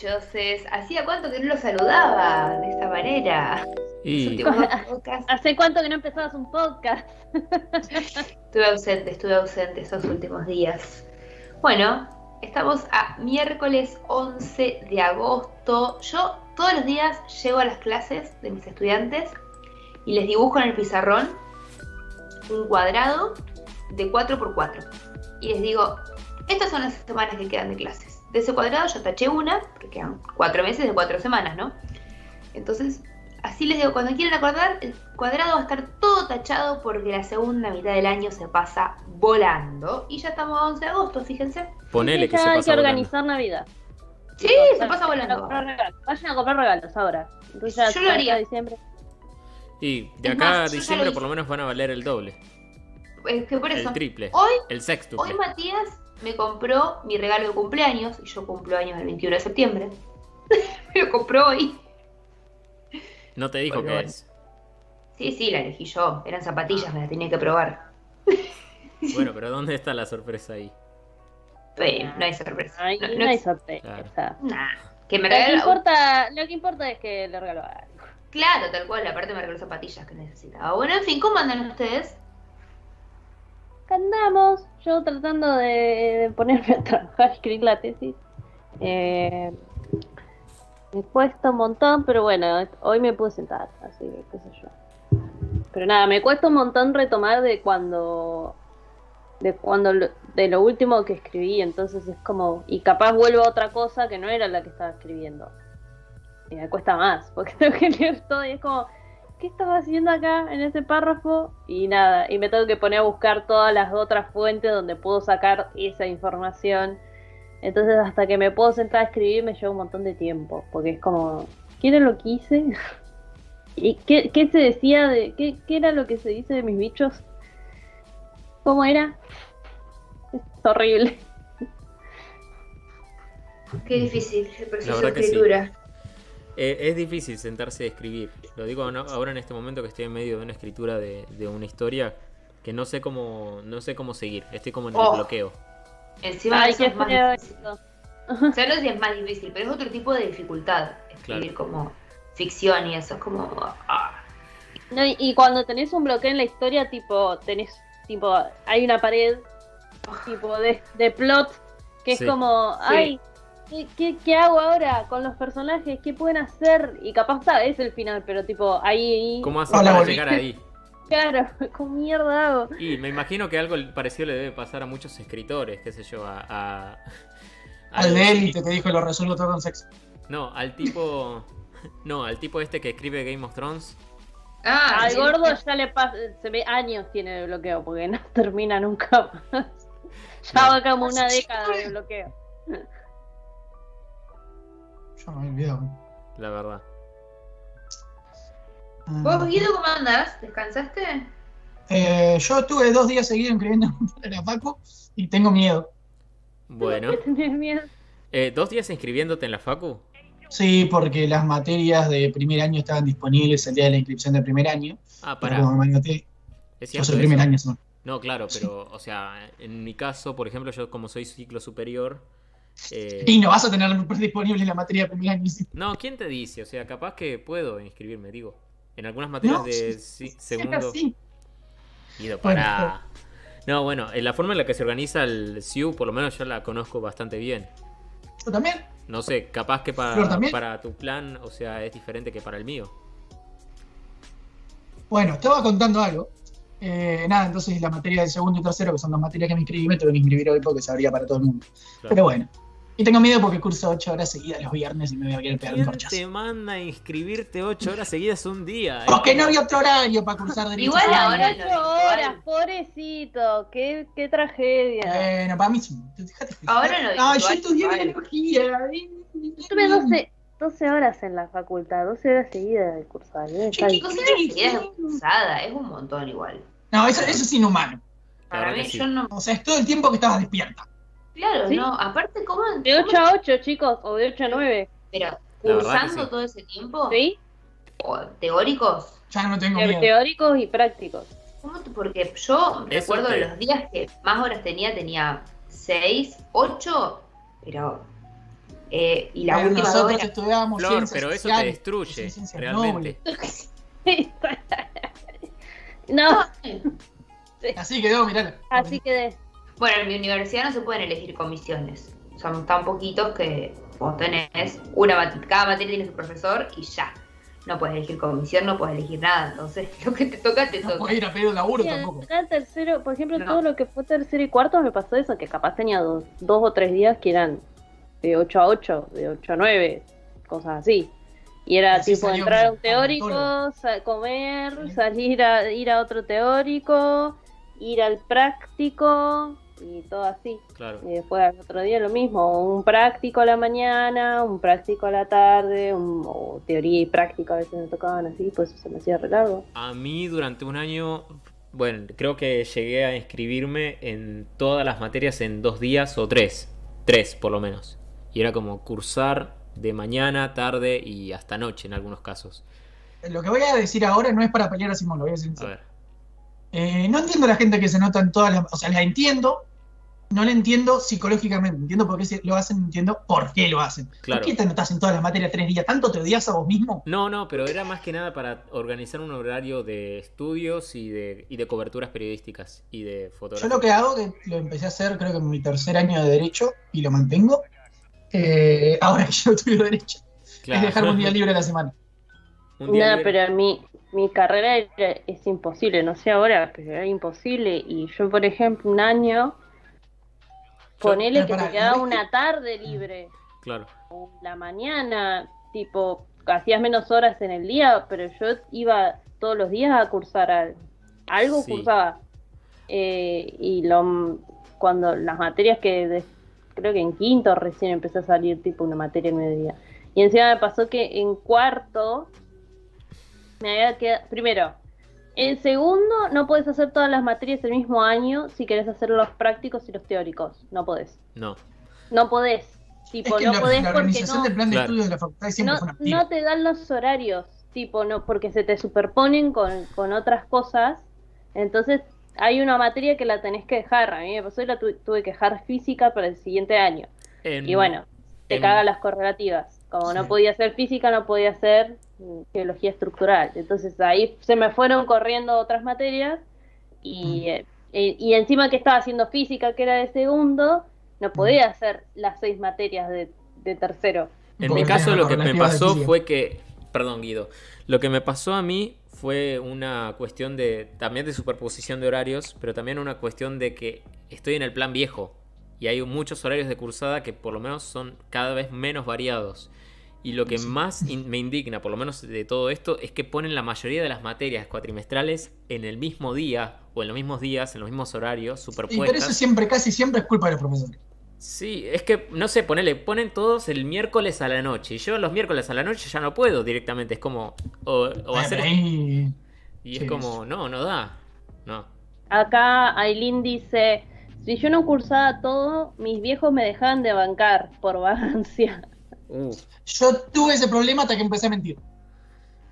Dichoses. ¿Hacía cuánto que no lo saludaba de esta manera? Y ¿Hace cuánto que no empezabas un podcast? estuve ausente, estuve ausente esos últimos días. Bueno, estamos a miércoles 11 de agosto. Yo todos los días llego a las clases de mis estudiantes y les dibujo en el pizarrón un cuadrado de 4x4. Y les digo, estas son las semanas que quedan de clases. De ese cuadrado yo taché una, porque quedan cuatro meses de cuatro semanas, ¿no? Entonces, así les digo, cuando quieran acordar, el cuadrado va a estar todo tachado porque la segunda mitad del año se pasa volando. Y ya estamos a 11 de agosto, fíjense. Ponele que se hay pasa que organizar Navidad. Sí, se pasa a volando. Vayan a comprar regalos ahora. Entonces ya Yo lo haría. diciembre. Y de Es acá más, a ya diciembre lo por lo menos van a valer el doble, Es que por eso. el triple, Hoy, el sextuple. hoy Matías me compró mi regalo de cumpleaños y yo cumplo años el 21 de septiembre. me lo compró hoy. No te dijo Bueno, qué bueno. es. Sí, sí, la elegí yo. Eran zapatillas, me las tenía que probar. Bueno, pero ¿dónde está la sorpresa ahí? No hay sorpresa. Ay, no, no, no hay es- sorpresa. Nah, que me Lo que, regaló. importa, lo que importa es que le regaló algo. Claro, tal cual. Aparte me regaló zapatillas que necesitaba. Bueno, en fin, ¿cómo andan ustedes? Andamos, yo tratando de, ponerme a trabajar, escribir la tesis. Eh, me cuesta un montón, pero bueno, hoy me pude sentar, así que qué sé yo. Pero nada, me cuesta un montón retomar de cuando de cuando de lo último que escribí, entonces es como y capaz vuelvo a otra cosa que no era la que estaba escribiendo. Y me cuesta más, porque tengo que leer todo y es como ¿qué estaba haciendo acá en ese párrafo? Y nada, y me tengo que poner a buscar todas las otras fuentes donde puedo sacar esa información. Entonces hasta que me puedo sentar a escribir me lleva un montón de tiempo, porque es como, ¿qué era lo que hice? ¿Y qué, qué se decía de, qué, qué era lo que se dice de mis bichos? ¿Cómo era? Es horrible. Qué difícil el proceso verdad de que sí. escritura. Eh, es difícil sentarse a escribir. Lo digo ahora en este momento que estoy en medio de una escritura de, de una historia que no sé cómo no sé cómo seguir. Estoy como en el Oh. bloqueo. Encima Ay, eso es más difícil. O sea, no es más difícil, pero es otro tipo de dificultad. Escribir como ficción y eso es como. ah. No, y, y cuando tenés un bloqueo en la historia, tipo, tenés, tipo, hay una pared, tipo, de, de plot, que Sí. es como, ay, ¿qué, qué, qué hago ahora con los personajes? ¿Qué pueden hacer? Y capaz sabes el final, pero tipo, ahí, ¿Cómo Hola, para volví. llegar ahí? claro, ¿cómo mierda hago? Y me imagino que algo parecido le debe pasar a muchos escritores, qué sé yo, a... a- Al de élite que dijo lo resuelvo todo con sexo. No, al tipo... No, al tipo este que escribe Game of Thrones. Ah, Al sí. gordo ya le pasa, se ve años tiene de bloqueo, porque no termina nunca más. Ya No. va como una década de bloqueo. Yo me olvido. La verdad. ¿Vos, Guido, cómo andás? ¿Descansaste? Eh, yo estuve dos días seguidos escribiendo en la Facu y tengo miedo. Bueno. Eh, ¿Dos días inscribiéndote en la Facu? Sí, porque las materias de primer año estaban disponibles el día de la inscripción de primer año. Ah, para. como me anoté, ¿Es yo soy primer año. ¿no? No, claro, pero, o sea, en mi caso, por ejemplo, yo como soy ciclo superior. Eh, Y no vas a tener disponible la materia de primer año. sí. No, ¿quién te dice? O sea, capaz que puedo inscribirme, digo. En algunas materias No, de sí, segundo. Sí. Guido, Bueno. No, bueno, en la forma en la que se organiza el SIU, por lo menos yo la conozco bastante bien. Yo también. No sé, capaz que para, para tu plan, o sea, es diferente que para el mío. Bueno, estaba contando algo. Eh, nada, entonces la materia de segundo y tercero, que son dos materias que me inscribí, me tuve que inscribir hoy porque se abría para todo el mundo. Claro. Pero bueno. Y tengo miedo porque curso ocho horas seguidas los viernes y me voy a querer pegar un ¿Quién corchazo. te manda a inscribirte 8 horas seguidas un día? Porque no había otro horario para cursar derecho. Igual ahora Ay, lo ocho virtual. horas, pobrecito, qué, qué tragedia. Bueno, para mí sí. Déjate. Ahora lo Ah, yo estudié biología. Yo tuve 12, 12 horas en la facultad, 12 horas seguidas de cursar. ¿eh? Está Chicos, difícil. si seguidas de cursada, es un montón igual. No, eso, eso es inhumano. Para mí, yo no. O sea, es todo el tiempo que estabas despierta. Claro, ¿Sí? no. Aparte, ¿cómo? De 8 a 8, chicos, o de 8 a 9. Pero, cursando sí. todo ese tiempo, ¿Sí? o teóricos, Ya no tengo Te- miedo. Teóricos y prácticos. ¿cómo te- porque yo Eso recuerdo te- los días que más horas tenía, tenía 6, 8, pero Eh, y la Pero última nosotros dos era- estudiamos Flor, ciencias pero eso te destruye, realmente. no, Así quedó, mirá. así que de- Bueno, en mi universidad no se pueden elegir comisiones. Son tan poquitos que vos tenés una mat- cada materia tiene su profesor y ya. No puedes elegir comisión, no puedes elegir nada. Entonces, lo que te toca, te No toca. puede ir a pedir un laburo Sí, tampoco. tercero, por ejemplo, No. todo lo que fue tercero y cuarto me pasó eso, que capaz tenía dos, dos o tres días que eran de 8 a 8, de 8 a 9, cosas así. Y era Así tipo entrar a un teórico, comer, Sí. salir a ir a otro teórico, ir al práctico y todo así. Claro. Y después al otro día lo mismo, un práctico a la mañana, un práctico a la tarde, un, o teoría y práctica a veces me tocaban así, pues se me hacía re largo. A mí durante un año, bueno, creo que llegué a inscribirme en todas las materias en dos días o tres. Tres, por lo menos. Y era como cursar de mañana, tarde y hasta noche en algunos casos. Lo que voy a decir ahora no es para pelear a Simón, lo voy a decir A ver. Eh, no entiendo a la gente que se nota en todas las. O sea, la entiendo, no la entiendo psicológicamente. Entiendo por qué se- lo hacen, entiendo por qué lo hacen. Claro. ¿Por qué te anotas en todas las materias tres días? ¿Tanto te odias a vos mismo? No, no, pero era más que nada para organizar un horario de estudios y de, y de coberturas periodísticas y de Yo fotografía. lo que hago, que lo empecé a hacer creo que en mi tercer año de Derecho y lo mantengo, eh, ahora que yo estudio Derecho, Claro. es dejarme un día libre a la semana. No, libre. pero mi, mi carrera era- es imposible, no sé ahora, pero era imposible. Y yo, por ejemplo, un año, ponele pero que te quedaba ¿no es que- una tarde libre, Claro. o la mañana, tipo, hacías menos horas en el día, pero yo iba todos los días a cursar al- algo, Sí. cursaba. Eh, y lo cuando las materias que de- creo que en quinto recién empecé a salir tipo una materia en mediodía. Y encima me pasó que en cuarto me había quedado. Primero, en segundo no puedes hacer todas las materias el mismo año si querés hacer los prácticos y los teóricos. No podés. No. No podés. Es Tipo, que no la, podés la organización no, del plan de Claro. estudios de la facultad siempre no, fue una mentira. no te dan los horarios. Tipo, no, porque se te superponen con, con otras cosas. Entonces, hay una materia que la tenés que dejar. A mí me pasó y la tu- tuve que dejar física para el siguiente año. En- Y bueno, te en- cagan las correlativas. Como no podía hacer física, no podía hacer mm, geología estructural. Entonces ahí se me fueron corriendo otras materias y, eh, y, y encima que estaba haciendo física, que era de segundo, no podía hacer las seis materias de, de tercero. En Porque mi caso lo que me pasó fue que, perdón Guido, lo que me pasó a mí fue una cuestión de, también de superposición de horarios, pero también una cuestión de que estoy en el plan viejo y hay muchos horarios de cursada que por lo menos son cada vez menos variados. Y lo que más in- me indigna, por lo menos de todo esto, es que ponen la mayoría de las materias cuatrimestrales en el mismo día o en los mismos días, en los mismos horarios, Y pero superpuestas. eso siempre, casi siempre es culpa de los profesores. Sí, es que, no sé, ponele, ponen todos el miércoles a la noche. Y yo los miércoles a la noche ya no puedo directamente. Es como. O, o hacer. Y sí. es como, no, no da. No. Acá Aileen dice, si yo no cursaba todo, mis viejos me dejaban de bancar por vagancia. Uh, Yo tuve ese problema hasta que empecé a mentir.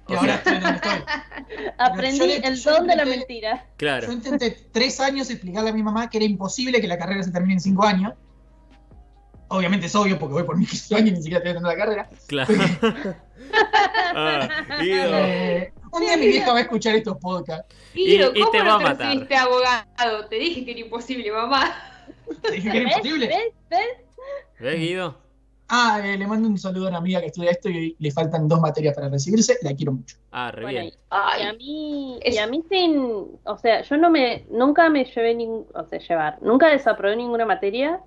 Y ahora estoy donde estoy. Aprendí le- el yo don de la mentira. claro. Yo intenté tres años explicarle a mi mamá que era imposible que la carrera se termine en cinco años. Obviamente es obvio porque voy por mi quinto año y ni siquiera estoy haciendo la carrera. Claro. ah, Guido. Eh, un día mi vieja va a escuchar estos podcasts. Guido, Y- y ¿cómo te no va a te matar. recibiste abogado? Te dije que era imposible, mamá. Te dije que era ¿Ves? imposible. ¿Ves? ¿Ves? ¿Ves, Guido? Ah, eh, le mando un saludo a una amiga que estudia esto y le faltan dos materias para recibirse. La quiero mucho. Ah, re Bueno, bien. y a mí, Es- y a mí sin, o sea, yo no me, nunca me llevé ningún, o sea, llevar, nunca desaprobé ninguna materia.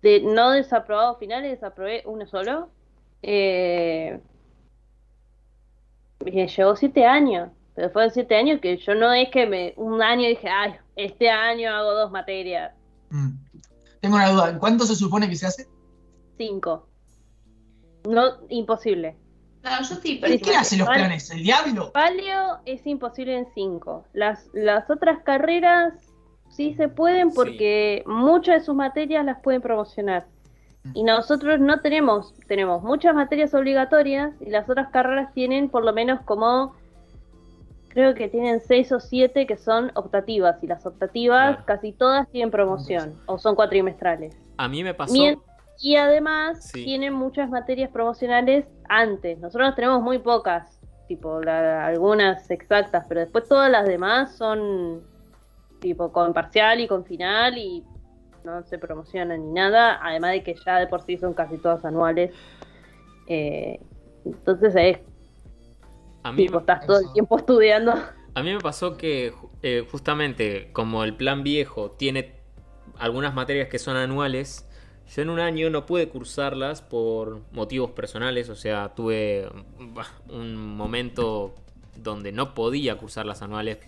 De no desaprobado finales, desaprobé uno solo. Eh, me llevó siete años, pero fueron siete años que yo no es que me, un año dije, ay, este año hago dos materias, Mm. Tengo una duda. ¿En cuánto se supone que se hace? Cinco. No, imposible. no, yo estoy ¿Y pésima. qué hace los planes? ¿El diablo? Paleo es imposible en 5. Las, las otras carreras sí se pueden Sí. porque muchas de sus materias las pueden promocionar. Y nosotros no tenemos, tenemos muchas materias obligatorias y las otras carreras tienen por lo menos como, creo que tienen 6 o 7 que son optativas y las optativas Claro. casi todas tienen promoción o son cuatrimestrales. A mí me pasó. Mien- y además Sí. tienen muchas materias promocionales antes. Nosotros tenemos muy pocas, tipo la- algunas exactas, pero después todas las demás son tipo con parcial y con final y no se promocionan ni nada, además de que ya de por sí son casi todas anuales. Eh, entonces es A mí, tipo, estás todo el tiempo estudiando. a mí me pasó que eh, justamente como el plan viejo tiene algunas materias que son anuales, yo en un año no pude cursarlas por motivos personales, o sea, tuve un momento donde no podía cursar las anuales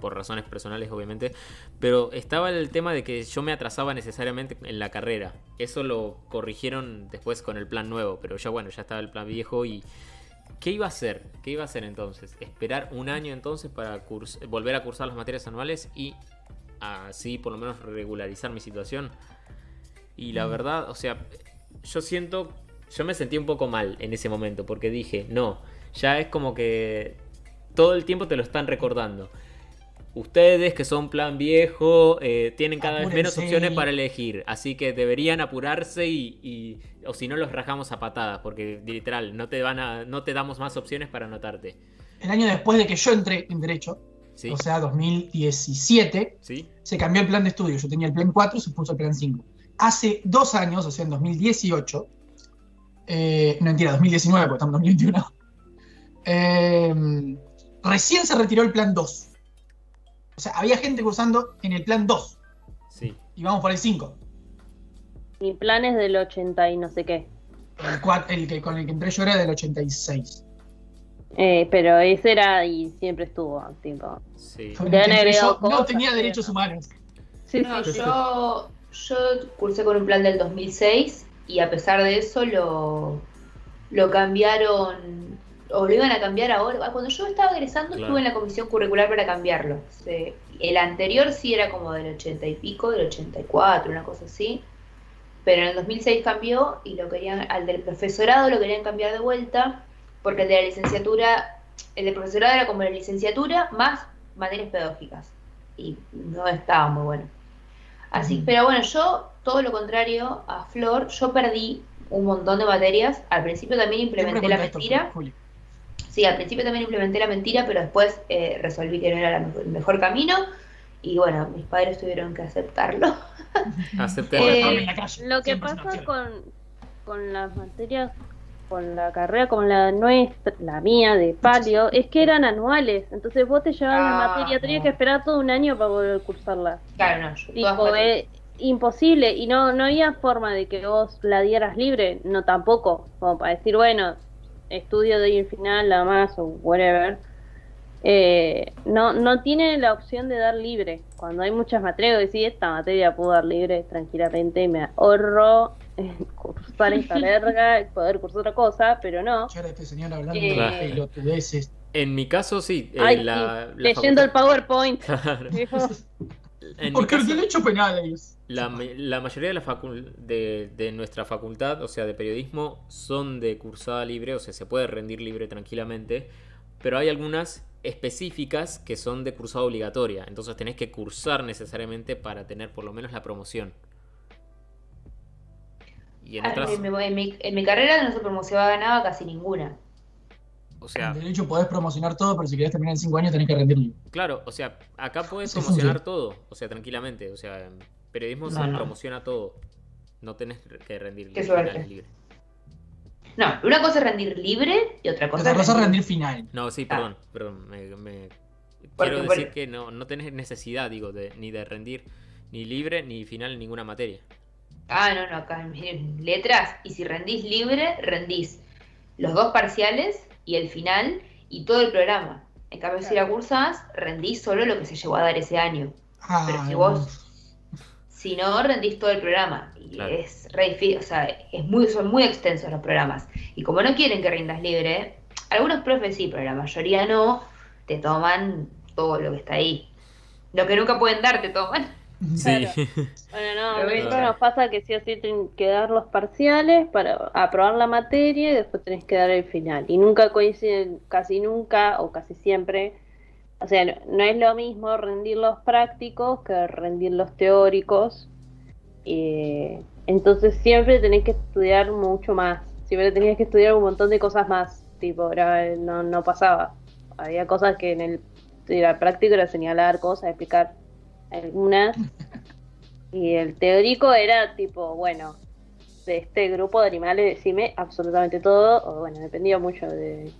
por razones personales obviamente, pero estaba el tema de que yo me atrasaba necesariamente en la carrera. Eso lo corrigieron después con el plan nuevo, pero ya bueno, ya estaba el plan viejo y ¿qué iba a hacer? ¿Qué iba a hacer entonces? Esperar un año entonces para volver a cursar las materias anuales y así por lo menos regularizar mi situación. Y la verdad, o sea, yo siento, yo me sentí un poco mal en ese momento porque dije, no, ya es como que todo el tiempo te lo están recordando. Ustedes que son plan viejo eh, tienen cada vez menos opciones para elegir, así que deberían apurarse y, y- o si no los rajamos a patadas, porque literal no te van a, no te damos más opciones para anotarte. El año después de que yo entré en Derecho, ¿Sí? o sea, 2017, ¿Sí? se cambió el plan de estudio. Yo tenía el plan 4 y se puso el plan 5. Hace dos años, o sea, en 2018, eh, no mentira, 2019, porque estamos en 2021, eh, recién se retiró el plan 2. O sea, había gente cursando en el plan 2 Sí. y vamos por el 5. Mi plan es del 80 y no sé qué. El, que con el que entré yo era del 86. Eh, pero ese era y siempre estuvo, tipo. Sí. Yo no tenía derechos humanos. Sí, No, sí, sí. yo, yo cursé con un plan del 2006 y a pesar de eso lo, lo cambiaron, o lo iban a cambiar ahora. Ah, Cuando yo estaba egresando Claro. estuve en la comisión curricular para cambiarlo. Se- el anterior sí era como del 80 y pico, del 84, una cosa así. Pero en el 2006 cambió y lo querían, al del profesorado lo querían cambiar de vuelta porque el de la licenciatura, el de profesorado era como la licenciatura más materias pedagógicas y no estaba muy bueno. Así, pero bueno, yo, todo lo contrario a Flor, yo perdí un montón de materias. Al principio también implementé la esto, mentira. Sí, al principio también implementé la mentira, pero después eh, resolví que no era el mejor camino. Y bueno, mis padres tuvieron que aceptarlo. Acepté. Eh, la calle. Lo que pasa con, con las materias, con la carrera como la nuestra, la mía de palio, es que eran anuales. Entonces vos te llevabas la Ah, materia, tenías no. que esperar todo un año para volver a cursarla. Claro, no, yo Tipo, es imposible y no, no había forma de que vos la dieras libre, no tampoco, como para decir, bueno, estudio de ir final, nada más o whatever. Eh, no, no tiene la opción de dar libre. Cuando hay muchas materias, decís, esta materia puedo dar libre tranquilamente y me ahorro cursar esta verga y poder cursar otra cosa, pero no. Yo este señor hablando Eh, de pelotudeces. En mi caso, sí. eh, Ay, la, sí, la leyendo el PowerPoint. En Porque el derecho penal es. La, la mayoría de, la facul- de, de nuestra facultad, o sea, de periodismo, son de cursada libre, o sea, se puede rendir libre tranquilamente, pero hay algunas específicas que son de cursada obligatoria, entonces tenés que cursar necesariamente para tener por lo menos la promoción. Y en Ah, otras, en, mi, en mi- en mi carrera no se promocionaba nada casi ninguna. o sea, En derecho podés promocionar todo, pero si querés terminar en 5 años tenés que rendirlo. claro, o sea, acá puedes Sí, promocionar todo, o sea, tranquilamente, o sea, en periodismo se No, promociona todo, no tenés que rendir Qué finales suerte. libre. No, una cosa es rendir libre y otra cosa Otra es cosa es rendir- final. No, sí, Ah. perdón, perdón. Me, Quiero por- decir que no, no tenés necesidad, digo, de, ni de rendir ni libre ni final en ninguna materia. Ah, no, no, acá en letras. Y si rendís libre, rendís los dos parciales y el final y todo el programa. En cambio, si la cursás, rendís solo lo que se llevó a dar ese año. Ah, Pero si vos, si no, rendís todo el programa. Y Claro. es re difícil, o sea, es muy, son muy extensos los programas. Y como no quieren que rindas libre, algunos profes sí, pero la mayoría no, te toman todo lo que está ahí. Lo que nunca pueden dar, te toman. Sí. Bueno, no, a nosotros nos pasa que sí o sí tienen que dar los parciales para aprobar la materia y después tenés que dar el final. Y nunca coinciden, casi nunca o casi siempre. O sea, no, no es lo mismo rendir los prácticos que rendir los teóricos. Y Entonces siempre tenés que estudiar mucho más. Siempre tenías que estudiar un montón de cosas más. Tipo, era- no, no pasaba. Había cosas que en el era práctico era señalar cosas, explicar algunas. Y el teórico era tipo, bueno, de este grupo de animales decime absolutamente todo. O bueno, dependía mucho de,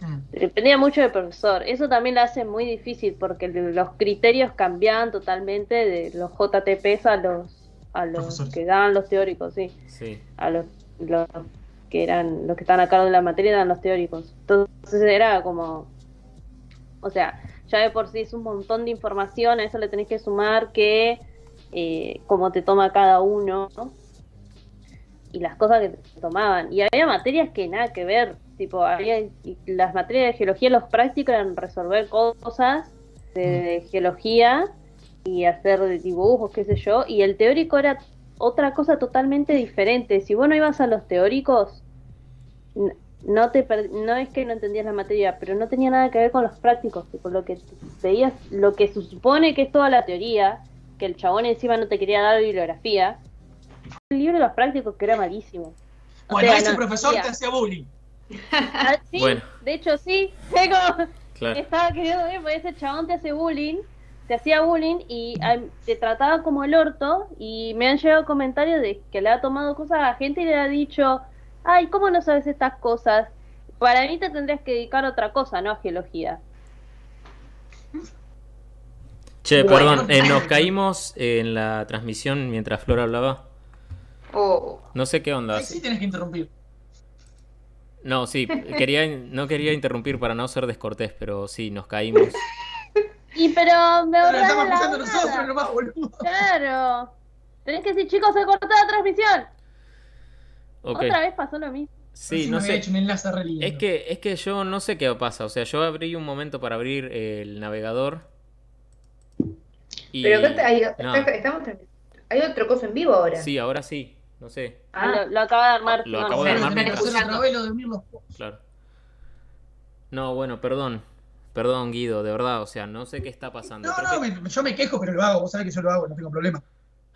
Mm. Dependía mucho del profesor. Eso también lo hace muy difícil porque los criterios cambiaban totalmente de los JTPs a los a los Profesores. que daban los teóricos, sí. Sí. A los, los que eran los que estaban a cargo de la materia eran los teóricos. Entonces era como o sea, ya de por sí es un montón de información, a eso le tenés que sumar que eh, cómo te toma cada uno ¿no? y las cosas que te tomaban. Y había materias que nada que ver, tipo, había las materias de geología, los prácticos eran resolver cosas de, de geología y hacer dibujos, qué sé yo, y el teórico era otra cosa totalmente diferente. Si vos no ibas a los teóricos, no te per- no es que no entendías la materia, pero no tenía nada que ver con los prácticos, tipo, lo que veías, lo que se supone que es toda la teoría, que el chabón encima no te quería dar bibliografía. El libro de los prácticos que era malísimo. O Bueno, sea, ese no profesor te hacía bullying. Ah, sí, Bueno. de hecho sí, tengo, Claro. estaba queriendo ver, porque ese chabón te hace bullying, te hacía bullying y ay, te trataba como el orto y me han llegado comentarios de que le ha tomado cosas a la gente y le ha dicho, ay, ¿cómo no sabes estas cosas? Para mí te tendrías que dedicar a otra cosa, no a geología. Che, Bueno. perdón, eh, nos caímos en la transmisión mientras Flor hablaba. Oh, No sé qué onda. Sí tenés que interrumpir. No, sí, quería, no quería interrumpir para no ser descortés, pero sí, nos caímos. Y pero me Pero estamos la nosotros nomás, boludo. Claro. Tenés que decir, chicos, se cortó la transmisión. Otra vez pasó lo mismo. Sí, Encima no sé. hecho un enlace. Es que, es que yo no sé qué pasa. O sea, yo abrí un momento para abrir el navegador. Y... pero acá hay, no. estamos hay otro coso en vivo ahora. Sí, ahora sí. No sé, Ah, Lo, lo acaba de armar. Lo Simón. acabo de armar mientras- claro. No, bueno, perdón. Perdón, Guido, de verdad. O sea, no sé qué está pasando. No, Creo no, que- me- yo me quejo, pero lo hago. Vos sabés que yo lo hago, no tengo problema.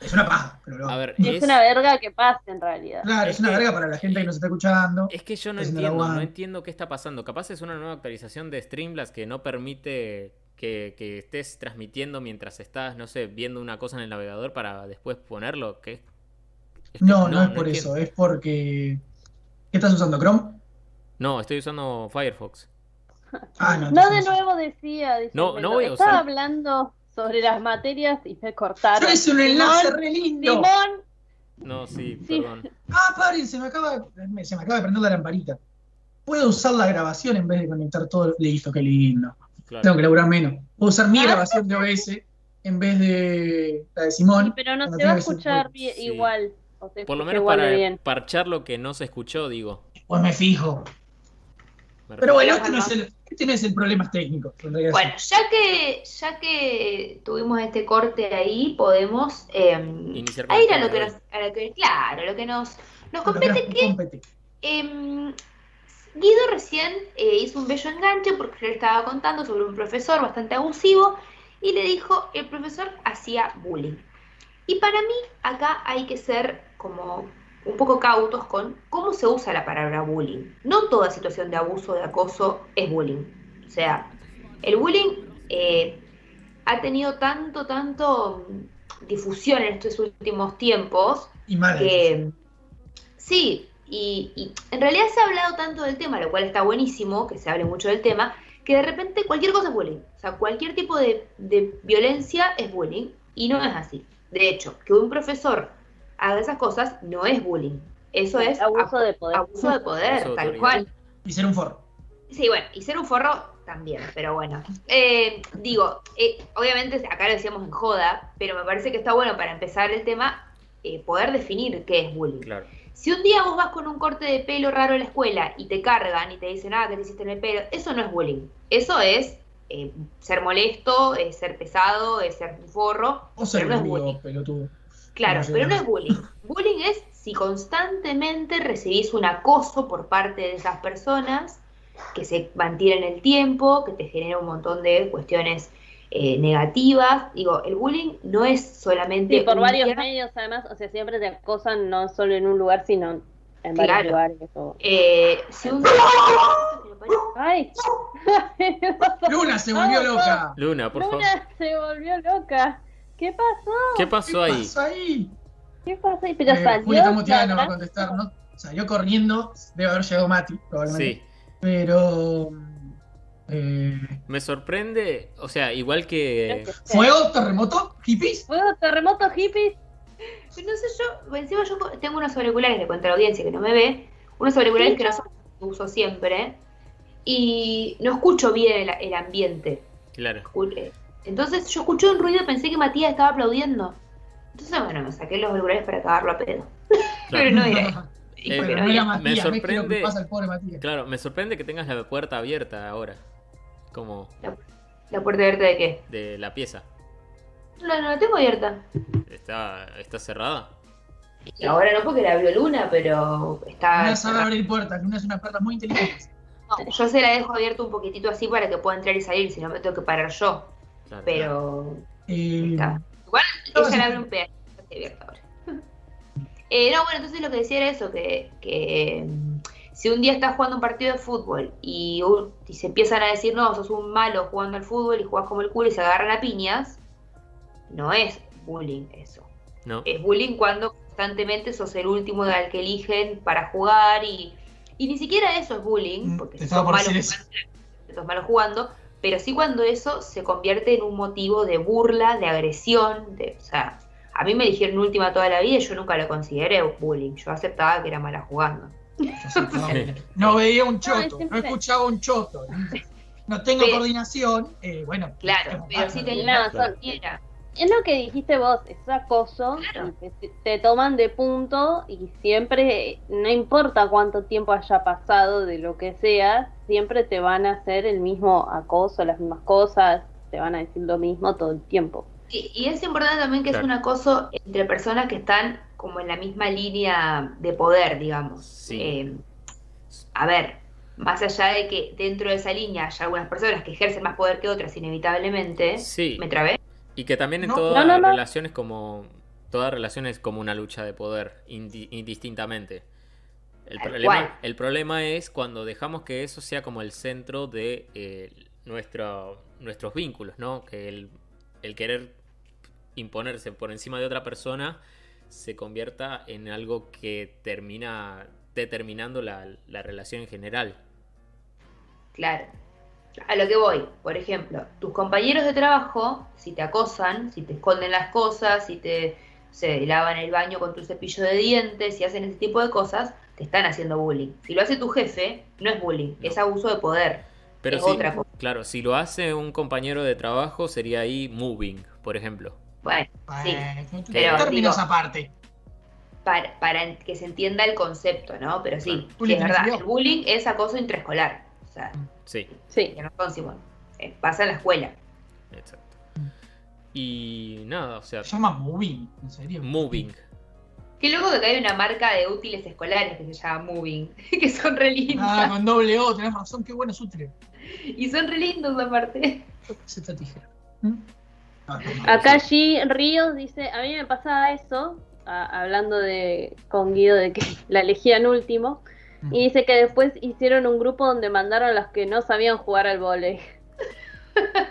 Es una paja, pero hago. A ver, Es es, una verga que pase en realidad. Claro, es es una que- verga para la gente que nos está escuchando. es que yo no entiendo, no entiendo qué está pasando. Capaz es una nueva actualización de Streamlabs que no permite que, que estés transmitiendo mientras estás, no sé, viendo una cosa en el navegador para después ponerlo. ¿Qué? Es que No, no, es por entiendo. eso, es porque. ¿Qué estás usando, Chrome? No, estoy usando Firefox. Ah, no. No de nuevo decía. dice No, no voy a Estaba usar- hablando sobre las materias y me cortaron. Yo hice un enlace Simón, re lindo. Simón, No, sí, Sí. perdón. Ah, paren, se me acaba, me- se me acaba de prender la lamparita. Puedo usar la grabación en vez de conectar todo. Listo, qué lindo. Tengo Claro. que laburar menos. Puedo usar mi Ah. grabación de OBS en vez de la de sí, Simón. pero no se va a escuchar bien- Sí. igual. O se Por lo menos de para bien. parchar lo que no se escuchó, digo. Pues me fijo. Pero bueno, Bueno. este no es el, este no es el problema técnico. Bueno, ya que, ya que tuvimos este corte ahí, podemos eh, Iniciar a ir a lo que nos, a lo que, claro, lo que nos, nos compete que compete. Em, Guido recién eh, hizo un bello enganche porque yo le estaba contando sobre un profesor bastante abusivo y le dijo el profesor hacía bullying. Y para mí acá hay que ser como un poco cautos con cómo se usa la palabra bullying. No toda situación de abuso de acoso es bullying. O sea, el bullying eh, ha tenido tanto, tanto mm, difusión en estos últimos tiempos Y mal. que sí, y, y en realidad se ha hablado tanto del tema, lo cual está buenísimo, que se hable mucho del tema, que de repente cualquier cosa es bullying. O sea, cualquier tipo de, de violencia es bullying, y no es así. De hecho, que un profesor haga esas cosas no es bullying. Eso es Abuso ab- de poder. abuso de poder, Abuso tal cual. Y ser un forro. Sí, bueno, y ser un forro también, pero bueno. Eh, digo, eh, obviamente acá lo decíamos en joda, pero me parece que está bueno para empezar el tema eh, poder definir qué es bullying. Claro. Si un día vos vas con un corte de pelo raro a la escuela y te cargan y te dicen, ah, que te hiciste en el pelo, eso no es bullying. Eso es eh, ser molesto, es ser pesado, es ser un forro. O ser no es un bullying. pelotudo. Claro, No, pero no es bullying. Bullying es si constantemente recibís un acoso por parte de esas personas que se mantienen el tiempo, que te genera un montón de cuestiones eh, negativas. Digo, el bullying no es solamente... Sí, por varios día. medios además, o sea, siempre te acosan no solo en un lugar, sino en varios Claro. lugares. o- Eh, si un... Ay, Luna se volvió loca. Luna, por favor. Luna se volvió loca. ¿Qué pasó? ¿Qué pasó ¿Qué ahí? pasó ahí? ¿Qué pasó? ahí? Pero Eh, salió. No va a contestar, ¿no? Salió corriendo, debe haber llegado Mati, probablemente. Sí. Pero. eh, Me sorprende, o sea, igual que... ¿Fuego? ¿Terremoto? ¿Hippies? ¿Fuego, terremoto, hippies? No sé, yo, encima yo tengo unos auriculares, le cuento a la audiencia que no me ve, unos auriculares que no son los que uso siempre, y no escucho bien el, el ambiente. Claro. Entonces yo escuché un ruido y pensé que Matías estaba aplaudiendo. Entonces, bueno, me saqué los auriculares para cagarlo a pedo. Pero no era. y Eh, Pero no no era. Matías, me ¿ves qué es lo que sorprende- pasa al pobre Matías? Claro, me sorprende que tengas la puerta abierta ahora. Como ¿La puerta abierta de qué? de la pieza. No, no la tengo abierta. ¿Está, está cerrada? Y ahora no porque la abrió Luna, pero está. Luna sabe abrir puertas, Luna es una perra muy inteligente. No, yo se la dejo abierta un poquitito así para que pueda entrar y salir, si no me tengo que parar yo. Claro. Pero Eh, Está. Igual No, ella sí. le abre un pedazo está abierta ahora. Eh, no, bueno, entonces lo que decía era eso, que, que, mm, si un día estás jugando un partido de fútbol y, se empiezan a decir, no, sos un malo jugando al fútbol y jugás como el culo y se agarran a piñas, no es bullying eso. ¿No? Es bullying cuando constantemente sos el último al que eligen para jugar y, y ni siquiera eso es bullying, Mm, porque estaba sos por malo jugando, sos malo jugando, pero sí cuando eso se convierte en un motivo de burla, de agresión, de, o sea, a mí me eligieron última toda la vida y yo nunca lo consideré bullying, yo aceptaba que era mala jugando. yo aceptaba. No veía un choto, no escuchaba un choto. No tengo Pero- coordinación, eh, bueno. Claro, pero sí tenía son- era. Es lo que dijiste vos, es acoso, Claro. te, te toman de punto y siempre, no importa cuánto tiempo haya pasado de lo que sea, siempre te van a hacer el mismo acoso, las mismas cosas, te van a decir lo mismo todo el tiempo. Y, y es importante también que Claro. es un acoso entre personas que están como en la misma línea de poder, digamos. Sí. Eh, a ver, más allá de que dentro de esa línea haya algunas personas que ejercen más poder que otras inevitablemente, Sí. ¿me trabé? Y que también en No. todas No, relaciones como... Toda relación es como una lucha de poder, indi- indistintamente. El problema, cual. el problema es cuando dejamos que eso sea como el centro de eh, nuestro, nuestros vínculos, ¿no? Que el, el querer imponerse por encima de otra persona se convierta en algo que termina determinando la, la relación en general. Claro. A lo que voy, por ejemplo, tus compañeros de trabajo, si te acosan, si te esconden las cosas, si te se lavan el baño con tu cepillo de dientes, si hacen ese tipo de cosas, te están haciendo bullying. Si lo hace tu jefe, no es bullying, No. es abuso de poder. Pero Es sí, otra cosa. claro, si lo hace un compañero de trabajo sería ahí moving, por ejemplo. Bueno, sí. Pero términos digo- aparte. para, para que se entienda el concepto, ¿no? Pero sí, Claro. sí, Bullying es verdad, el bullying es acoso intraescolar. O sea, Sí, Sí, que no son Simón. Eh, pasa en la escuela. exacto. Y nada, o sea, Se llama Moving, en serio. moving. Qué loco que acá hay una marca de útiles escolares que se llama Moving, que son re lindas. Ah, con doble O, tenés razón, qué bueno útil. Y son re lindos aparte. Se esta tijera. ¿Mm? Ah, no, Acá G Ríos dice, a mí me pasaba eso, a- hablando de con Guido de que la elegían último. Y dice que después hicieron un grupo donde mandaron a los que no sabían jugar al vóley.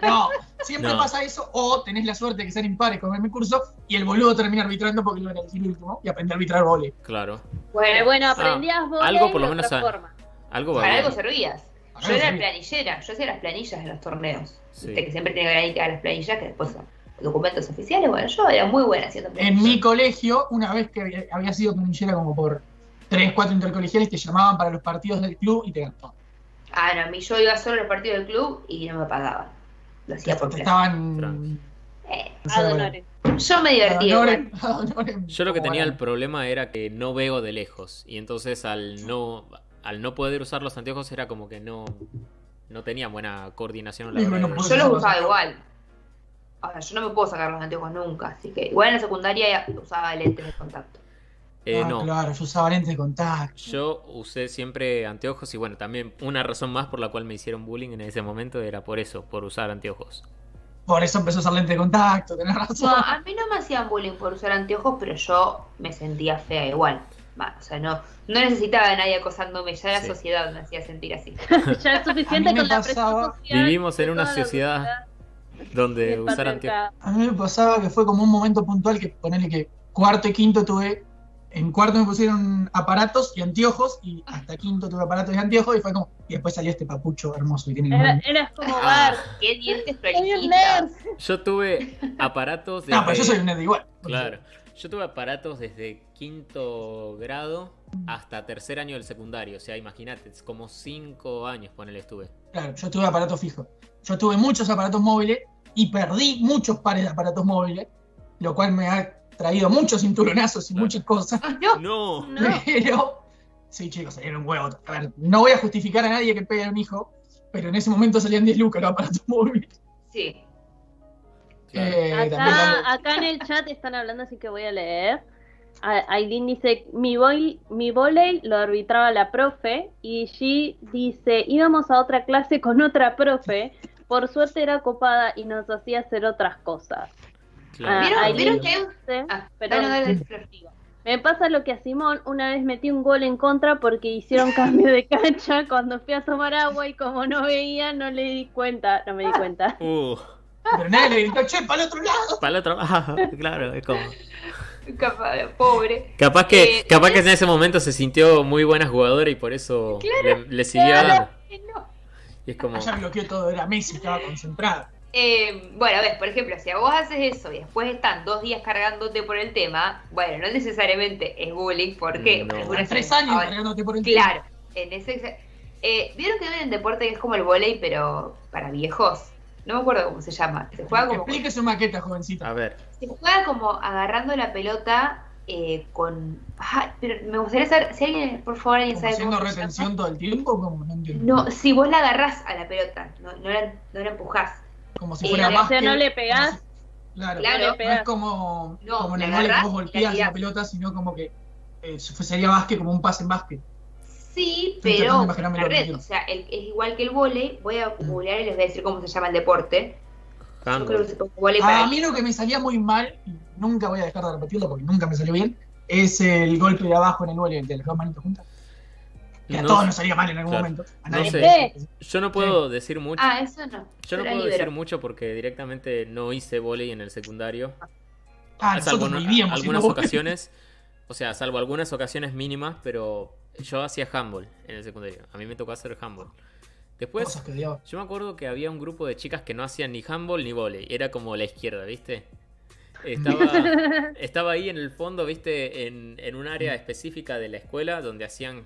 No, siempre No. pasa eso, o tenés la suerte de que sean impares con mi curso y el boludo termina arbitrando porque lo van a elegir último y aprende a arbitrar vole. Claro. Bueno, bueno, aprendías vóley algo por lo de menos a- forma. Algo para algo servías. Yo era planillera, yo hacía las planillas en los torneos. Sí. Viste que siempre tiene que a las planillas que después son documentos oficiales. Bueno, yo era muy buena haciendo En planillas. mi colegio, una vez que había, había sido planillera como por 3, 4 intercolegiales, te llamaban para los partidos del club y te ganó. Ah, no, a mí yo iba solo a los partidos del club y no me pagaban. Lo Te, hacía por estaban. Eh, no sé, yo me divertía. igual. adoren- adoren Yo lo que tenía el problema era que no veo de lejos. Y entonces al no, al no poder usar los anteojos era como que no, no tenía buena coordinación. a la Sí, Yo los usaba igual. Ahora, yo no me puedo sacar los anteojos nunca, así que igual en la secundaria usaba lentes de contacto. Eh, Ah, no, claro, yo usaba lentes de contacto. yo usé siempre anteojos y bueno, también una razón más por la cual me hicieron bullying en ese momento era por eso, por usar anteojos. Por eso empezó a usar lente de contacto, tenés razón. No, a mí no me hacían bullying por usar anteojos, pero yo me sentía fea igual. O sea, no, no necesitaba de nadie acosándome, ya la Sí. sociedad me hacía sentir así. ya es suficiente A mí me con la pasaba- presión social Vivimos en una la sociedad donde usar anteojos. A mí me pasaba que fue como un momento puntual que ponerle que cuarto y quinto tuve. En cuarto me pusieron aparatos y anteojos, y hasta quinto tuve aparatos y anteojos, y fue como. Y después salió este papucho hermoso y tiene Era, eras como Ah. Bart. Qué dientes. Yo tuve aparatos desde... No, pero yo soy un nerd igual. Claro. Yo tuve aparatos desde quinto grado hasta tercer año del secundario. O sea, imagínate, es como cinco años ponele estuve. Claro, yo tuve aparatos fijos. Yo tuve muchos aparatos móviles y perdí muchos pares de aparatos móviles, lo cual me ha traído muchos cinturonazos y muchas cosas. Ah, no, No. No. Pero, sí, chicos, salieron un huevo. A ver, no voy a justificar a nadie que pegue a un hijo, pero en ese momento salían 10 lucas los aparatos móviles. sí. Eh, Acá, en el chat están hablando, así que voy a leer. Aileen dice, mi, bol, mi volei lo arbitraba la profe y G dice, íbamos a otra clase con otra profe, por suerte era copada y nos hacía hacer otras cosas. Claro. Ah, ¿Vieron, ahí ¿vieron que Ah, no, Flor. me pasa lo que a Simón, una vez metí un gol en contra porque hicieron cambio de cancha cuando fui a tomar agua y como no veía no le di cuenta, no me di cuenta. Uh, Pero nadie le gritó, che, para el otro lado. para el otro. Ah, claro, es como. Capaz, Pobre. Capaz que, Eh, capaz que en ese momento se sintió muy buena jugadora y por eso le, le siguió claro. dando. No. Y es como. Allá bloqueó todo, era Messi, estaba concentrado. Eh, bueno, ves, por ejemplo, si a vos haces eso y después están dos días cargándote por el tema, bueno, no necesariamente es bullying, porque No. algunas Tres años ahora, cargándote por el Claro, en ese eh, ¿Vieron que hay un deporte que es como el volei, pero para viejos? No me acuerdo cómo se llama. Se juega como, Explique su maqueta, jovencita. A ver. se juega como agarrando la pelota eh, con. Ajá, pero me gustaría saber si alguien, por favor, alguien sabe haciendo cómo se llama. retención todo el tiempo, como no entiendo. No, si vos la agarrás a la pelota, no, no, la, no la empujás. Como si fuera o sea, básquet. no le pegás. si- Claro, Claro. No es como, No, como en la el vole que vos y la golpeas la tirás. pelota, sino como que eh, sería básquet como un pase en básquet. Sí, Estoy pero la red, o sea, el- es igual que el volei. Voy a googlear y les voy a decir cómo se llama el deporte. Yo creo que se A mí lo que me salía muy mal, y nunca voy a dejar de repetirlo porque nunca me salió bien, es el golpe de abajo en el vole de las dos manitos juntas. Que a No- todos nos salía mal en algún claro. momento. A No sé. Yo no puedo decir mucho. Ah, eso no. Yo no puedo libero. decir mucho porque directamente no hice volei en el secundario. Ah, salvo vivíamos algunas ocasiones, o sea, salvo algunas ocasiones mínimas, pero yo hacía handball en el secundario. A mí me tocó hacer handball. Después, Cosas que odiaba. yo me acuerdo que había un grupo de chicas que no hacían ni handball ni volei. Era como la izquierda, ¿viste? Estaba, estaba ahí en el fondo, ¿viste? En, en un área específica de la escuela donde hacían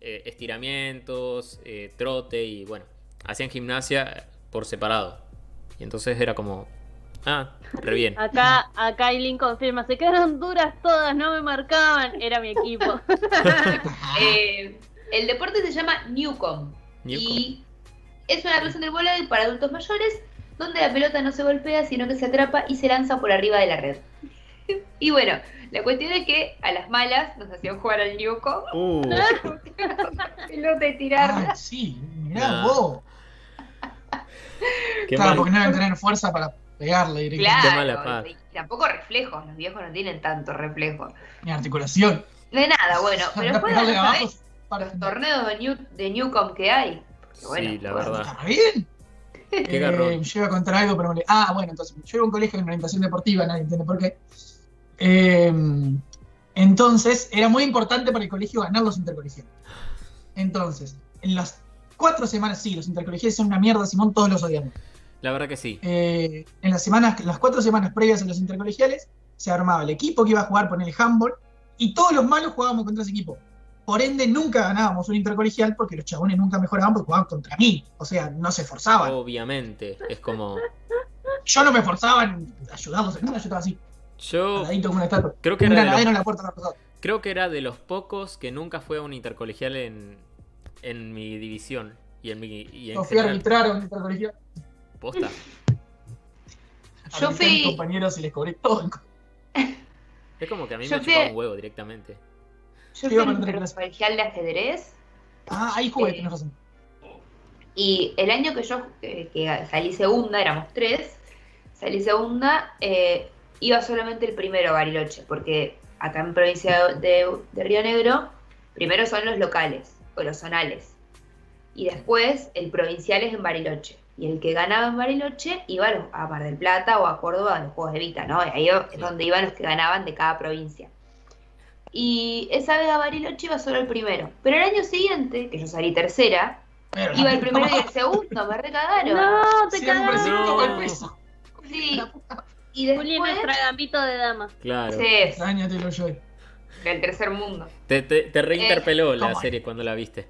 eh, estiramientos, eh, trote y bueno, hacían gimnasia por separado. Y entonces era como, ah, re bien. Acá, acá Aileen confirma, se quedaron duras todas, no me marcaban, era mi equipo. Eh, el deporte se llama Newcom. Newcomb. Y es una versión del volei para adultos mayores donde la pelota no se golpea, sino que se atrapa y se lanza por arriba de la red. y bueno, la cuestión es que a las malas nos hacían jugar al Newcom. Uh, pelota y tirarla. Ah, sí, mirá vos. qué Claro, mal. porque no deben tener fuerza para pegarle directamente. Claro, y tampoco reflejos, los viejos no tienen tanto reflejo. Ni articulación. De nada, bueno, pero pegarle de abajo ¿sabés? para los torneos de, New, de Newcom que hay. Porque, bueno, Sí, la verdad. ¿Está bien? Qué Eh, yo iba a contar algo, pero me le- Ah, bueno, entonces, yo iba a un colegio en orientación deportiva, nadie entiende por qué. Eh, entonces, era muy importante para el colegio ganar los intercolegiales. Entonces, en las cuatro semanas, sí, los intercolegiales son una mierda, Simón, todos los odiamos. La verdad que sí. Eh, en las semanas, las cuatro semanas previas a los intercolegiales, se armaba el equipo que iba a jugar por el handball y todos los malos jugábamos contra ese equipo. Por ende, nunca ganábamos un intercolegial porque los chabones nunca mejoraban porque jugaban contra mí. O sea, no se esforzaban. Obviamente. Es como. Yo no me esforzaba en ayudarlos nada, yo estaba así, Yo creo que Un era de los, creo que era de los pocos que nunca fue a un intercolegial en, en mi división. Y en mi. Y en Yo fui a arbitrar a un intercolegial. Posta. Yo a mis fui- compañeros y les cobré todo. Es como que a mí Yo me fui- chupaba un huevo directamente. Yo fui a clase. intercolegial de ajedrez Ah, ahí jugué, Eh, tenés razón. y el año que yo eh, que salí segunda, éramos tres, salí segunda, eh, iba solamente el primero a Bariloche, porque acá en provincia de, de Río Negro, primero son los locales o los zonales. Y después el provincial es en Bariloche. Y el que ganaba en Bariloche iba a, los- a Mar del Plata o a Córdoba a los Juegos de Vita, ¿no? Y ahí es donde iban los que ganaban de cada provincia. Y esa vez a Bariloche iba solo el primero. Pero el año siguiente, que yo salí tercera, Pero iba el primero y el segundo, me recagaron. No, te Siempre cagaron. se No. toma el peso. Sí. Y Juli es después, nuestra gambito de dama. Claro. sí, Extrañatelo yo. el tercer mundo. Te, te, te reinterpeló la ¿cómo? serie cuando la viste.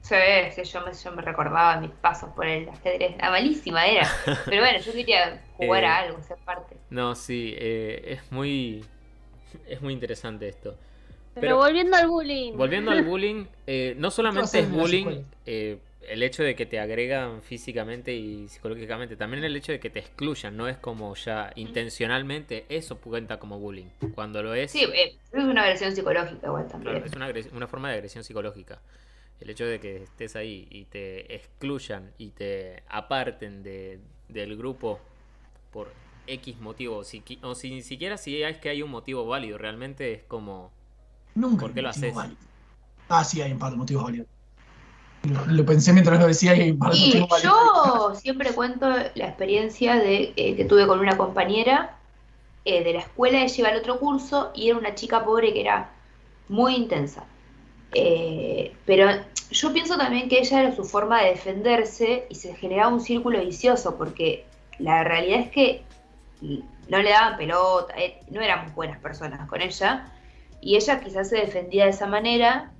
Sí, sí, yo me, yo me recordaba mis pasos por el ajedrez. La malísima era. Pero bueno, yo quería jugar Eh. a algo, ser parte. No, sí, eh, es muy. Es muy interesante esto. Pero, Pero- volviendo al bullying. Volviendo al bullying, eh, no ¿Qué solamente es bullying eh, el hecho de que te agregan físicamente y psicológicamente, también el hecho de que te excluyan, no es como ya intencionalmente, eso cuenta como bullying. Cuando lo es, Sí, eh, es una agresión psicológica igual también. claro, es una, agres- una forma de agresión psicológica. El hecho de que estés ahí y te excluyan y te aparten de, del grupo por X motivo, si, o si ni siquiera si es que hay un motivo válido, realmente es como... Nunca. ¿Por qué hay lo motivos haces? válidos. Ah, sí, hay un par de motivos válidos. Lo, lo pensé mientras lo decía y Y yo siempre cuento la experiencia de eh, que tuve con una compañera eh, de la escuela, ella iba al otro curso y era una chica pobre que era muy intensa. Eh, pero yo pienso también que ella era su forma de defenderse y se generaba un círculo vicioso porque la realidad es que no le daban pelota, no éramos buenas personas con ella y ella quizás se defendía de esa manera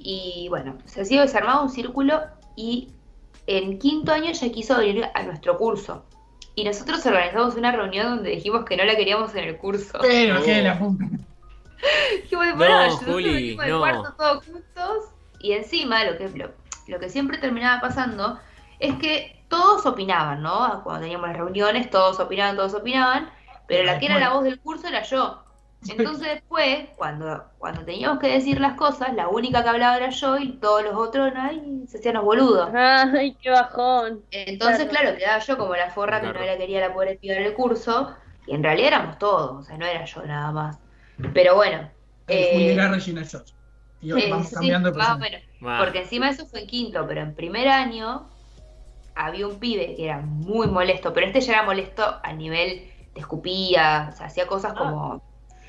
y bueno, se hacía se armaba un círculo y en quinto año ella quiso venir a nuestro curso. Y nosotros organizamos una reunión donde dijimos que no la queríamos en el curso. Pero que la puta. Dijimos, No, bueno, Juli, no. cuarto todos juntos. Y encima lo que, lo, lo que siempre terminaba pasando es que todos opinaban, ¿no? Cuando teníamos las reuniones, todos opinaban, todos opinaban. Pero la que era la voz del curso era yo. Entonces después, cuando, cuando teníamos que decir las cosas, la única que hablaba era yo y todos los otros ay, se hacían los boludos. Ay, qué bajón. Entonces, Claro. claro, quedaba yo como la forra que no la quería la pobre piba en el curso, y en realidad éramos todos, o sea, no era yo nada más. Pero bueno, Eh, era Regina George. Y hoy eh, vamos sí, cambiando de más menos. Ah, Porque encima eso fue en quinto, pero en primer año había un pibe que era muy molesto, pero este ya era molesto a nivel de escupía, o sea, hacía cosas como...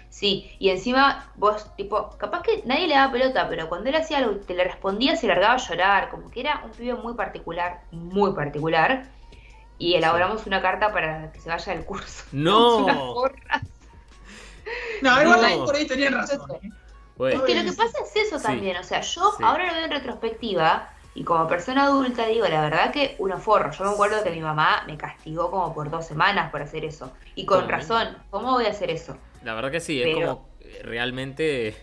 Sí, y encima vos, tipo, capaz que nadie le daba pelota, pero cuando él hacía algo y te le respondía se largaba a llorar, como que era un pibe muy particular, muy particular. Y elaboramos una carta para que se vaya del curso. No. No, igual No. ahí por ahí tenían razón. ¿eh? bueno, Es que lo que pasa es eso Sí. también, o sea, yo Sí. ahora lo veo en retrospectiva y como persona adulta digo, la verdad que uno forro. Yo me acuerdo que mi mamá me castigó como por dos semanas por hacer eso. Y con razón, ¿cómo voy a hacer eso? La verdad que sí, es Pero- como eh, realmente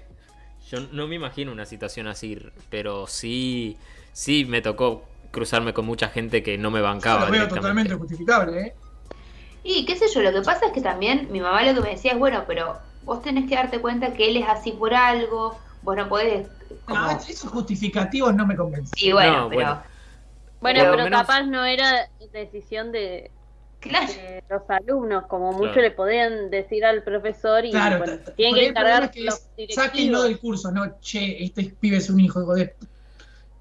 yo no me imagino una situación así, pero sí sí me tocó cruzarme con mucha gente que no me Yo bancaba lo veo totalmente justificable, ¿eh? Y qué sé yo, lo que pasa es que también mi mamá lo que me decía es, bueno, pero vos tenés que darte cuenta que él es así por algo, vos no podés... Como... No, esos justificativos no me convencen. Y bueno, No, pero... bueno. Bueno, pero menos- capaz no era decisión de, Claro. de los alumnos, como mucho Claro. le podían decir al profesor y Claro, bueno, t- tienen que encargar es que los es, sáquenlo del curso, no, che, este pibe es un hijo de...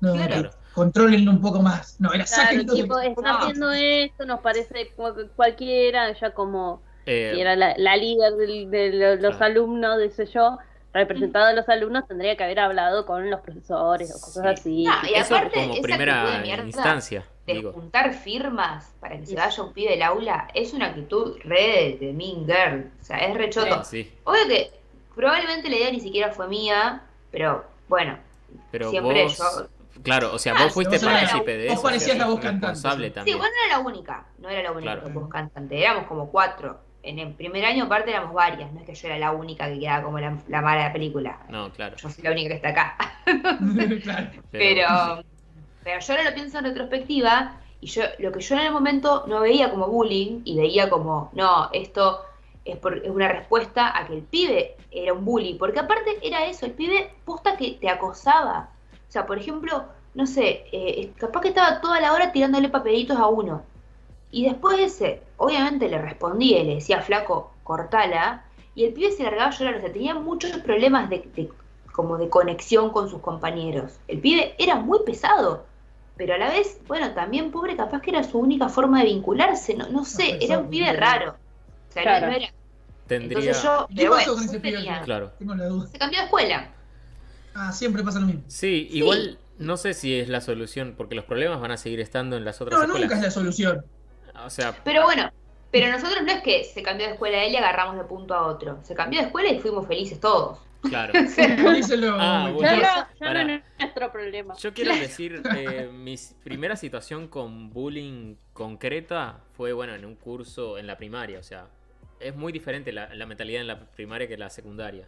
No, Claro. que controlenlo un poco más. No, era Claro, sáquenlo del tipo, está No. haciendo esto, nos parece como que cualquiera, ya como Eh, si era la, la líder del- de, lo- los Claro. alumnos, dice yo, representado a los alumnos, tendría que haber hablado con los profesores o cosas así. No, y eso aparte, como esa primera de mierda instancia, de digo. juntar firmas para que se vaya un pibe del aula es una actitud re de, de mean girl. O sea, es re choto. Sí, Obvio que probablemente la idea ni siquiera fue mía, pero bueno, pero siempre vos yo. Claro, o sea, Ah, vos fuiste vos partícipe de vos eso. parecías o sea, la voz cantante, sí. Vos no era la única, no era la única Claro. voz cantante, éramos como cuatro. En el primer año, aparte, éramos varias, no es que yo era la única que quedaba como la, la mala de la película. No, claro. Yo soy la única que está acá. claro. Pero, pero yo ahora lo pienso en retrospectiva y yo lo que yo en el momento no veía como bullying y veía como, no, esto es, por, es una respuesta a que el pibe era un bully, porque aparte era eso, el pibe posta que te acosaba. O sea, por ejemplo, no sé, eh, capaz que estaba toda la hora tirándole papelitos a uno. Y después de ese, obviamente le respondía y le decía, flaco, cortala. Y el pibe se largaba a llorar, o sea, tenía muchos problemas de- como de conexión con sus compañeros. El pibe era muy pesado, pero a la vez, bueno, también pobre, capaz que era su única forma de vincularse, no, no sé, No, era un pibe no. raro. O sea, no- Claro. no era. Tendría. Entonces yo, ¿Qué pero pasó bueno, con ese pibe? tenía- Claro. Tengo la duda. se cambió de escuela. Ah, siempre pasa lo mismo. Sí, igual no sé si es la solución, porque los problemas van a seguir estando en las otras No, nunca es escuelas. la solución. O sea, Pero bueno, pero nosotros no es que se cambió de escuela él y agarramos de punto a otro. Se cambió de escuela y fuimos felices todos. Claro. Díselo. Ah, Ya, bueno. Pará. no es nuestro problema. Yo quiero decir, eh, mi primera situación con bullying concreta fue, bueno, en un curso en la primaria. O sea, es muy diferente la, la mentalidad en la primaria que en la secundaria.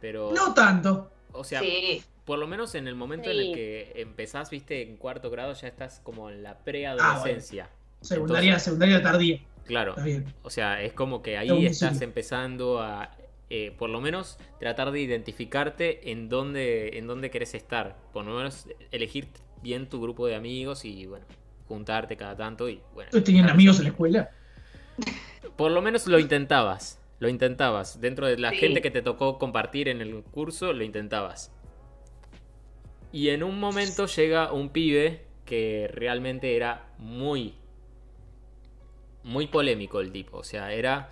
Pero, No tanto. o sea, sí, por lo menos en el momento en el que empezás, viste, en cuarto grado ya estás como en la Ah, preadolescencia. Secundaria, secundaria tardía. Claro. Está bien. O sea, es como que ahí estás empezando a, eh, por lo menos, tratar de identificarte en dónde, en dónde querés estar. Por lo menos elegir bien tu grupo de amigos y, bueno, juntarte cada tanto y, bueno. ¿Ustedes tenían estar- amigos en la escuela? Por lo menos lo intentabas. Lo intentabas. Dentro de la Sí. gente que te tocó compartir en el curso, lo intentabas. Y en un momento llega un pibe que realmente era muy, muy polémico el tipo. O sea, era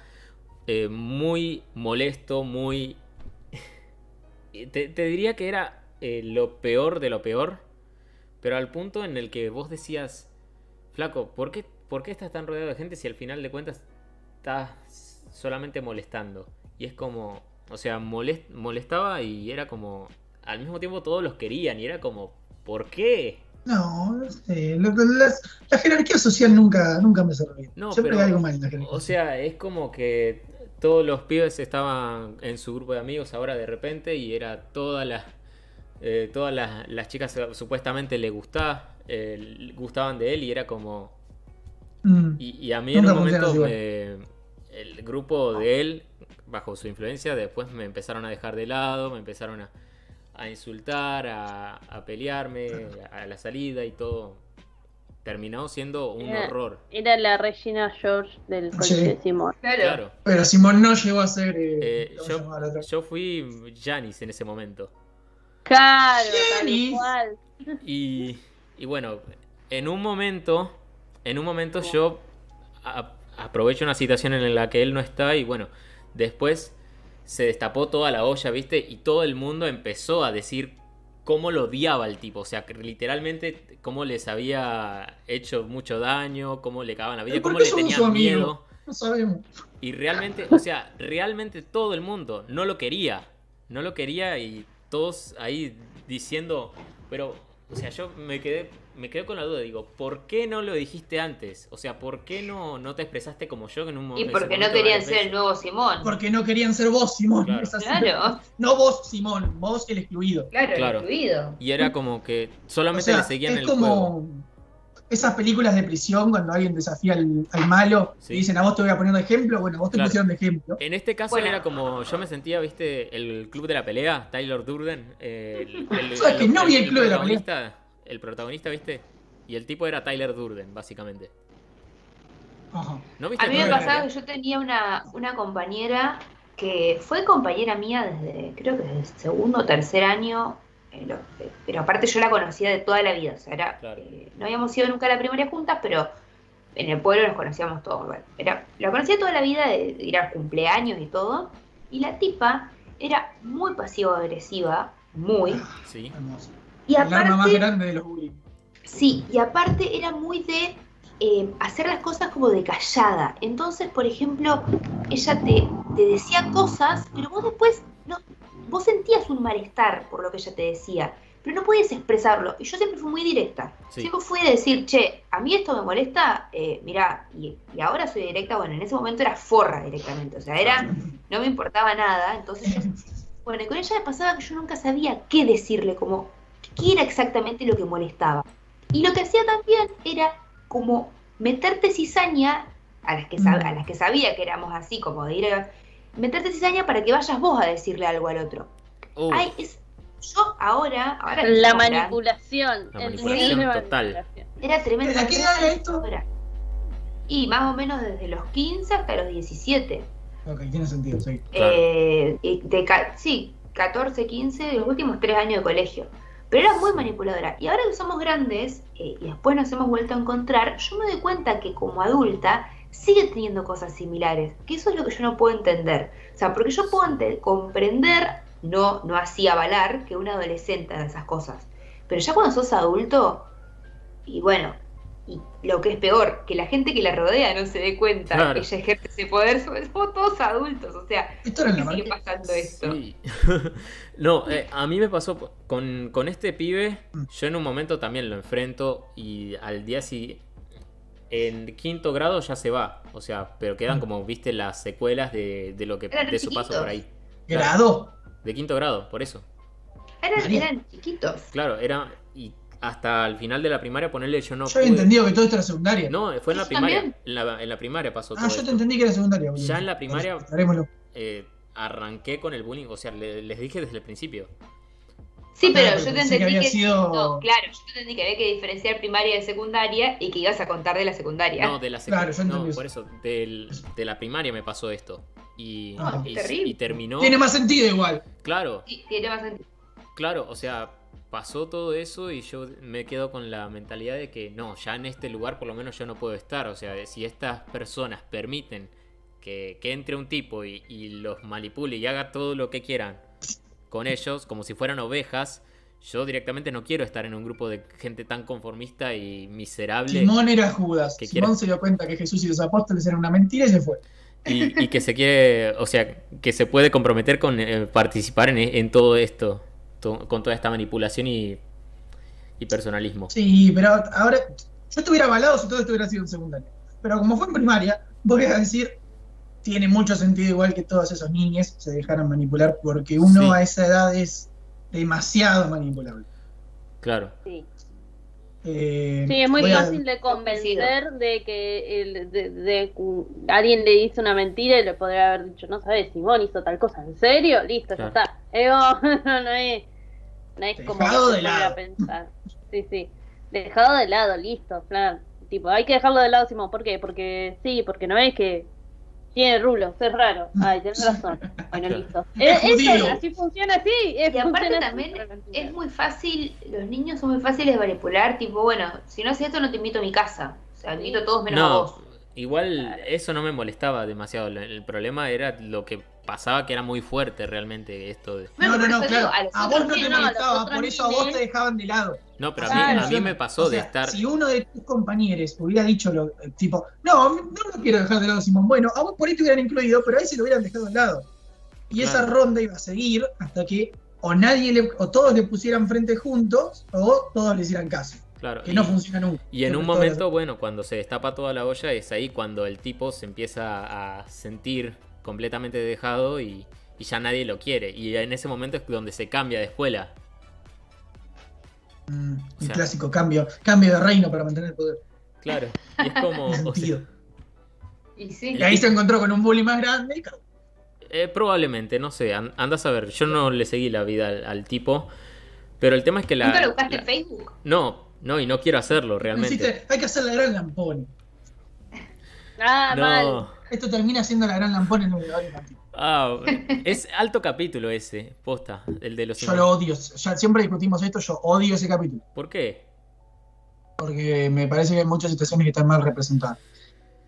eh, muy molesto, muy... Te, te diría que era eh, lo peor de lo peor, pero al punto en el que vos decías, flaco, ¿por qué, ¿por qué estás tan rodeado de gente si al final de cuentas estás solamente molestando? Y es como, o sea, molest- molestaba y era como, al mismo tiempo todos los querían y era como, ¿por qué? No, no sé. La jerarquía social nunca, nunca me cerró bien. No, Siempre pero- hay algo mal en la jerarquía O sea, es como que todos los pibes estaban en su grupo de amigos ahora de repente y era todas las eh, todas las, las chicas supuestamente le gustaba, eh, gustaban de él y era como Mm. y, y a mí Nunca en un momento me- el grupo de él bajo su influencia después me empezaron a dejar de lado, me empezaron a, a insultar, a, a pelearme a la salida y todo terminó siendo un Era- horror. Era la Regina George del colegio Sí. de Simón. claro. Claro. Pero Simón no llegó a ser. eh, Eh, ¿cómo yo, yo fui Janis en ese momento. Claro, tal cual. Y, y bueno, en un momento, en un momento yo a- aprovecho una situación en la que él no está y bueno, después se destapó toda la olla, ¿viste? Y todo el mundo empezó a decir cómo lo odiaba el tipo, o sea, literalmente cómo les había hecho mucho daño, cómo le cagaban la vida, ¿Pero por cómo le tenían miedo. No sabemos. Y realmente, o sea, realmente todo el mundo no lo quería. No lo quería y todos ahí diciendo, pero, o sea, yo me quedé, me quedo con la duda, digo, ¿por qué no lo dijiste antes? O sea, ¿por qué no, no te expresaste como yo en un Y momento? porque no querían ser el nuevo Simón. Porque no querían ser vos, Simón. Claro. Es así. Claro, No vos, Simón. Vos, el excluido. claro, Claro. excluido. Y era como que O solamente sea, le seguían es el como juego. Esas películas de prisión cuando alguien desafía al, al malo Sí. y dicen a vos te voy a poner de ejemplo. Bueno, vos te Claro. pusieron de ejemplo. En este caso Bueno. era como, yo me sentía, viste, el club de la pelea, Tyler Durden. eh, el, el- ¿Sabes que no vi el club de la pelea? protagonista- El protagonista, viste, y el tipo era Tyler Durden, básicamente. Ajá. ¿No viste A mí el me pasaba que yo tenía una, una compañera que fue compañera mía desde, creo que desde el segundo o tercer año, eh, lo- eh, pero aparte yo la conocía de toda la vida, o sea, era, Claro. eh, no habíamos ido nunca a la primaria juntas, pero en el pueblo nos conocíamos todos, bueno, era, la conocía toda la vida de, de ir a cumpleaños y todo, y la tipa era muy pasivo-agresiva, muy, Sí. Y El arma más aparte... grande de los bullying. Sí, y aparte era muy de eh, hacer las cosas como de callada. Entonces, por ejemplo, ella te, te decía cosas, pero vos después no, vos sentías un malestar por lo que ella te decía, pero no podías expresarlo. Y yo siempre fui muy directa. Sí. Siempre fui de decir, che, a mí esto me molesta, eh, mirá, y, y ahora soy directa, bueno, en ese momento era forra directamente, o sea, era, no me importaba nada, entonces yo bueno, y con ella me pasaba que yo nunca sabía qué decirle, como qué era exactamente lo que molestaba. Y lo que hacía también era como meterte cizaña a las que, sab- a las que sabía que éramos así, como de ir a... Meterte cizaña para que vayas vos a decirle algo al otro. Uh, Ay, es... Yo ahora... ahora La manipulación. La el manipulación total. Era tremendo. ¿A qué edad era esto? Ahora, Y más o menos desde los 15 hasta los 17. Ok, tiene sentido, sí. Claro. Eh, de, ca- sí, 14, 15, de los últimos tres años de colegio. Pero era muy manipuladora. Y ahora que somos grandes eh, y después nos hemos vuelto a encontrar, yo me doy cuenta que como adulta sigue teniendo cosas similares. Que eso es lo que yo no puedo entender. O sea, porque yo puedo ente- comprender, no, no así avalar, que un adolescente haga esas cosas. Pero ya cuando sos adulto, y bueno, y lo que es peor, que la gente que la rodea no se dé cuenta Claro. que ella ejerce ese poder, sobre- somos todos adultos, o sea, Esto era en la ¿Por qué sigue pasando esto? Sí. no, eh, a mí me pasó con, con este pibe. Mm. Yo en un momento también lo enfrento y al día siguiente. En quinto grado ya se va. O sea, pero quedan como, viste, las secuelas de, de lo que Eran de su paso por ahí. Grado. De quinto grado, por eso. Eran, chiquitos. Claro, era. Y hasta el final de la primaria ponerle yo no. Yo había pude- entendido que todo esto era secundaria. No, fue en la primaria. En la, en la primaria pasó todo ah, yo esto. te entendí que era secundaria. Ya en la primaria-. Eh, arranqué con el bullying. O sea, le- les dije desde el principio. Sí, Ah, pero pero yo te que entendí que. sido- No, claro, yo te entendí que había que diferenciar primaria de secundaria y que ibas a contar de la secundaria. No, de la Claro, secundaria. yo entendí no, por eso. del- de la primaria me pasó esto. Y, Ah, y- terrible. y terminó. Tiene más sentido igual. Claro, Sí, tiene más sentido. claro. O sea, pasó todo eso y yo me quedo con la mentalidad de que no, ya en este lugar por lo menos yo no puedo estar. O sea, si estas personas permiten que, que entre un tipo y, y los manipule y haga todo lo que quieran con ellos, como si fueran ovejas. Yo directamente no quiero estar en un grupo de gente tan conformista y miserable. Simón era Judas. Que Simón se dio cuenta que Jesús y los apóstoles eran una mentira y se fue. y, y que se quiere, o sea, que se puede comprometer con eh, participar en, en todo esto, to- con toda esta manipulación y, y personalismo. Sí, pero ahora yo estuviera avalado si todo esto hubiera sido en secundaria. Pero como fue en primaria, voy a decir, tiene mucho sentido igual que todos esos niños se dejaran manipular porque uno Sí. a esa edad es demasiado manipulable. Claro, Sí. Eh, Sí, es muy a- fácil de convencer de que el- de, de que alguien le dice una mentira y le podría haber dicho, no sabes, Simón hizo tal cosa, ¿en serio? Listo, Claro. ya está. Ego, no es, no es como Dejado que de lado. a pensar. Sí, sí. Dejado de lado, listo, plan. Tipo, hay que dejarlo de lado, Simón. ¿Por qué? Porque sí, porque no es que tiene rulos, es raro. Ay, tenés razón. Bueno, listo. Es Eh, eso, así funciona así. es- Y aparte así, también es muy fácil, los niños son muy fáciles de manipular, tipo, bueno, si no haces esto no te invito a mi casa. O sea, invito a todos menos a no, vos. igual eso no me molestaba demasiado. El, problema era lo que pasaba, que era muy fuerte realmente esto de... No, no, no, claro. a vos no te molestaba, por eso a vos te dejaban de lado. No, pero a mí, a mí me pasó O de estar... Si uno de tus compañeros hubiera dicho lo, eh, tipo, no, no lo quiero dejar de lado, Simón. Bueno, a vos por ahí te hubieran incluido, pero a ese lo hubieran dejado de lado. Y esa ronda iba a seguir hasta que o nadie le, o todos le pusieran frente juntos, o todos le hicieran caso. Claro, Que y- no funciona nunca. Y en un momento, bueno, cuando se destapa toda la olla, es ahí cuando el tipo se empieza a sentir completamente dejado y, y ya nadie lo quiere. Y en ese momento es donde se cambia de escuela. Mm, O el sea- clásico cambio, cambio de reino para mantener el poder. Claro. Y es como. O sea. Y sí. Y ahí se encontró con un bully más grande eh, probablemente, no sé, an- andas a ver. Yo no le seguí la vida al, al tipo. Pero el tema es que la. ¿Nunca lo buscaste la- en Facebook? No, no, y no quiero hacerlo realmente. Hiciste, hay que hacer la gran lampón. Ah, mal. Esto termina siendo la gran lampón en un lugar infantil. Ah, es alto capítulo ese, posta, el de los Yo lo odio. Ya siempre discutimos esto, yo odio ese capítulo. ¿Por qué? Porque me parece que hay muchas situaciones que están mal representadas.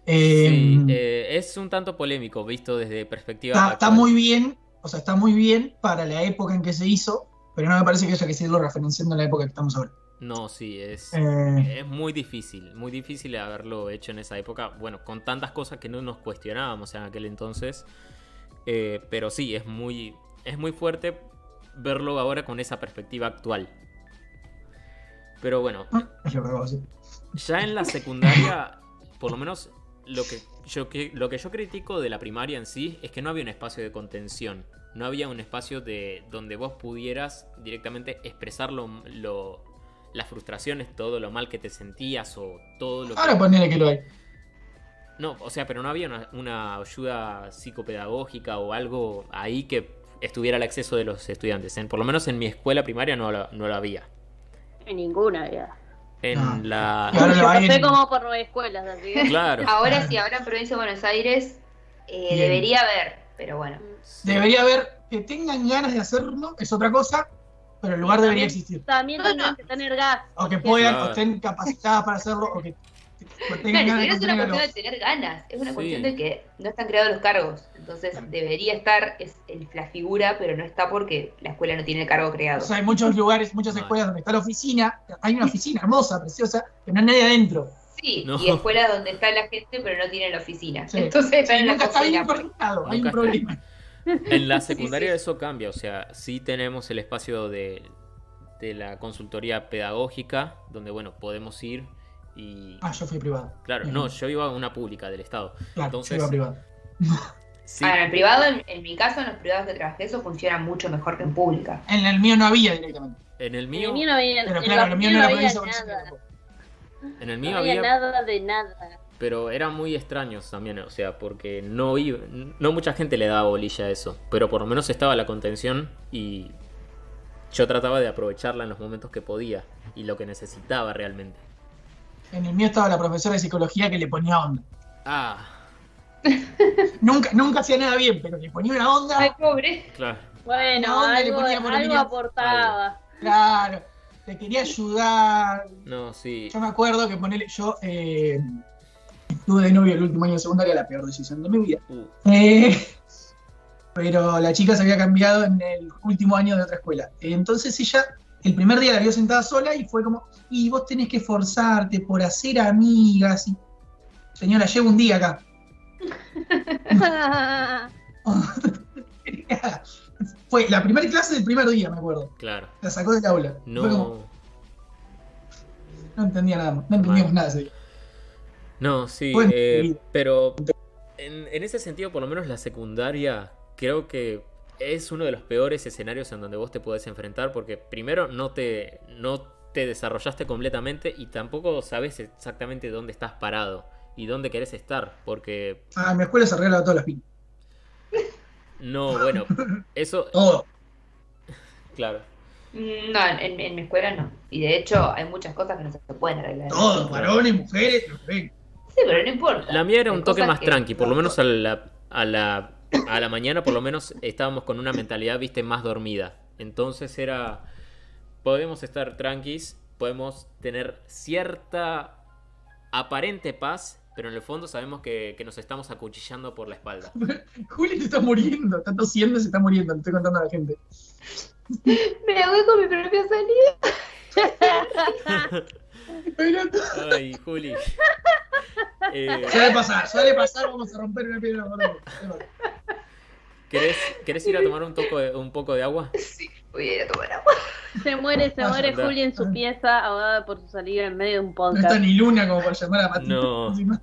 Eh, Sí, eh, es un tanto polémico visto desde perspectiva. está, está muy bien, o sea, está muy bien para la época en que se hizo, pero no me parece que haya que seguirlo referenciando en la época que estamos ahora. No, sí, es. Eh, Es muy difícil, muy difícil haberlo hecho en esa época. Bueno, con tantas cosas que no nos cuestionábamos en aquel entonces. Eh, pero sí, es muy, es muy fuerte verlo ahora con esa perspectiva actual. Pero bueno, que decir. ya en la secundaria, por lo menos lo que, yo, que- lo que yo critico de la primaria en sí es que no había un espacio de contención. No había un espacio de donde vos pudieras directamente expresar lo, lo- las frustraciones, todo lo mal que te sentías o todo lo que... Ahora ponele que lo hay. No, o sea, pero no había una, una ayuda psicopedagógica o algo ahí que estuviera al acceso de los estudiantes. En, por lo menos en mi escuela primaria no lo, no lo había. En ninguna, ya. En Ah. la. Y ahora Yo pasé en- como por nueve escuelas, así que- Claro. Ahora sí, ahora en Provincia de Buenos Aires eh, debería haber, pero bueno. Debería haber, que tengan ganas de hacerlo, es otra cosa, pero el lugar debería existir. También No, tendrían no. que tener gas. O que puedan, Claro. o estén capacitadas para hacerlo, o que Claro, ni siquiera es una cuestión los- de tener ganas, es una Sí. cuestión de que no están creados los cargos. Entonces Claro. debería estar es el- la figura, pero no está porque la escuela no tiene el cargo creado. O sea, hay muchos lugares, muchas escuelas donde está la oficina, hay una oficina hermosa, preciosa, pero no hay nadie adentro. sí, No. y escuelas donde está la gente, pero no tiene la oficina. Sí. Entonces están Sí, en la está bien coordinado, hay un problema. En la Sí, secundaria sí. eso cambia, o sea, sí tenemos el espacio de, de la consultoría pedagógica, donde, bueno, podemos ir y... Ah, yo fui privado. Claro, Bien. no, yo iba a una pública del Estado. Claro, entonces- yo iba privado. Sí, Ah, en el privado, en, en mi caso, en los privados que trabajé, eso funciona mucho mejor que en pública. En el mío no había directamente. en el En mío, el mío no había, Pero en claro, la lo mío no era había nada. en el No mío había había, nada de nada. pero eran muy extraños también, o sea, porque no iba, no mucha gente le daba bolilla a eso, pero por lo menos estaba la contención y yo trataba de aprovecharla en los momentos que podía y lo que necesitaba realmente. En el mío estaba la profesora de psicología que le ponía onda. Ah, Nunca, nunca hacía nada bien, pero le ponía una onda. Ay, pobre. claro. Bueno, No, ¿dónde le algo, ponía por algo aportaba. Claro, te quería ayudar. No, sí. Yo me acuerdo que ponele, yo eh, estuve de novio el último año de secundaria, la peor decisión de mi vida. Uh, Eh, pero la chica se había cambiado en el último año de otra escuela. Entonces ella, el primer día la vio sentada sola y fue como, y vos tenés que esforzarte por hacer amigas. Y, Señora, llevo un día acá. fue la primera clase del primer día, me acuerdo. claro. La sacó del aula. Como, No. no entendía nada más. No entendíamos nada ese día. No, sí, eh, pero en, en ese sentido, por lo menos la secundaria, creo que es uno de los peores escenarios en donde vos te podés enfrentar, porque primero no te, no te desarrollaste completamente y tampoco sabes exactamente dónde estás parado y dónde querés estar, porque Ah, en mi escuela se arreglaba todas las pilas. no, bueno, eso, Todo. claro, Mm, No, en, en mi escuela no. Y de hecho, hay muchas cosas que no se pueden arreglar. Todo. Varones, mujeres. Sí, pero no importa. La mía era un toque más que- tranqui, por lo menos a la, a la, a la mañana por lo menos estábamos con una mentalidad, viste, más dormida. Entonces era, podemos estar tranquis, podemos tener cierta aparente paz, pero en el fondo sabemos que, que nos estamos acuchillando por la espalda. Juli se está muriendo, está tosiendo y se está muriendo, le estoy contando a la gente. Me ahogué con mi propia salida. Ay, Juli. Eh, suele pasar, suele pasar, vamos a romper una piedra otra. ¿Querés, querés ir a tomar un, toco de- un poco de agua? Sí, voy a ir a tomar agua. Se muere, se Ah, muere. Juli en su pieza, ahogada por su salida en medio de un No podcast. está ni Luna como para llamar a Matito. No. Encima.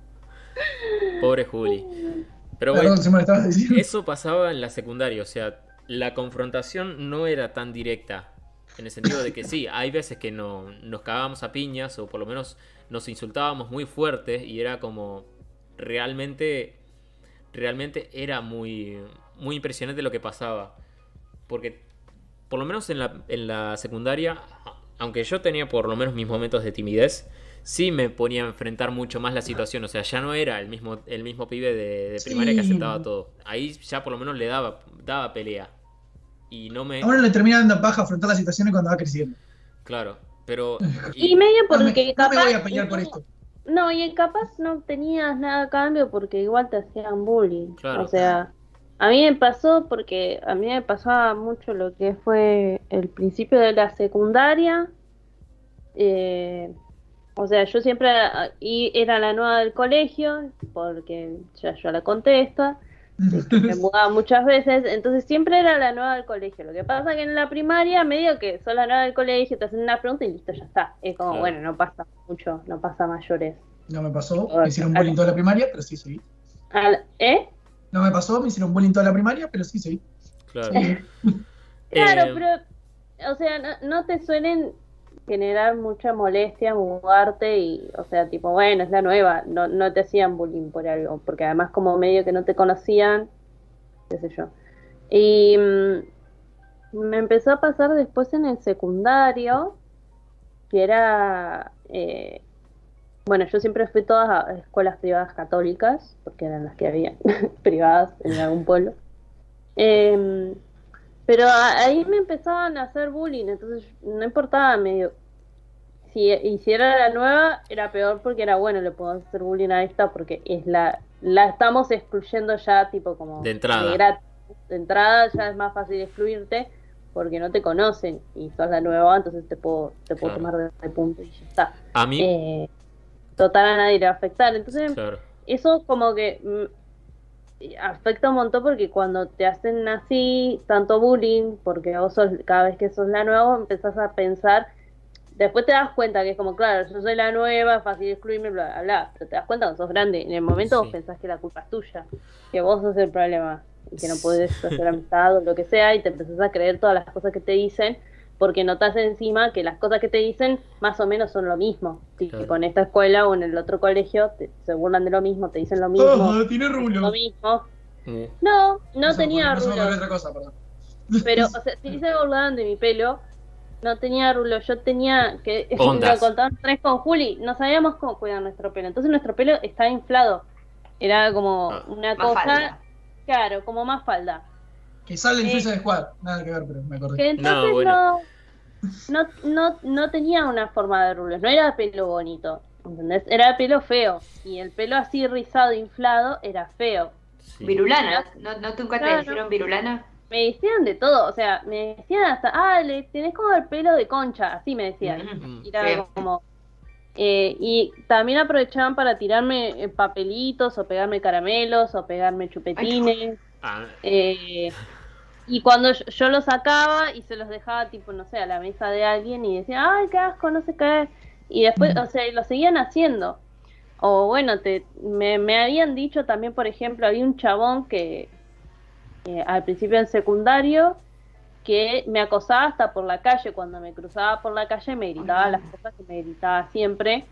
Pobre Juli. Pero bueno. Perdón, se me lo estabas diciendo. Eso pasaba en la secundaria, o sea, la confrontación no era tan directa. En el sentido de que sí, hay veces que no, nos cagábamos a piñas o por lo menos nos insultábamos muy fuerte y era como realmente, realmente era muy, muy impresionante lo que pasaba. Porque por lo menos en la, en la secundaria, aunque yo tenía por lo menos mis momentos de timidez, sí me ponía a enfrentar mucho más la situación. O sea, ya no era el mismo, el mismo pibe de, de primaria que aceptaba todo. Ahí ya por lo menos le daba, daba pelea. Y no me... A uno le termina dando paja afrontar la situación cuando va creciendo. Claro, pero... Y medio No me, porque no capaz. me voy a pelear por esto. No, y capaz no tenías nada a cambio porque igual te hacían bullying. Claro. O sea, a mí me pasó porque a mí me pasaba mucho lo que fue el principio de la secundaria. Eh, o sea, yo siempre era la nueva del colegio, porque ya yo la contesto, me mudaba muchas veces, entonces siempre era la nueva del colegio. Lo que pasa que en la primaria, medio que sos la nueva del colegio, te hacen una pregunta y listo, ya está. Es como, Claro. bueno, no pasa mucho, no pasa mayores. No me pasó, me hicieron bullying toda la primaria, pero sí seguí. ¿Eh? No me pasó, me hicieron bullying toda la primaria, pero sí seguí. Claro. Claro, Eh, pero, o sea, no, no te suelen generar mucha molestia mudarte y, o sea, tipo, bueno, es la nueva, no, no te hacían bullying por algo, porque además como medio que no te conocían, qué sé yo. Y mm, me empezó a pasar después en el secundario, que era, eh, bueno, yo siempre fui todas a escuelas privadas católicas, porque eran las que había privadas en algún pueblo. Em, pero ahí me empezaban a hacer bullying, entonces no importaba medio. Si hiciera la nueva, era peor porque era bueno, le puedo hacer bullying a esta porque es la. La estamos excluyendo ya, tipo como. De entrada. De, entrada ya es más fácil excluirte porque no te conocen y sos la nueva, entonces te puedo, te puedo tomar de, punto y ya está. A mí. Eh, total a nadie le va a afectar. Entonces, eso como que mm, afecta un montón porque cuando te hacen así, tanto bullying, porque vos sos, cada vez que sos la nueva, empezás a pensar, después te das cuenta que es como, claro, yo soy la nueva, fácil excluirme, bla, bla, bla, pero te das cuenta cuando sos grande. En el momento vos pensás que la culpa es tuya, que vos sos el problema y que no puedes hacer amistad o lo que sea, y te empezás a creer todas las cosas que te dicen porque notas encima que las cosas que te dicen más o menos son lo mismo. Tipo, en esta escuela o en el otro colegio se burlan de lo mismo, te dicen lo mismo. Oh, tiene rulo. Lo mismo. No, no, tenía rulo. Pero, o sea, si se burlaban de mi pelo, no tenía rulo. Yo tenía que. Lo contaban tres con Juli. No sabíamos cómo cuidar nuestro pelo. Entonces nuestro pelo estaba inflado. Era como ah. una cosa. Claro, como más falda. Que sale en Suiza de Squad, nada que ver, pero me acordé. Que entonces no, no, no, no, tenía una forma de rulos, no era pelo bonito, ¿entendés? Era pelo feo. Y el pelo así rizado, inflado, era feo. ¿Virulana? ¿No, no nunca te dijeron virulana? Me decían de todo, o sea, me decían hasta, ah, le tenés como el pelo de concha, así me decían. Mm, y era como... Eh, y también aprovechaban para tirarme eh, papelitos o pegarme caramelos o pegarme chupetines. Ah. eh, y cuando yo, lo sacaba y se los dejaba, tipo, no sé, a la mesa de alguien y decía, ay, qué asco, no sé qué. Y después, o sea, lo seguían haciendo. O bueno, te, me, me habían dicho también, por ejemplo, había un chabón que al principio en secundario que me acosaba hasta por la calle. Cuando me cruzaba por la calle me gritaba las cosas que me gritaba siempre.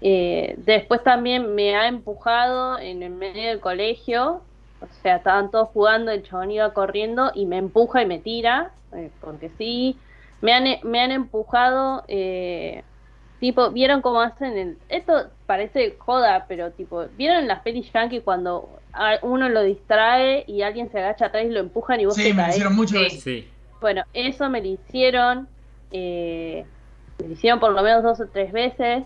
Eh, después también me ha empujado en el medio del colegio o sea, estaban todos jugando, el chabón iba corriendo y me empuja y me tira, eh, porque sí. Me han, me han empujado, eh, tipo, ¿vieron cómo hacen el... Esto parece joda, pero tipo, ¿vieron las pelis yankee cuando uno lo distrae y alguien se agacha atrás y lo empujan y vos sí, me lo hicieron mucho sí. Bueno, eso me lo hicieron, eh, me lo hicieron por lo menos dos o tres veces.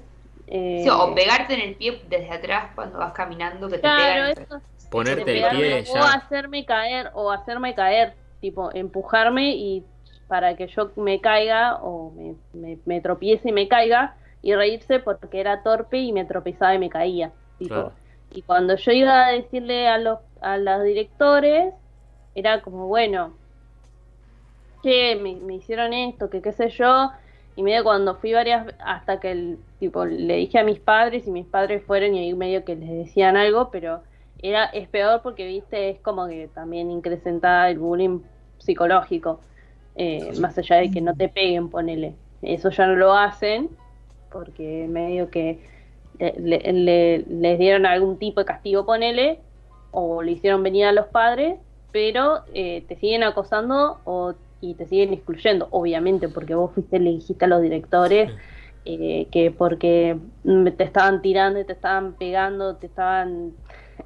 Sí, o pegarte en el pie desde atrás cuando vas caminando que te pegan. Eso, Ponerte el pie O hacerme caer, o hacerme caer, tipo, empujarme y para que yo me caiga o me, me, tropiece y me caiga y reírse porque era torpe y me tropezaba y me caía. Tipo. Y cuando yo iba a decirle a los, a los directores, era como, bueno, que me, me, hicieron esto, que qué sé yo, y medio cuando fui varias, hasta que el, tipo, le dije a mis padres y mis padres fueron y ahí medio que les decían algo, pero era, es peor porque, viste, es como que también increcenta el bullying psicológico, eh, más allá de que no te peguen, ponele. Eso ya no lo hacen porque medio que le, les dieron algún tipo de castigo, ponele, o le hicieron venir a los padres, pero eh, te siguen acosando o, y te siguen excluyendo, obviamente, porque vos fuiste, le dijiste a los directores. Eh, que porque te estaban tirando, te estaban pegando, te estaban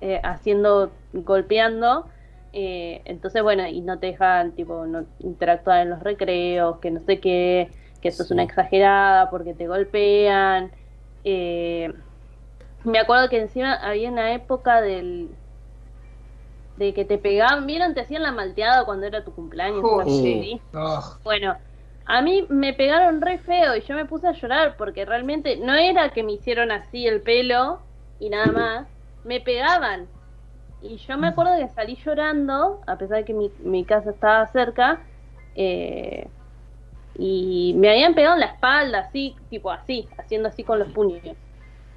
eh, haciendo, golpeando. Eh, entonces, bueno, y no te dejan, tipo, no interactuar en los recreos, que no sé qué, que eso es una exagerada porque te golpean. Eh, me acuerdo que encima había una época del de que te pegaban, ¿vieron? Te hacían la malteada cuando era tu cumpleaños. Ah. Bueno, a mí me pegaron re feo y yo me puse a llorar porque realmente no era que me hicieron así el pelo y nada más, me pegaban. Y yo me acuerdo que salí llorando, a pesar de que mi, mi casa estaba cerca, eh, y me habían pegado en la espalda, así, tipo así, haciendo así con los puños.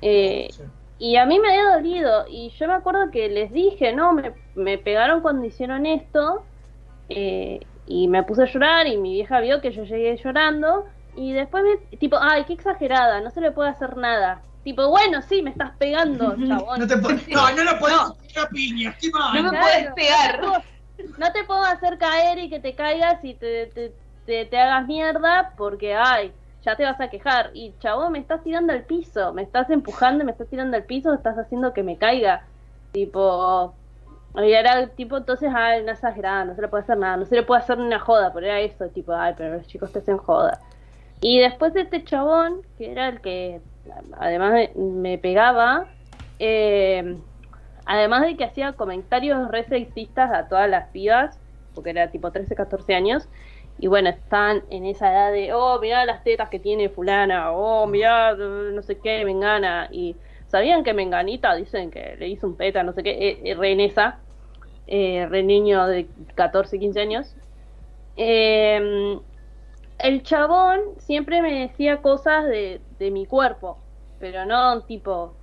Eh, y a mí me había dolido, y yo me acuerdo que les dije, no, me, me pegaron cuando hicieron esto, eh, y me puse a llorar, y mi vieja vio que yo llegué llorando, y después me, tipo, ay, qué exagerada, no se le puede hacer nada. Tipo, bueno, sí, me estás pegando, chabón. No, te no, no lo puedes no. piña, ¿qué más? No me puedes pegar. No te puedo hacer caer y que te caigas y te, te, te, hagas mierda porque, ay, ya te vas a quejar. Y chabón, me estás tirando al piso, me estás empujando, me estás tirando al piso, estás haciendo que me caiga. Tipo, y era tipo, entonces, ay, no exagerada, no se le puede hacer nada, no se le puede hacer ni una joda, pero era eso, tipo, ay, pero los chicos te hacen joda. Y después de este chabón, que era el que además me, pegaba, eh, además de que hacía comentarios re sexistas a todas las pibas, porque era tipo 13, 14 años, y bueno, están en esa edad de, oh, mirá las tetas que tiene fulana, oh, mirá, no sé qué, mengana, y sabían que menganita, dicen que le hizo un peta, no sé qué, eh, eh, re en esa, eh, re niño de 14, 15 años. Eh, el chabón siempre me decía cosas de, de mi cuerpo, pero no tipo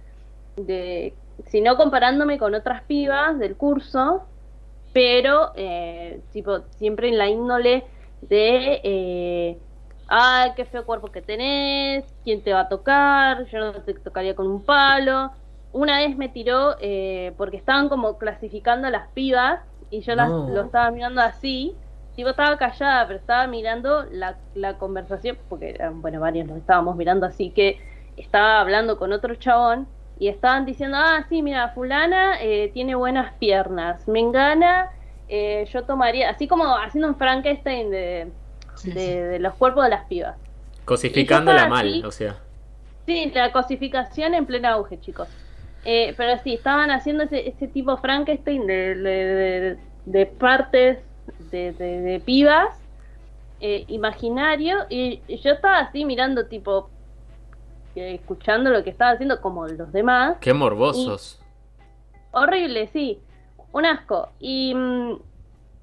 de, sino comparándome con otras pibas del curso, pero eh, tipo siempre en la índole de eh, ay qué feo cuerpo que tenés quién te va a tocar yo no te tocaría con un palo una vez me tiró eh, porque estaban como clasificando a las pibas y yo las, lo estaba mirando así tipo estaba callada pero estaba mirando la, la conversación porque eran, bueno varios nos estábamos mirando así que estaba hablando con otro chabón y estaban diciendo, ah, sí, mira, fulana eh, tiene buenas piernas, Mengana, eh, yo tomaría, así como haciendo un Frankenstein de, Sí, de, sí. de los cuerpos de las pibas. Cosificándola mal, así. o sea. Sí, la cosificación en pleno auge, chicos. Eh, pero sí, estaban haciendo ese, ese tipo Frankenstein de, de, de- de partes de, de- de pibas eh, imaginario y, y yo estaba así mirando tipo eh, escuchando lo que estaba haciendo como los demás Qué morbosos. Horrible, sí. Un asco. Y, mm,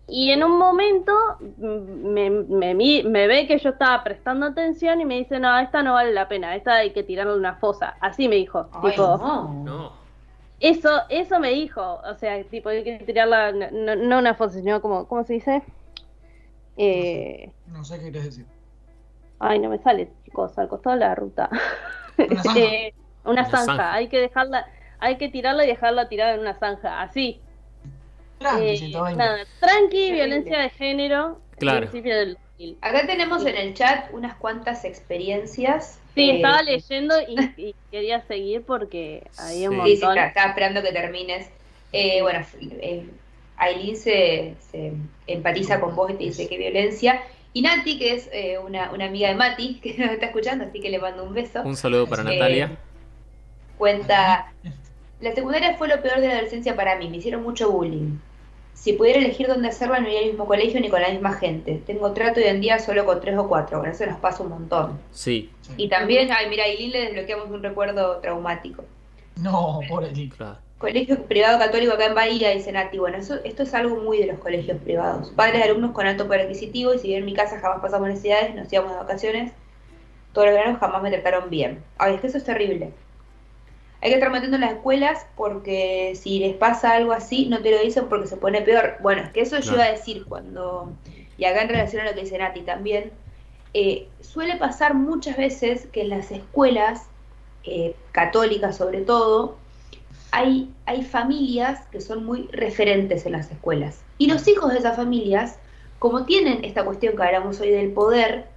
y en un momento mm, me, me, ve que yo estaba prestando atención y me dice, no, esta no vale la pena, esta hay que tirarle una fosa. Así me dijo. Ay, tipo, no. No. Eso, eso me dijo. O sea, tipo, hay que tirarla, no, no- una fosa, sino como, ¿cómo se dice? Eh, No sé qué querés decir. ay, no me sale, chicos, al costado de la ruta. Una zanja. Eh, una Una zanja. zanja. Hay que dejarla, hay que tirarla y dejarla tirada en una zanja, así. Tranqui, Eh, 120. nada, tranqui, violencia de género. Claro. Principio del 2000. Acá tenemos en el chat unas cuantas experiencias. Sí, eh, estaba leyendo y, y quería seguir porque había un Sí. Sí, sí, montón. está- estaba esperando que termines. Eh, bueno, eh, Aileen se, se empatiza con vos y te dice que violencia. Y Nati, que es eh, una, una amiga de Mati, que nos está escuchando, así que le mando un beso, Un saludo para Eh, Natalia. cuenta, la secundaria fue lo peor de la adolescencia para mí, me hicieron mucho bullying. Si pudiera elegir dónde hacerla, no iría al mismo colegio ni con la misma gente. Tengo trato hoy en día solo con tres o cuatro, bueno, eso nos pasa un montón. Sí, Sí. Y también, ay, mira, a Aileen le desbloqueamos un recuerdo traumático. No, pobre Lick. claro. Colegio privado católico acá en Bahía, dice Nati. Bueno, eso, esto es algo muy de los colegios privados. Padres de alumnos con alto poder adquisitivo y si bien en mi casa jamás pasamos necesidades, nos íbamos de vacaciones, todos los veranos jamás me trataron bien. Ay, es que eso es terrible. Hay que estar metiendo en las escuelas porque si les pasa algo así, no te lo dicen porque se pone peor. Bueno, es que eso yo iba a decir cuando, y acá en relación a lo que dice Nati también, eh, suele pasar muchas veces que en las escuelas, eh, católicas sobre todo, hay, hay familias que son muy referentes en las escuelas. Y los hijos de esas familias, como tienen esta cuestión que hablamos hoy del poder,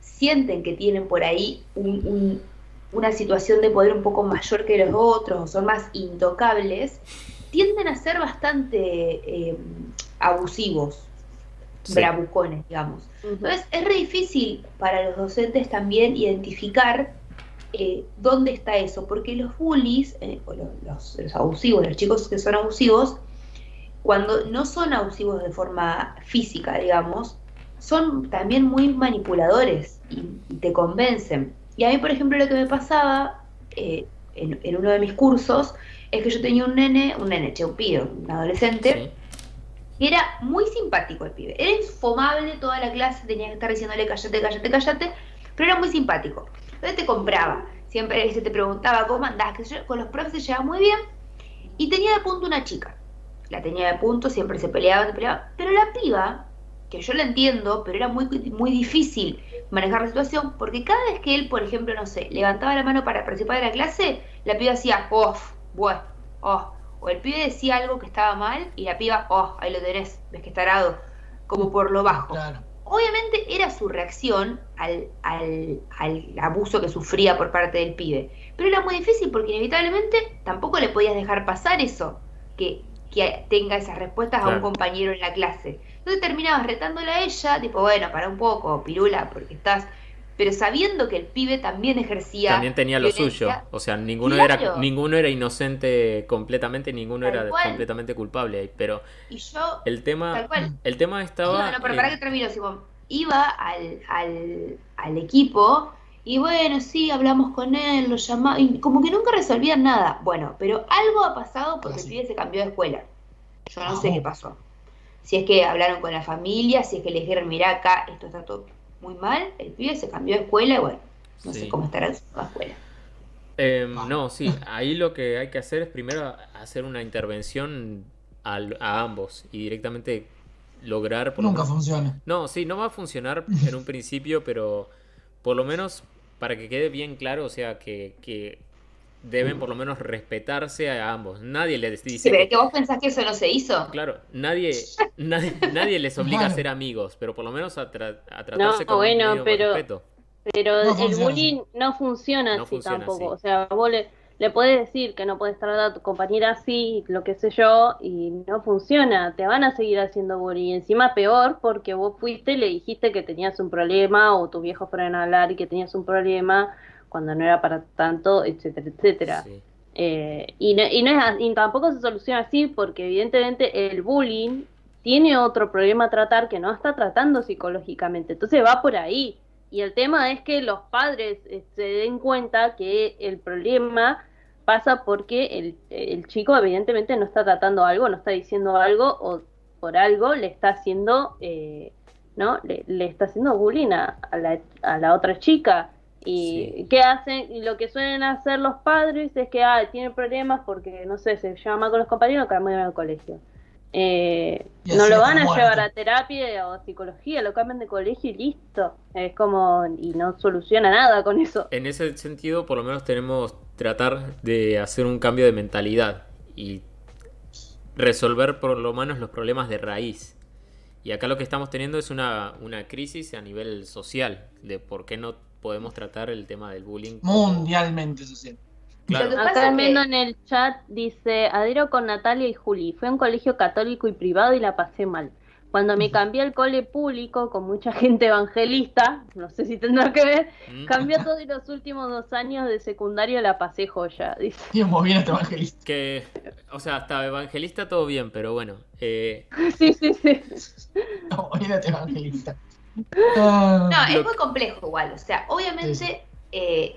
sienten que tienen por ahí un- un- una situación de poder un poco mayor que los otros, o son más intocables, tienden a ser bastante eh, abusivos, Sí. bravucones, digamos. Entonces es re difícil para los docentes también identificar eh, dónde está eso, porque los bullies, eh, o los, los- los abusivos, los chicos que son abusivos, cuando no son abusivos de forma física, digamos, son también muy manipuladores y, y te convencen. Y a mí, por ejemplo, lo que me pasaba eh, en, en uno de mis cursos es que yo tenía un nene, un nene, che, un pibe, un adolescente, Sí. y era muy simpático el pibe. Era infumable toda la clase, tenía que estar diciéndole cállate, cállate, cállate, pero era muy simpático. Entonces te compraba, siempre este, te preguntaba cómo andás, que yo, con los profes se llevaba muy bien, y tenía de punto una chica. La tenía de punto, siempre se peleaban, se peleaban, pero la piba, que yo la entiendo, pero era muy, muy difícil manejar la situación, porque cada vez que él, por ejemplo, no sé, levantaba la mano para participar de la clase, la piba hacía, oh, bueno, oh, o el pibe decía algo que estaba mal y la piba, oh, ahí lo tenés, ves que está arado, como por lo bajo. Claro. obviamente era su reacción al, al, al, abuso que sufría por parte del pibe. Pero era muy difícil porque inevitablemente tampoco le podías dejar pasar eso, que, que tenga esas respuestas a un compañero en la clase. Entonces terminabas retándola a ella, tipo, bueno, para un poco, pirula, porque estás... Pero sabiendo que el pibe también ejercía... También tenía lo suyo. O sea, ninguno Claro. era ninguno era inocente completamente, ninguno Tal era cual. completamente culpable. ahí, Pero Y yo, el tema, tal cual, el tema estaba. No, no, pero para que termino, Simón. Iba al, al, al equipo y bueno, sí, hablamos con él, lo llamaba, y como que nunca resolvían nada. Bueno, pero algo ha pasado porque el pibe se cambió de escuela. Yo no sé qué pasó. Si es que hablaron con la familia, si es que le dijeron, mirá acá, esto está todo muy mal, el pibe se cambió de escuela y bueno, no Sí. sé cómo estará en su nueva escuela. Em, Ah. no, sí, ahí lo que hay que hacer es primero hacer una intervención al- a ambos y directamente lograr por lo Nunca menos- funciona. No, sí, no va a funcionar en un principio, pero por lo menos para que quede bien claro, o sea, que, que deben por lo menos respetarse a ambos. Nadie les Sí, dice pero que- que vos pensás que eso no se hizo. Claro, nadie, nadie, nadie les obliga a ser amigos, pero por lo menos a, tra- a tratarse No, con bueno, pero- respeto. Pero No el bullying no funciona No así funciona tampoco. así. O sea, vos le, le podés decir que no puedes tratar a tu compañera así, lo que sé yo, y no funciona. Te van a seguir haciendo bullying. Y encima peor porque vos fuiste y le dijiste que tenías un problema o tus viejos fueron a hablar y que tenías un problema cuando no era para tanto, etcétera, etcétera. Sí. Eh, y, no, y, no es, y tampoco se soluciona así porque evidentemente el bullying tiene otro problema a tratar que no está tratando psicológicamente. Entonces va por ahí. Y el tema es que los padres eh, se den cuenta que el problema pasa porque el, el chico evidentemente no está tratando algo, no está diciendo algo o por algo le está haciendo, eh, ¿no? Le, le está haciendo bullying a, a la, a la otra chica. Y Sí. qué hacen, y lo que suelen hacer los padres es que ah, tiene problemas porque, no sé, se lleva mal con los compañeros, que cambian al colegio. Eh, no lo van a muerte. llevar a terapia o psicología, lo cambian de colegio y listo. Es como, y no soluciona nada con eso. En ese sentido, por lo menos tenemos tratar de hacer un cambio de mentalidad y resolver por lo menos los problemas de raíz. Y acá lo que estamos teniendo es una, una crisis a nivel social de por qué no podemos tratar el tema del bullying. Mundialmente social. Claro. Lo que Acá que- viendo en el chat dice, adhiero con Natalia y Juli, fue a un colegio católico y privado y la pasé mal. Cuando me cambié al cole público con mucha gente evangelista, no sé si tendrá que ver, Mm. cambió todo y los últimos dos años de secundario la pasé joya. Dice, Bien, muy bien este evangelista. Que, o sea, hasta evangelista todo bien, pero bueno. eh, sí, sí, sí. Muy bien evangelista. Ah, No, es muy complejo igual. O sea, obviamente eh,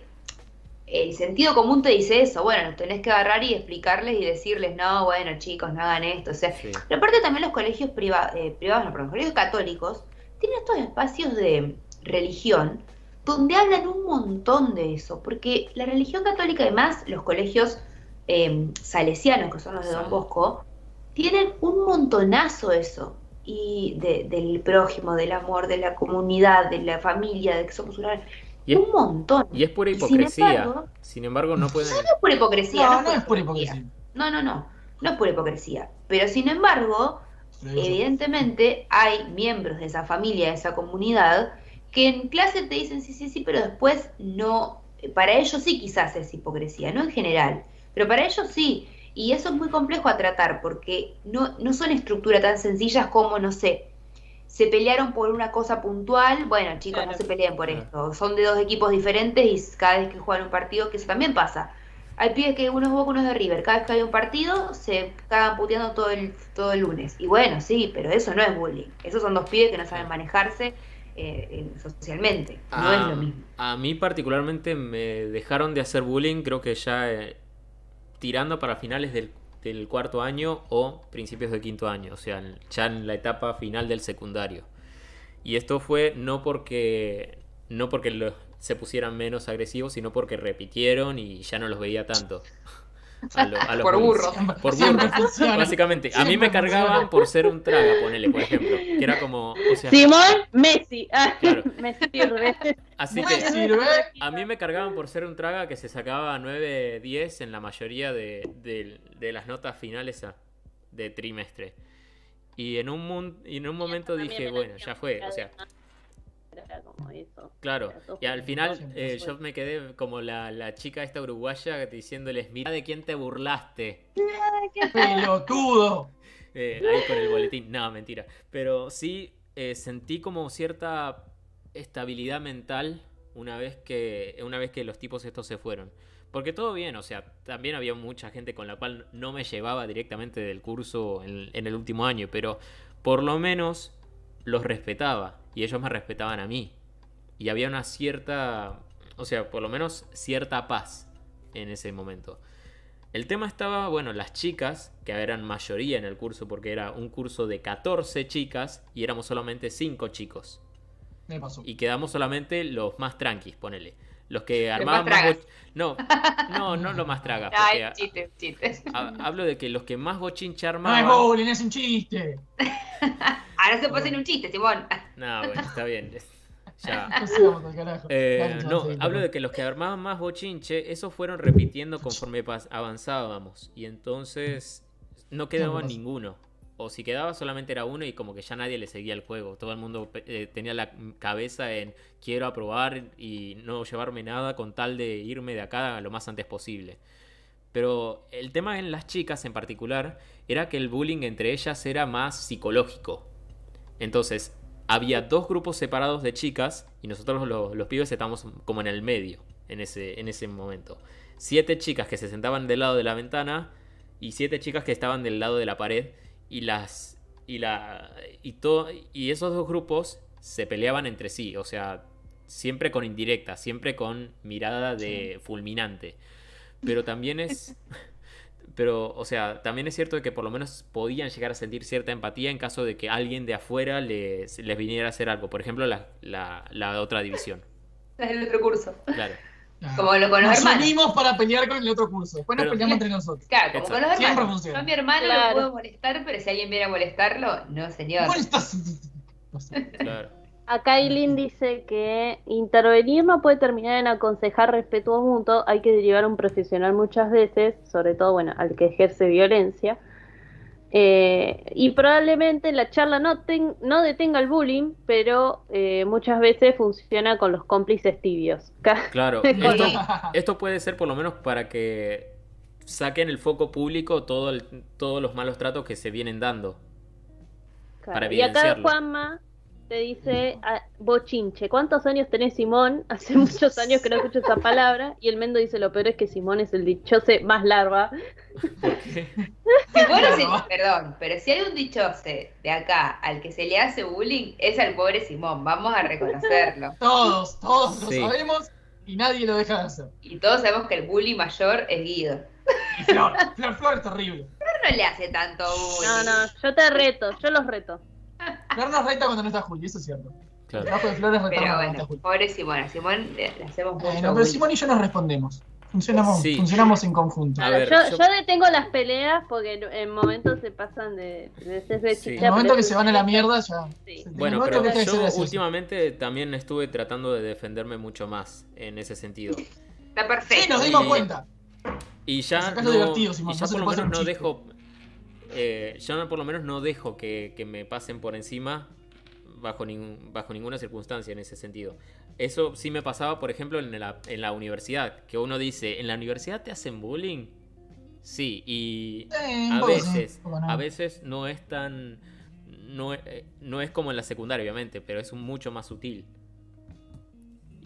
el sentido común te dice eso. Bueno, tenés que agarrar y explicarles y decirles, no, bueno, chicos, no hagan esto. O sea, sí. pero aparte también los colegios priva- eh, privados, no, perdón, colegios católicos, tienen estos espacios de religión donde hablan un montón de eso. Porque la religión católica, además, los colegios eh, salesianos, que son los de Don. Bosco, tienen un montonazo eso. Y de- del prójimo, del amor, de la comunidad, de la familia, de que somos una... Y es, un montón. y es pura sin hipocresía. embargo- Sin embargo, no pueden. No es pura hipocresía. No, no es pura hipocresía. No, no, no. No es pura hipocresía. Pero sin embargo, evidentemente hay miembros de esa familia, de esa comunidad, que en clase te dicen sí, sí, sí, pero después no. Para ellos sí quizás es hipocresía, no en general. Pero para ellos sí. Y eso es muy complejo a tratar porque no, no son estructuras tan sencillas como, no sé, se pelearon por una cosa puntual. Bueno, chicos, Claro. no se peleen por esto. Son de dos equipos diferentes y cada vez que juegan un partido, que eso también pasa. Hay pibes que uno es Boca, uno es de River. Cada vez que hay un partido, se cagan puteando todo el, todo el lunes. Y bueno, sí, pero eso no es bullying. Esos son dos pibes que no saben manejarse eh, en- socialmente. No A- es lo mismo. A mí particularmente me dejaron de hacer bullying, creo que ya eh, tirando para finales del, del cuarto año o principios del quinto año, o sea, ya en la etapa final del secundario. Y esto fue no porque no porque se pusieran menos agresivos, sino porque repitieron y ya no los veía tanto. A lo- a los Por burro. Por burro. Básicamente, a mí me cargaban por ser un traga, ponele, por ejemplo. Que era como, o sea, Simón, Messi. Ah, Claro. me sirve. así Me que sirve. a mí me cargaban por ser un traga que se sacaba 9, 10 en la mayoría de, de- de las notas finales de trimestre. Y en un, mun- y en un momento dije, bueno, ya fue. O muchas sea, veces. eso. Claro, y al final eh, yo me quedé como la, la chica esta uruguaya diciéndoles, mira de quién te burlaste. Pelotudo. Eh, ahí con el boletín. No, mentira. Pero sí eh, sentí como cierta estabilidad mental una vez que una vez que los tipos estos se fueron. Porque todo bien, o sea, también había mucha gente con la cual no me llevaba directamente del curso en, en el último año, pero por lo menos los respetaba y ellos me respetaban a mí. Y había una cierta, o sea, por lo menos cierta paz en ese momento. El tema estaba, bueno, las chicas, que eran mayoría en el curso porque era un curso de 14 chicas y éramos solamente 5 chicos. Me pasó. Y quedamos solamente los más tranquis, ponele. Los que armaban más más... No, no, no los más tragas. Ay, chiste, chiste. hablo de que los que más bochinche No es armaban... bowling, es un chiste. Ahora se puede hacer un chiste, Simón. No, bueno, está bien. Ya. No sigamos al carajo. Eh, no, hablo de que los que armaban más bochinche, esos fueron repitiendo conforme avanzábamos. Y entonces no quedaba ninguno. O si quedaba solamente era uno y como que ya nadie le seguía el juego. Todo el mundo eh, tenía la cabeza en quiero aprobar y no llevarme nada con tal de irme de acá lo más antes posible. Pero el tema en las chicas en particular era que el bullying entre ellas era más psicológico. Entonces, había dos grupos separados de chicas y nosotros los, los pibes estábamos como en el medio en ese, en ese momento. Siete chicas que se sentaban del lado de la ventana y siete chicas que estaban del lado de la pared y las y la y todo y esos dos grupos se peleaban entre sí, o sea, siempre con indirecta, siempre con mirada de fulminante. Pero también es pero, o sea, también es cierto de que por lo menos podían llegar a sentir cierta empatía en caso de que alguien de afuera les, les viniera a hacer algo. Por ejemplo, la, la, la otra división. Es el otro curso. Claro. Como lo con los Nos hermanos. unimos para pelear con el otro curso. Después nos Pero- peleamos entre nosotros. Claro, como Exacto. con los Siempre hermanos. funciona. Yo a mi hermano Claro. lo puedo molestar, pero si alguien viene a molestarlo, no, señor. ¿Cuál estás? No sé. Claro. Acá Eileen dice que intervenir no puede terminar en aconsejar respeto mutuo, hay que derivar a un profesional muchas veces, sobre todo bueno, al que ejerce violencia. Eh, y probablemente la charla no, ten- no detenga el bullying, pero eh, muchas veces funciona con los cómplices tibios. Claro. Esto, esto puede ser por lo menos para que saquen el foco público todo el- todos los malos tratos que se vienen dando. Para y acá. Juanma te dice, ah, bochinche, ¿cuántos años tenés Simón? Hace muchos años que no escucho esa palabra. Y el Mendo dice, lo peor es que Simón es el dichose más larva. Simón es el- No. perdón, pero si hay un dichose de acá al que se le hace bullying, es al pobre Simón. Vamos a reconocerlo. Todos, todos Sí. lo sabemos y nadie lo deja de hacer. Y todos sabemos que el bully mayor es Guido. Y Flor, Flor, Flor es terrible. Pero no le hace tanto bullying. No, no, yo te reto, yo los reto. Flor nos reta cuando no está Juli, eso es cierto. Claro. trabajo de Flor es retarnos Pero cuando no está bueno, Juli. pobre Simón. A Simón le, hacemos mucho Eh, no, pero bullying. Simón y yo nos respondemos. Funcionamos, Sí. funcionamos en conjunto. A ver, yo, yo- yo detengo las peleas porque en, en momentos se pasan de, de ser de Sí. chicha, En el momento pero que se van a la mierda, ya. Sí. Bueno, pero que yo últimamente también estuve tratando de defenderme mucho más en ese sentido. Está Sí, perfecto. nos dimos Y- cuenta. Y ya, no, lo divertido, Simón, y ya por lo menos no dejo. Eh, ya no- por lo menos no dejo que, que me pasen por encima bajo, bajo ninguna circunstancia en ese sentido. Eso sí me pasaba, por ejemplo, en la, en la universidad. Que uno dice, ¿en la universidad te hacen bullying? Sí, y a veces, no. a veces no es tan. No, eh, no es como en la secundaria, obviamente, pero es mucho más sutil.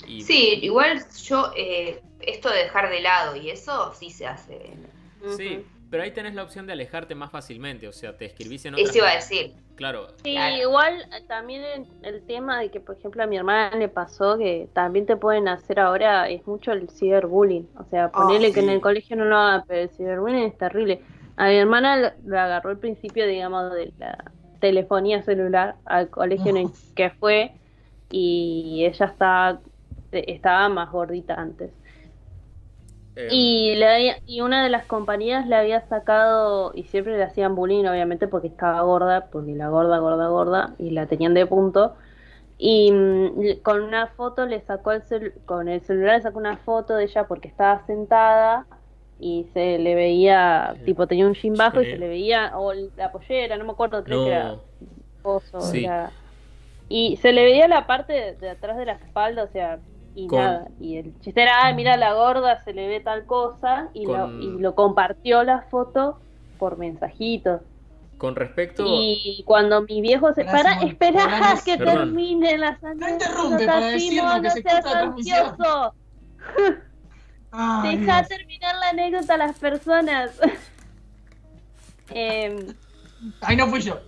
Y- Sí, igual yo, eh, esto de dejar de lado y eso sí se hace. Sí. Pero ahí tenés la opción de alejarte más fácilmente, o sea, te escribís en otras... Eso iba a decir. Claro, Sí, Claro. igual eh, también el, tema de que, por ejemplo, a mi hermana le pasó que también te pueden hacer ahora es mucho el ciberbullying. O sea, ponerle que en el colegio no lo haga, pero el ciberbullying es terrible. A mi hermana lo, lo agarró al principio, digamos, de la telefonía celular al colegio en el que fue y ella estaba, estaba más gordita antes. Eh, Y, le había- y una de las compañeras le había sacado, y siempre le hacían bullying, obviamente, porque estaba gorda, porque la gorda, gorda, gorda, y la tenían de punto. Y mm, le- con una foto le sacó el cel- con el celular le sacó una foto de ella porque estaba sentada y se le veía, Sí. tipo tenía un jean bajo y se le veía, o la pollera, no me acuerdo, creo que era no, Sí. era- Y se le veía la parte de, de atrás de la espalda, o sea, y Con- nada. Y el chiste era, ah, mira la gorda, se le ve tal cosa, y, lo, y lo compartió la foto por mensajitos. Con respecto. Y cuando mi viejo se para, Simón, espera que Perdón. termine la No interrumpe para que no se seas ansioso. Ay, Deja Dios. terminar la anécdota a las personas. Em, Ay, no fui yo.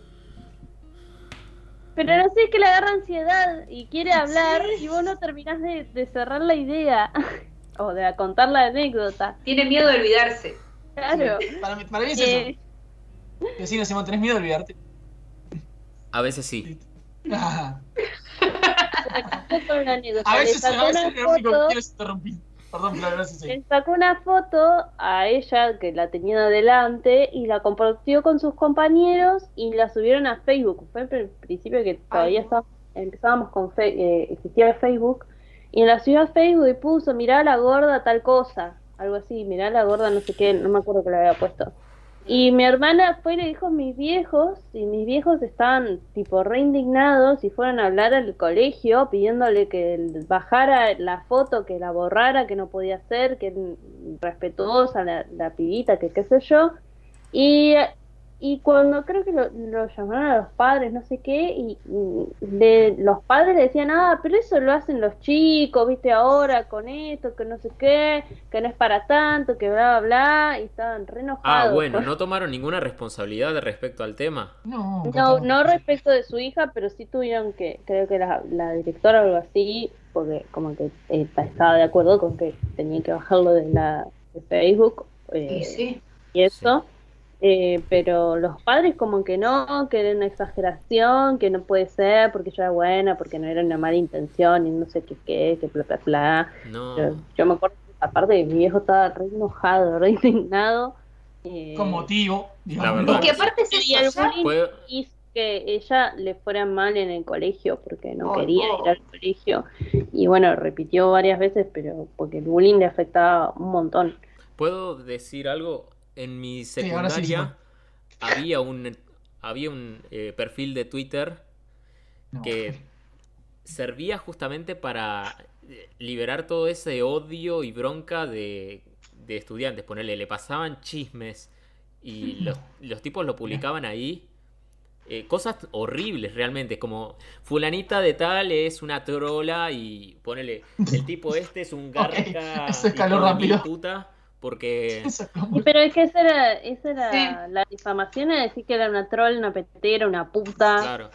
Pero no sé, es que le agarra ansiedad y quiere hablar y vos no terminás de, de cerrar la idea o de contar la anécdota. Tiene miedo de olvidarse. Claro. Para mí, para mí es Eh, eso. Decirle, Simón, ¿tenés miedo de olvidarte? A veces sí. Ah, fue con una anécdota. a veces, a veces Perdón. Le sacó una foto a ella que la tenía delante y la compartió con sus compañeros y la subieron a Facebook. Fue al principio que todavía Ay. empezábamos con fe- eh, existía Facebook y la subió a Facebook y puso mirá la gorda tal cosa, algo así, mirá la gorda no sé qué, no me acuerdo que le había puesto. Y mi hermana fue y le dijo a mis viejos, y mis viejos estaban tipo re indignados y fueron a hablar al colegio pidiéndole que bajara la foto, que la borrara, que no podía hacer, que respetuosa la, la pibita, que qué sé yo. Y, y cuando creo que lo, lo llamaron a los padres, no sé qué, y, y de, los padres le decían, ah, pero eso lo hacen los chicos, viste, ahora con esto, que no sé qué, que no es para tanto, que bla, bla, bla, y estaban re Ah, enojados. bueno, no tomaron ninguna responsabilidad respecto al tema. No, No, no respecto de su hija, pero sí tuvieron que, creo que la, la directora o algo así, porque como que eh, estaba de acuerdo con que tenía que bajarlo de la de Facebook eh, Y sí. y eso, eh, pero los padres como que no, que era una exageración, que no puede ser porque yo era buena, porque no era una mala intención y no sé qué, qué, que bla, bla, bla. No. Yo, yo me acuerdo, aparte mi viejo estaba re enojado, re indignado. eh, Con motivo. digamos. La verdad. Es que aparte y hizo que ella le fuera mal en el colegio porque no Oh, quería oh. ir al colegio. Y bueno, repitió varias veces, pero porque el bullying le afectaba un montón. ¿Puedo decir algo? En mi sí, secundaria había un, había un eh, perfil de Twitter No. que servía justamente para eh, liberar todo ese odio y bronca de, de estudiantes. Ponerle, le pasaban chismes y los, los tipos lo publicaban ahí. eh, cosas horribles realmente, como fulanita de tal es una trola y ponele, el tipo este es un garca hijo de mil rápido. puta porque pero es que esa era, esa era Sí. la difamación, era decir que era una troll, una petera, una puta. claro,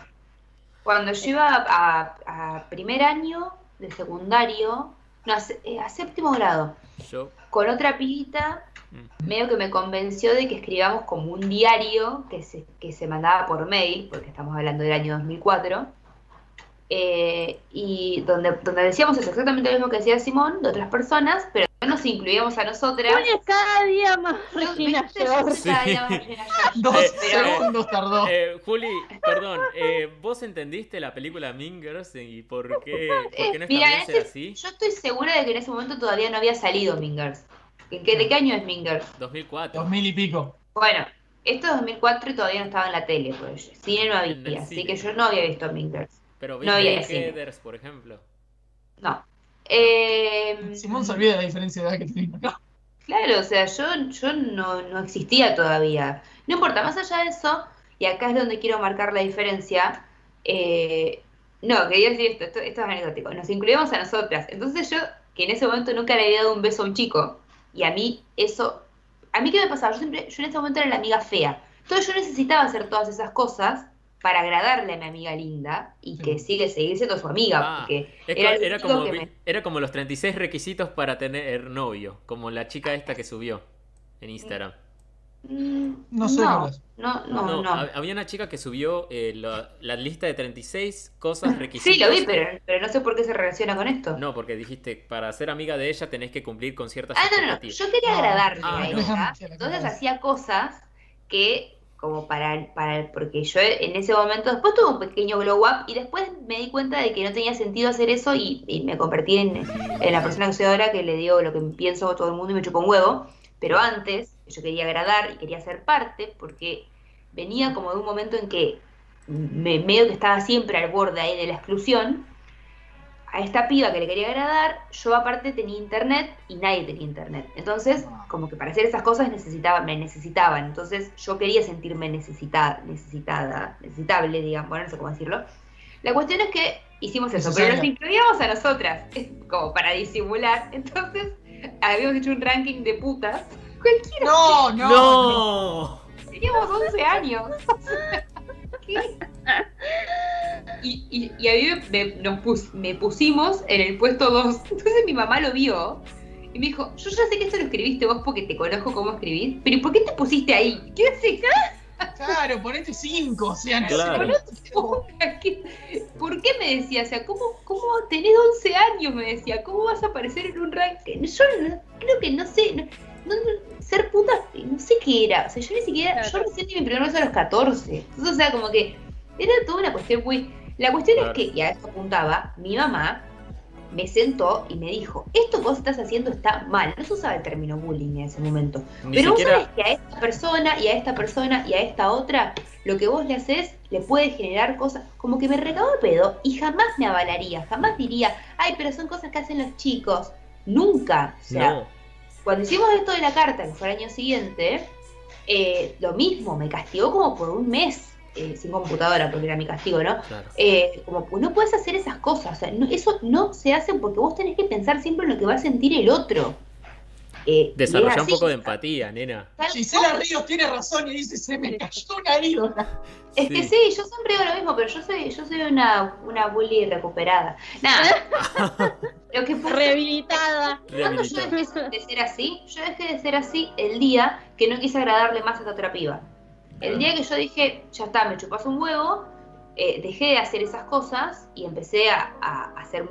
Cuando yo iba a, a primer año de secundario, no, a, sé- eh, a séptimo grado, yo con otra pibita, Mm. medio que me convenció de que escribamos como un diario que se, que se mandaba por mail, porque estamos hablando del año 2004, eh, y donde, donde decíamos eso, exactamente lo mismo que decía Simón, de otras personas, pero no nos incluíamos a nosotras. Uy, es cada día más Regina. Dos Eh, segundos tardó. Eh, Juli, perdón, eh, ¿vos entendiste la película Mingers y por qué, por qué no Eh, mira, ese- así? yo estoy segura de que en ese momento todavía no había salido Mingers. ¿En qué- ¿De qué año es Mingers? 2004. Dos mil y pico. Bueno, esto es 2004 y todavía no estaba en la tele, pues cine no había, así cine. que yo no había visto Mingers. Pero no viste había cine. Heathers, por ejemplo. No. Eh, Simón se olvida de la diferencia de edad que tenemos. No. Claro, o sea, yo, yo no, no existía todavía. No importa, más allá de eso, y acá es donde quiero marcar la diferencia. eh, no, quería decir esto, esto, esto es anecdótico. Nos incluíamos a nosotras. Entonces yo, que en ese momento nunca le había dado un beso a un chico, y a mí eso. ¿A mí qué me pasaba? Yo, siempre, yo en ese momento era la amiga fea. Entonces yo necesitaba hacer todas esas cosas para agradarle a mi amiga linda y que sigue seguir siendo su amiga. Ah, porque era como, me- era como los 36 requisitos para tener novio, como la chica esta que subió en Instagram. Mm, No sé, no, no, no, No, no. hab- había una chica que subió eh, la, la lista de 36 cosas, requisitos. Sí, lo vi, pero, pero no sé por qué se relaciona con esto. No, porque dijiste, para ser amiga de ella tenés que cumplir con ciertas ah, no, no. Yo quería No. agradarle Ah, a no. ella. Entonces hacía cosas que, como para, para, porque yo en ese momento, después tuve un pequeño glow up y después me di cuenta de que no tenía sentido hacer eso y, y me convertí en, en la persona que soy ahora, que le digo lo que pienso a todo el mundo y me chupo un huevo. Pero antes, yo quería agradar y quería ser parte porque venía como de un momento en que me, medio que estaba siempre al borde ahí de la exclusión, a esta piba que le quería agradar, yo aparte tenía internet y nadie tenía internet. Entonces, como que para hacer esas cosas necesitaba, me necesitaban. Entonces, yo quería sentirme necesitada, necesitada, necesitable, digamos, bueno, no sé cómo decirlo. La cuestión es que hicimos eso, pero nos incluíamos a nosotras, como para disimular. Entonces, habíamos hecho un ranking de putas. Cualquiera. No, no. ¡No! Teníamos 11 años. Y, y, y a mí me, nos pus- me pusimos en el puesto 2. Entonces mi mamá lo vio y me dijo, yo ya sé que esto lo escribiste vos porque te conozco cómo escribís, pero ¿y por qué te pusiste ahí? ¿Qué haces? Claro, ponete cinco, o sea, no Claro. sé. ¿Qué- ¿Por qué me decía? O sea, ¿cómo, ¿cómo tenés 11 años? Me decía, ¿cómo vas a aparecer en un ranking? Yo no- creo que no sé, no, no- ser puta, no sé qué era. O sea, yo ni siquiera, yo recién di mi primer beso a los 14. Entonces, o sea, como que era toda una cuestión muy... La cuestión Claro. es que, y a esto apuntaba, mi mamá me sentó y me dijo, esto que vos estás haciendo está mal. No se usaba el término bullying en ese momento. Ni Pero vos siquiera. sabés que a esta persona y a esta persona y a esta otra, lo que vos le haces le puede generar cosas, como que me recabo de pedo y jamás me avalaría, jamás diría, ay, pero son cosas que hacen los chicos. Nunca. O sea, No. Cuando hicimos esto de la carta, que fue el año siguiente, eh, lo mismo, me castigó como por un mes eh, sin computadora, porque era mi castigo, ¿no? Claro. Eh, como pues, no puedes hacer esas cosas, o sea, no- eso no se hace porque vos tenés que pensar siempre en lo que va a sentir el otro. Eh, Desarrolla un poco de empatía, nena. Gisela. Ríos tiene razón y dice, se me cayó una ídola. Es que sí, yo siempre digo lo mismo, pero yo soy, yo soy una, una bully recuperada. Nada. lo que pasa Rehabilitada. cuando yo dejé de ser así, yo dejé de ser así el día que no quise agradarle más a esta otra piba. El día que yo dije, ya está, me chupas un huevo, eh, dejé de hacer esas cosas y empecé a, a hacer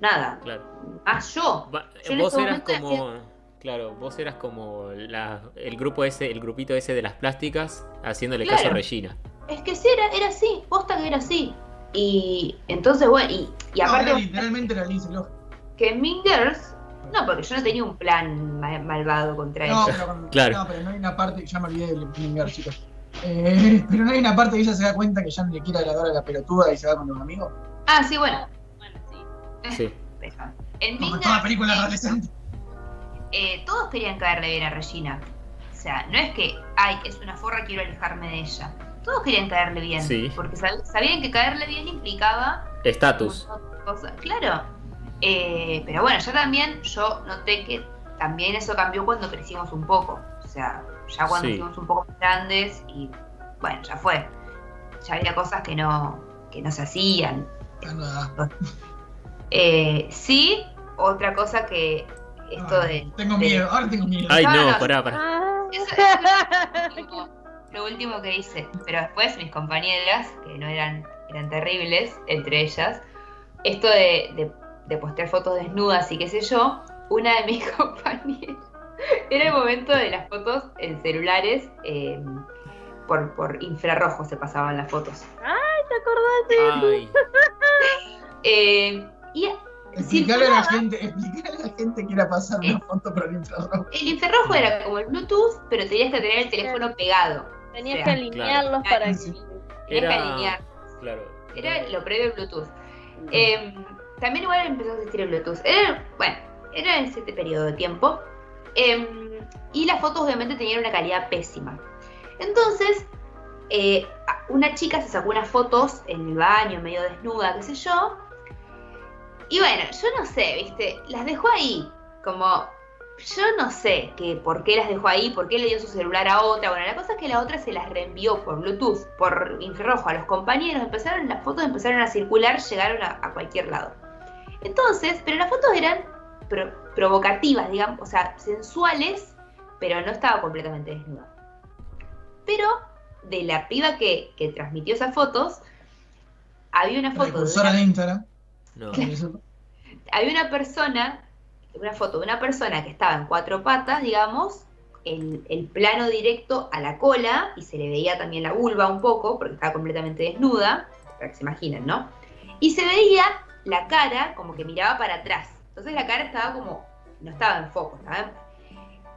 nada, Claro. más yo. Va- Yo vos ese eras como. Claro, vos eras como la- el grupo ese, el grupito ese de las plásticas, haciéndole caso a. Regina. Es que sí, era, era así, posta que era así. Y entonces, bueno, y, y No, aparte era literalmente era Lindsay Lohan. que en Mean Girls, no, porque yo no tenía un plan ma- malvado contra No, ella. pero, Claro. no, pero no hay una parte, ya me olvidé del Blingar, chicos. Eh, pero no hay una parte que ella se da cuenta que ya no le quiere agradar a la pelotuda y se va con los amigos. Ah, sí, bueno. Bueno, sí. Sí. En Como Mean toda Girls, película adolescente. Eh, todos querían caerle bien a Regina. O sea, no es que, ay, es una forra, quiero alejarme de ella. Todos querían caerle bien. Sí. Porque sab- sabían que caerle bien implicaba Estatus. Claro. Eh, pero bueno, ya también yo noté que también eso cambió cuando crecimos un poco. O sea, ya cuando Sí. fuimos un poco más grandes y bueno, ya fue. Ya había cosas que no, que no se hacían. Eh, sí, otra cosa que esto Ah, de... Tengo de- miedo, ahora tengo miedo. Ay, No, pará, pará. Ah. Eso, eso es lo último, lo último que hice. Pero después mis compañeras, que no eran, eran terribles, entre ellas, esto de, de, de postear fotos desnudas y qué sé yo, una de mis compañeras, era el momento de las fotos en celulares, eh, por, por infrarrojo se pasaban las fotos. ¿Te acordaste? Ay, Eh, y Explicarle a la gente, explicarle a la gente que era pasar una foto por el infrarrojo. el infrarrojo era como el Bluetooth, pero tenías que tener el teléfono pegado. Tenías O que alinearlos claro. para que. Sí. Tenías que Era- alinear. claro. Era lo previo al Bluetooth. Eh, también igual empezó a existir el Bluetooth. Era, bueno, era en ese periodo de tiempo. Eh, y las fotos obviamente tenían una calidad pésima. Entonces, eh, una chica se sacó unas fotos en el baño, medio desnuda, qué sé yo. Y bueno, yo no sé, viste, las dejó ahí. Como, yo no sé que, por qué las dejó ahí, por qué le dio su celular a otra. Bueno, la cosa es que la otra se las reenvió por Bluetooth, por infrarrojo a los compañeros. Empezaron, las fotos empezaron a circular, llegaron a, a cualquier lado. Entonces, pero las fotos eran pro- provocativas, digamos, o sea, sensuales, pero no estaba completamente desnuda. Pero de la piba que, que transmitió esas fotos, había una foto de Precursora una de Instagram. No. Había una persona, una foto de una persona que estaba en cuatro patas, digamos, el, el plano directo a la cola, y se le veía también la vulva un poco, porque estaba completamente desnuda, para que se imaginen, ¿no? Y se veía la cara como que miraba para atrás. Entonces la cara estaba como, no estaba en foco, estaba en-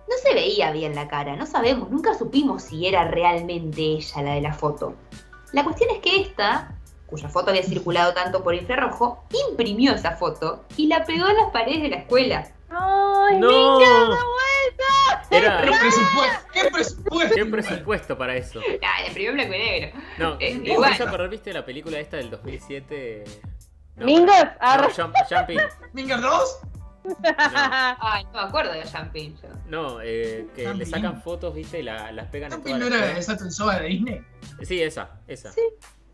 No se veía bien la cara, no sabemos, nunca supimos si era realmente ella la de la foto. La cuestión es que esta, cuya foto había circulado tanto por infrarrojo, imprimió esa foto y la pegó en las paredes de la escuela. ¡Ay, ¡No! Minga! Era. ¿Qué presupuesto? ¿Qué presupuesto? ¿Qué presupuesto para eso? Ah, la imprimió en blanco y negro. No, Eh, ¿vos igual. vas a viste la película esta del 2007? No, Mingos, No, arre. Jump- Jumping. ¿Minger 2? Ay, no me acuerdo de Jumping. yo. No, eh, que le Jumping. sacan fotos, viste, y la- las pegan en toda ¿No la era esa de Disney? Sí, esa, esa. Sí.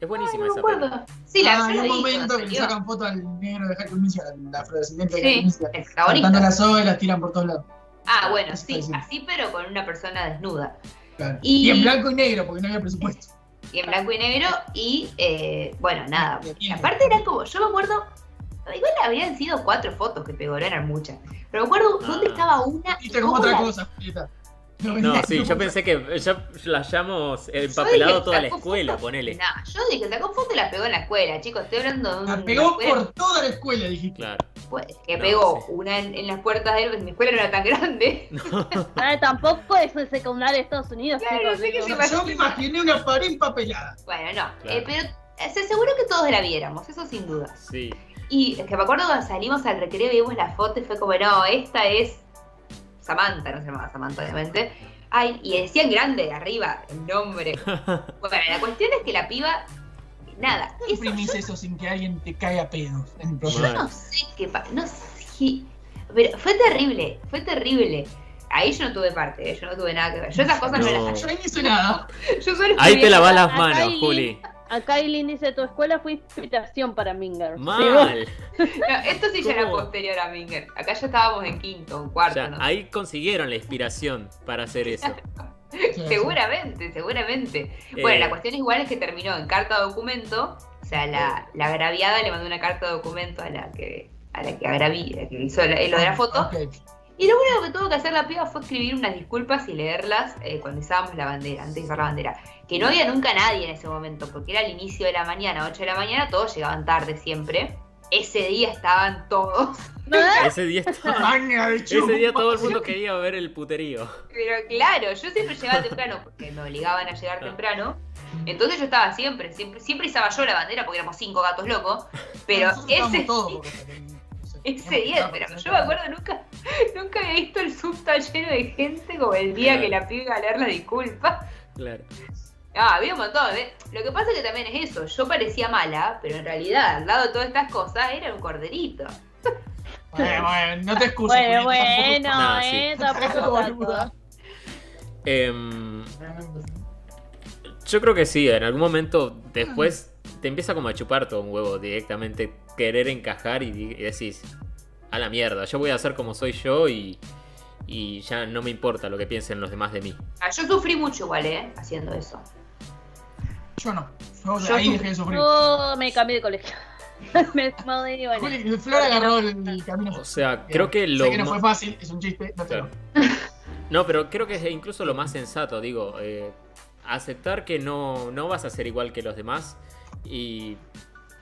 Es buenísima Ay, no me esa película. acuerdo. Sí, la ah, hay un la momento que le sacan foto al negro de School Musical, al afrodescendiente de Sí, High School Musical. el Saltando protagonista. la soga y las tiran por todos lados. Ah, bueno, Eso sí, así pero con una persona desnuda. Claro. Y- Y... en blanco y negro, porque no había presupuesto. Y en blanco y negro y, eh, bueno, nada. Y Aparte eran como, yo me acuerdo, igual habrían sido cuatro fotos que pegó, no eran muchas. Pero me acuerdo Ah. dónde estaba una y cómo otra la- cosa, Julieta. No, sí, yo pensé que ya la hayamos Yo empapelado dije, toda la escuela, ponele. Nah, yo dije, sacó foto y la pegó en la escuela, chicos. Estoy hablando de La una pegó por toda la escuela, dijiste. Claro. pues, que No, pegó sí. una en, en las puertas de él, mi escuela no era tan grande. Ay, tampoco es el secundario de Estados Unidos, Claro, chicos. sé que digo. se Yo me imaginé una pared empapelada. Bueno, no. Claro. eh, pero eh, se aseguro que todos la viéramos, eso sin duda. Sí. Y es que me acuerdo cuando salimos al recreo y vimos la foto y fue como, no, esta es Samantha, no se llamaba Samantha, obviamente. Ay, y decían grande de arriba el nombre. Bueno, la cuestión es que la piba, nada, ¿Cómo eso imprimís yo, eso sin que alguien te caiga a pedos en el yo no sé qué no sé, pero fue terrible, fue terrible. Ahí yo no tuve parte, eh, yo no tuve nada que ver. Yo esas cosas no, No. las Yo ahí no hice nada. Yo solo Ahí te lavas las manos, Juli. Acá Eileen dice, tu escuela fue inspiración para Minger. Mal. No, esto sí ya era posterior a Minger. Acá ya estábamos en quinto, en cuarto, no sé. ahí consiguieron la inspiración para hacer eso. Seguramente, seguramente. Eh, Bueno, la cuestión igual es que terminó en carta documento. O sea, la, la agraviada le mandó una carta documento a la que a la que agraví, la que hizo la- lo de la foto. Ok. Y lo único que tuvo que hacer la piba fue escribir unas disculpas y leerlas eh, cuando izábamos la bandera, antes de izar la bandera. Que no había nunca nadie en ese momento, porque era el inicio de la mañana, 8 de la mañana, todos llegaban tarde siempre. Ese día estaban todos. Ese día estaba- Maña de Ese día chupa. todo el mundo quería ver el puterío. Pero claro, yo siempre llegaba temprano, porque me obligaban a llegar Ah. temprano. Entonces yo estaba siempre, siempre, siempre izaba yo la bandera porque éramos cinco gatos locos. Pero ese, todos, ese día, pero yo me acuerdo nunca, nunca había visto el sub tan lleno de gente como el día Claro. que la piba iba a leer la disculpa. Claro. Ah, había un montón, ¿eh? Lo que pasa es que también es eso, yo parecía mala, pero en realidad, al lado de todas estas cosas, era un corderito. Bueno, bueno, no te excuses. Bueno, bueno, Nah, sí. eh, tanto. Em, tampoco. yo creo que sí, en algún momento después te empieza como a chupar todo un huevo directamente, querer encajar y, y decís, a la mierda, yo voy a hacer como soy yo y, y ya no me importa lo que piensen los demás de mí. Ah, yo sufrí mucho igual, ¿eh? Haciendo eso. Yo no. Yo, Yo ahí dejé de sufrir. Yo me cambié de colegio. me mudé y bueno. Juli, Flor agarró el, el camino. O sea, creo que lo Sé que no fue fácil, es un chiste, no te Claro. lo. No, pero creo que es incluso lo más sensato, digo, eh, aceptar que no, no vas a ser igual que los demás y,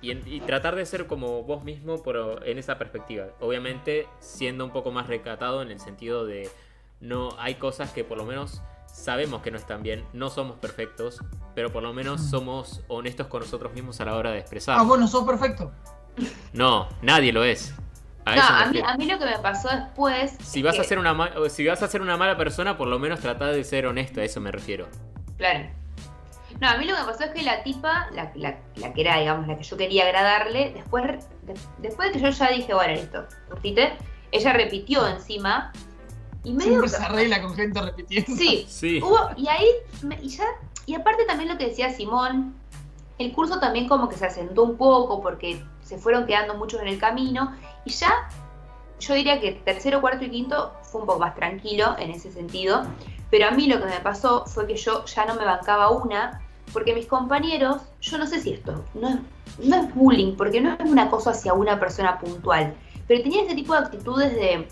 y y tratar de ser como vos mismo pero en esa perspectiva. Obviamente siendo un poco más recatado en el sentido de no hay cosas que por lo menos sabemos que no están bien, no somos perfectos, pero por lo menos Mm. somos honestos con nosotros mismos a la hora de expresar. Ah, vos no sos perfecto. No, nadie lo es. A no, a mí, a mí lo que me pasó después. Si vas, a ser una si vas a ser una mala persona, por lo menos trata de ser honesto, a eso me refiero. Claro. No, a mí lo que me pasó es que la tipa, la, la- la que era, digamos, la que yo quería agradarle, después, de- después de que yo ya dije, bueno, listo, curtite, ella repitió encima y medio Siempre que- se arregla con gente repitiendo. Sí, Sí. hubo, y ahí, me- y ya, y aparte también lo que decía Simón, el curso también como que se asentó un poco porque se fueron quedando muchos en el camino y ya yo diría que tercero, cuarto y quinto fue un poco más tranquilo en ese sentido, pero a mí lo que me pasó fue que yo ya no me bancaba una porque mis compañeros, yo no sé si esto no es, no es bullying, porque no es una cosa hacia una persona puntual, pero tenía ese tipo de actitudes de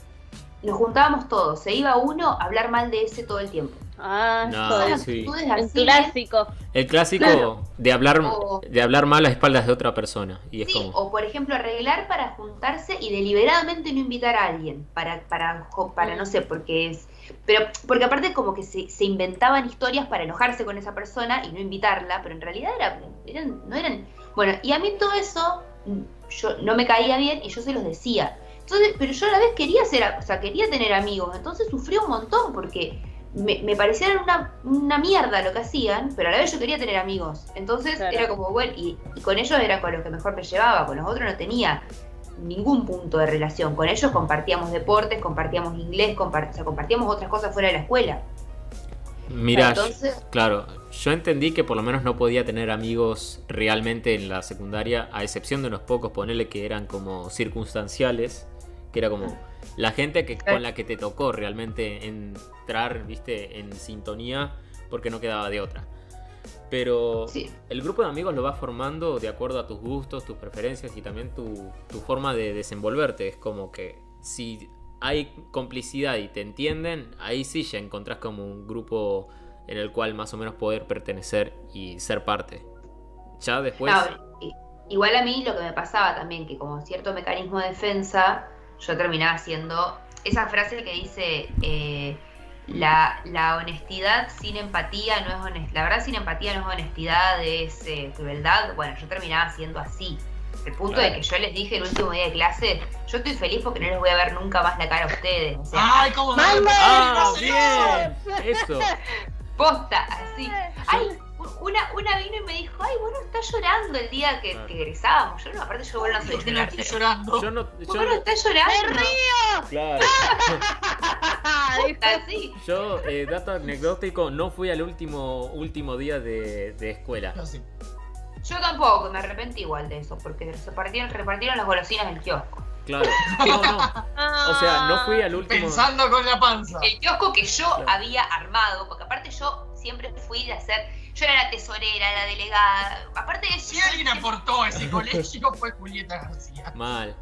nos juntábamos todos, se iba uno a hablar mal de ese todo el tiempo. Ah, No, sí. actitudes el así, clásico. El clásico Claro. de hablar O- de hablar mal a espaldas de otra persona. Y es Sí, como. o por ejemplo arreglar para juntarse y deliberadamente no invitar a alguien, para, para, para no sé, porque es... Pero, porque aparte como que se, se inventaban historias para enojarse con esa persona y no invitarla, pero en realidad era, eran, no eran... Bueno, y a mí todo eso mm, yo no me caía bien y yo se los decía. Entonces, pero yo a la vez quería ser, o sea, quería tener amigos, entonces sufrí un montón porque me, me parecía una, una mierda lo que hacían, pero a la vez yo quería tener amigos. Entonces Claro. era como, bueno, y, y con ellos era con los que mejor me llevaba, con los otros no tenía ningún punto de relación. Con ellos compartíamos deportes, compartíamos inglés, compart- o sea, compartíamos otras cosas fuera de la escuela. Mira, Entonces- claro, yo entendí que por lo menos no podía tener amigos realmente en la secundaria, a excepción de unos pocos, ponerle que eran como circunstanciales, que era como la gente que, con la que te tocó realmente entrar, viste, en sintonía, porque no quedaba de otra. Pero Sí. el grupo de amigos lo vas formando de acuerdo a tus gustos, tus preferencias y también tu, tu forma de desenvolverte. Es como que si hay complicidad y te entienden, ahí sí ya encontrás como un grupo en el cual más o menos poder pertenecer y ser parte. Ya después... No, i- igual a mí lo que me pasaba también, que como cierto mecanismo de defensa, yo terminaba haciendo esa frase que dice, eh, la, la honestidad sin empatía no es honestidad, la verdad sin empatía no es honestidad, es eh, crueldad, bueno, yo terminaba siendo así. El punto Claro. de que yo les dije el último día de clase, yo estoy feliz porque no les voy a ver nunca más la cara a ustedes. O sea, ¡Ay, cómo ¡Mande! ¡Ah, bien! Eso. posta, así. Ay, una, una vino y me dijo, ay, vos no estás llorando el día que, Claro. que egresábamos. Yo no, aparte yo bueno, no soy no estoy llorando. Yo no... ¿Por Yo no no- estás llorando? claro. Así. Yo, eh, dato anecdótico, no fui al último, último día de, de escuela. Yo sí. Yo tampoco, me arrepentí igual de eso, porque se repartieron, repartieron las golosinas del kiosco. Claro. No, no. O sea, no fui al último... Pensando con la panza. El kiosco que yo Claro. había armado, porque aparte yo siempre fui de hacer, yo era la tesorera, la delegada, aparte de eso... Si alguien aportó a ese colegio fue Julieta García. Mal.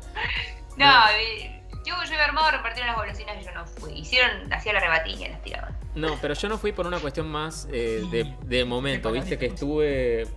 No, eh, que yo había armado repartieron las golosinas y yo no fui. Hicieron, hacía la rebatilla y las tiraban. No, pero yo no fui por una cuestión más eh, de, de momento, viste que estuve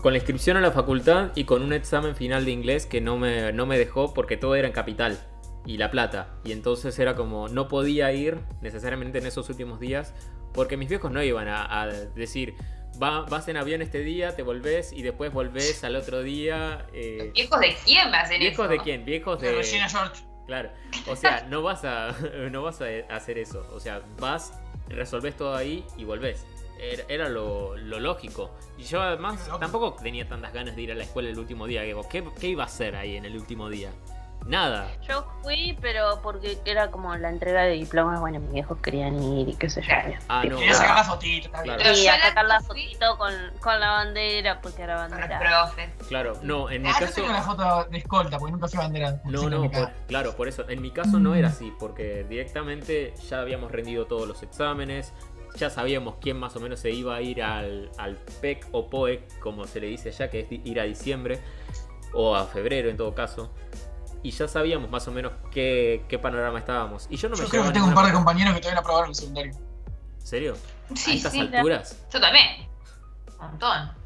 con la inscripción a la facultad y con un examen final de inglés que no me, no me dejó porque todo era en capital y La Plata. Y entonces era como, no podía ir necesariamente en esos últimos días porque mis viejos no iban a, a decir, "Va- vas en avión este día, te volvés y después volvés al otro día. eh, ¿Viejos de quién me hacen ¿Viejos eso? de quién? Viejos De de... Regina George. Claro, o sea, no vas a no vas a hacer eso, o sea, vas, resolvés todo ahí y volvés. Era, era lo, lo lógico. Y yo además tampoco tenía tantas ganas de ir a la escuela el último día. Digo, ¿qué, qué iba a hacer ahí en el último día? Nada. Yo fui, pero porque era como la entrega de diplomas, bueno, mis viejos querían ir y qué sé yo. Ah, no. Quería sacar la fotito. Claro. Y yo sacar la fotito con, con la bandera, porque era bandera. profes. Claro, no, en mi Ah, yo caso... tengo la foto de escolta, porque nunca fui bandera. No, no, por- claro, por eso. En mi caso no era así, porque directamente ya habíamos rendido todos los exámenes, ya sabíamos quién más o menos se iba a ir al, al PEC o POEC, como se le dice ya, que es ir a diciembre, o a febrero en todo caso. Y ya sabíamos más o menos qué, qué panorama estábamos. Y yo no me Yo creo que tengo un par de compañeros que todavía no aprobaron el secundario. ¿En serio? ¿A Sí, estas sí. alturas? Yo también. Un montón.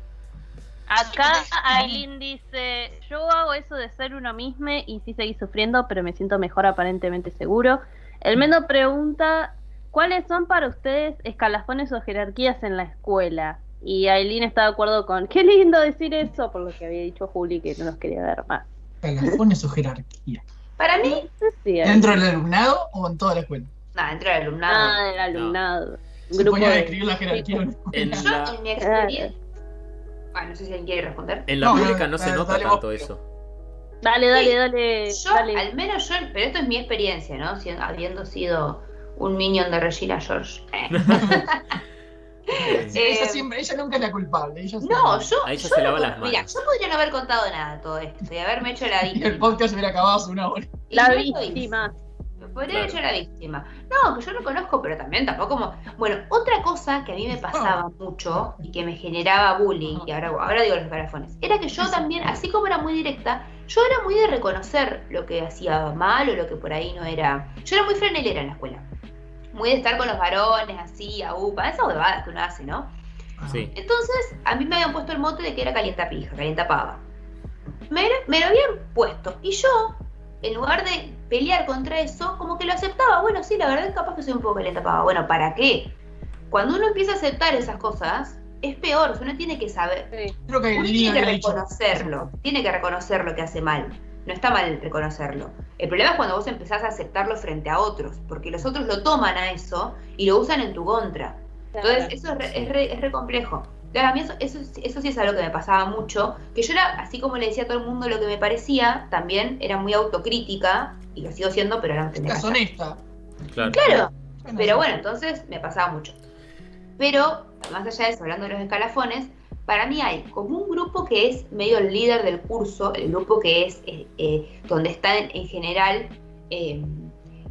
Acá Aileen dice, yo hago eso de ser uno mismo y sí seguí sufriendo, pero me siento mejor aparentemente seguro. El Mendo pregunta, ¿cuáles son para ustedes escalafones o jerarquías en la escuela? Y Aileen está de acuerdo con, qué lindo decir eso, por lo que había dicho Juli que no los quería ver más. Escalafones o jerarquía. Para mí, No ¿Dentro del alumnado o en toda la escuela? nada, dentro del alumnado. Ah, del alumnado. Se Grupo ponía a de- describir la jerarquía. en la En. Yo, la, en mi experiencia. Ah, no sé si alguien quiere responder. en la No, pública no, no se nota dale tanto vos. eso. Dale, dale, Sí, dale. Yo, dale. al menos yo, pero esto es mi experiencia, ¿no? Si- habiendo sido un minion de Regina George. Eh, Eh, ella siempre, ella nunca es la culpable. Ella No, yo. Ahí ya yo se lava no- las manos. Mira, yo podría no haber contado nada de todo esto y haberme hecho la Y el víctima. podcast hubiera acabado hace una hora. La no víctima. Me podría Claro. haber hecho la víctima. No, que yo lo conozco, pero también tampoco como. Bueno, otra cosa que a mí me pasaba mucho y que me generaba bullying, y ahora, ahora digo los carafones, era que yo también, así como era muy directa, yo era muy de reconocer lo que hacía mal o lo que por ahí no era. Yo era muy franelera en la escuela. Muy de estar con los varones, así, a upa, esas huevadas que uno hace, ¿no? Sí. Entonces, a mí me habían puesto el mote de que era calienta pija, calienta pava. Me, me lo habían puesto. Y yo, en lugar de pelear contra eso, como que lo aceptaba. Bueno, sí, la verdad es capaz que soy un poco calienta pava. Bueno, ¿para qué? Cuando uno empieza a aceptar esas cosas, es peor. Uno tiene que saber. Sí. Creo que el Uno niño tiene que reconocerlo. Tiene que reconocer lo que hace mal. No está mal reconocerlo. El problema es cuando vos empezás a aceptarlo frente a otros, porque los otros lo toman a eso y lo usan en tu contra. Entonces, eso es re, es re- es re complejo. Entonces, a mí eso, eso, eso sí es algo que me pasaba mucho, que yo era, así como le decía a todo el mundo lo que me parecía, también era muy autocrítica, y lo sigo siendo, pero ahora no tendría Estás honesta. Claro. Claro, pero bueno, entonces me pasaba mucho. Pero, más allá de eso, hablando de los escalafones, para mí hay como un grupo que es medio el líder del curso, el grupo que es eh, eh, donde están en general eh,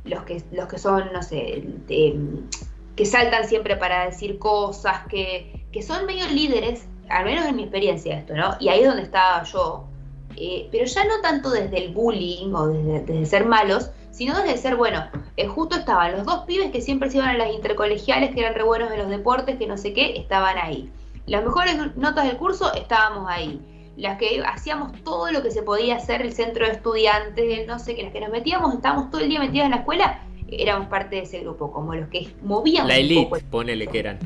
los, que, los que son, no sé, de- que saltan siempre para decir cosas, que, que son medio líderes, al menos en mi experiencia esto, ¿no? Y ahí es donde estaba yo. Eh, pero ya no tanto desde el bullying o desde, desde ser malos, sino desde ser, bueno, eh, justo estaban los dos pibes que siempre se iban a las intercolegiales, que eran re buenos en los deportes, que no sé qué, estaban ahí. Las mejores notas del curso estábamos ahí. Las que hacíamos todo lo que se podía hacer, el centro de estudiantes, el no sé qué, las que nos metíamos, estábamos todo el día metidas en la escuela, éramos parte de ese grupo, como los que movíamos La un elite, ponele que eran.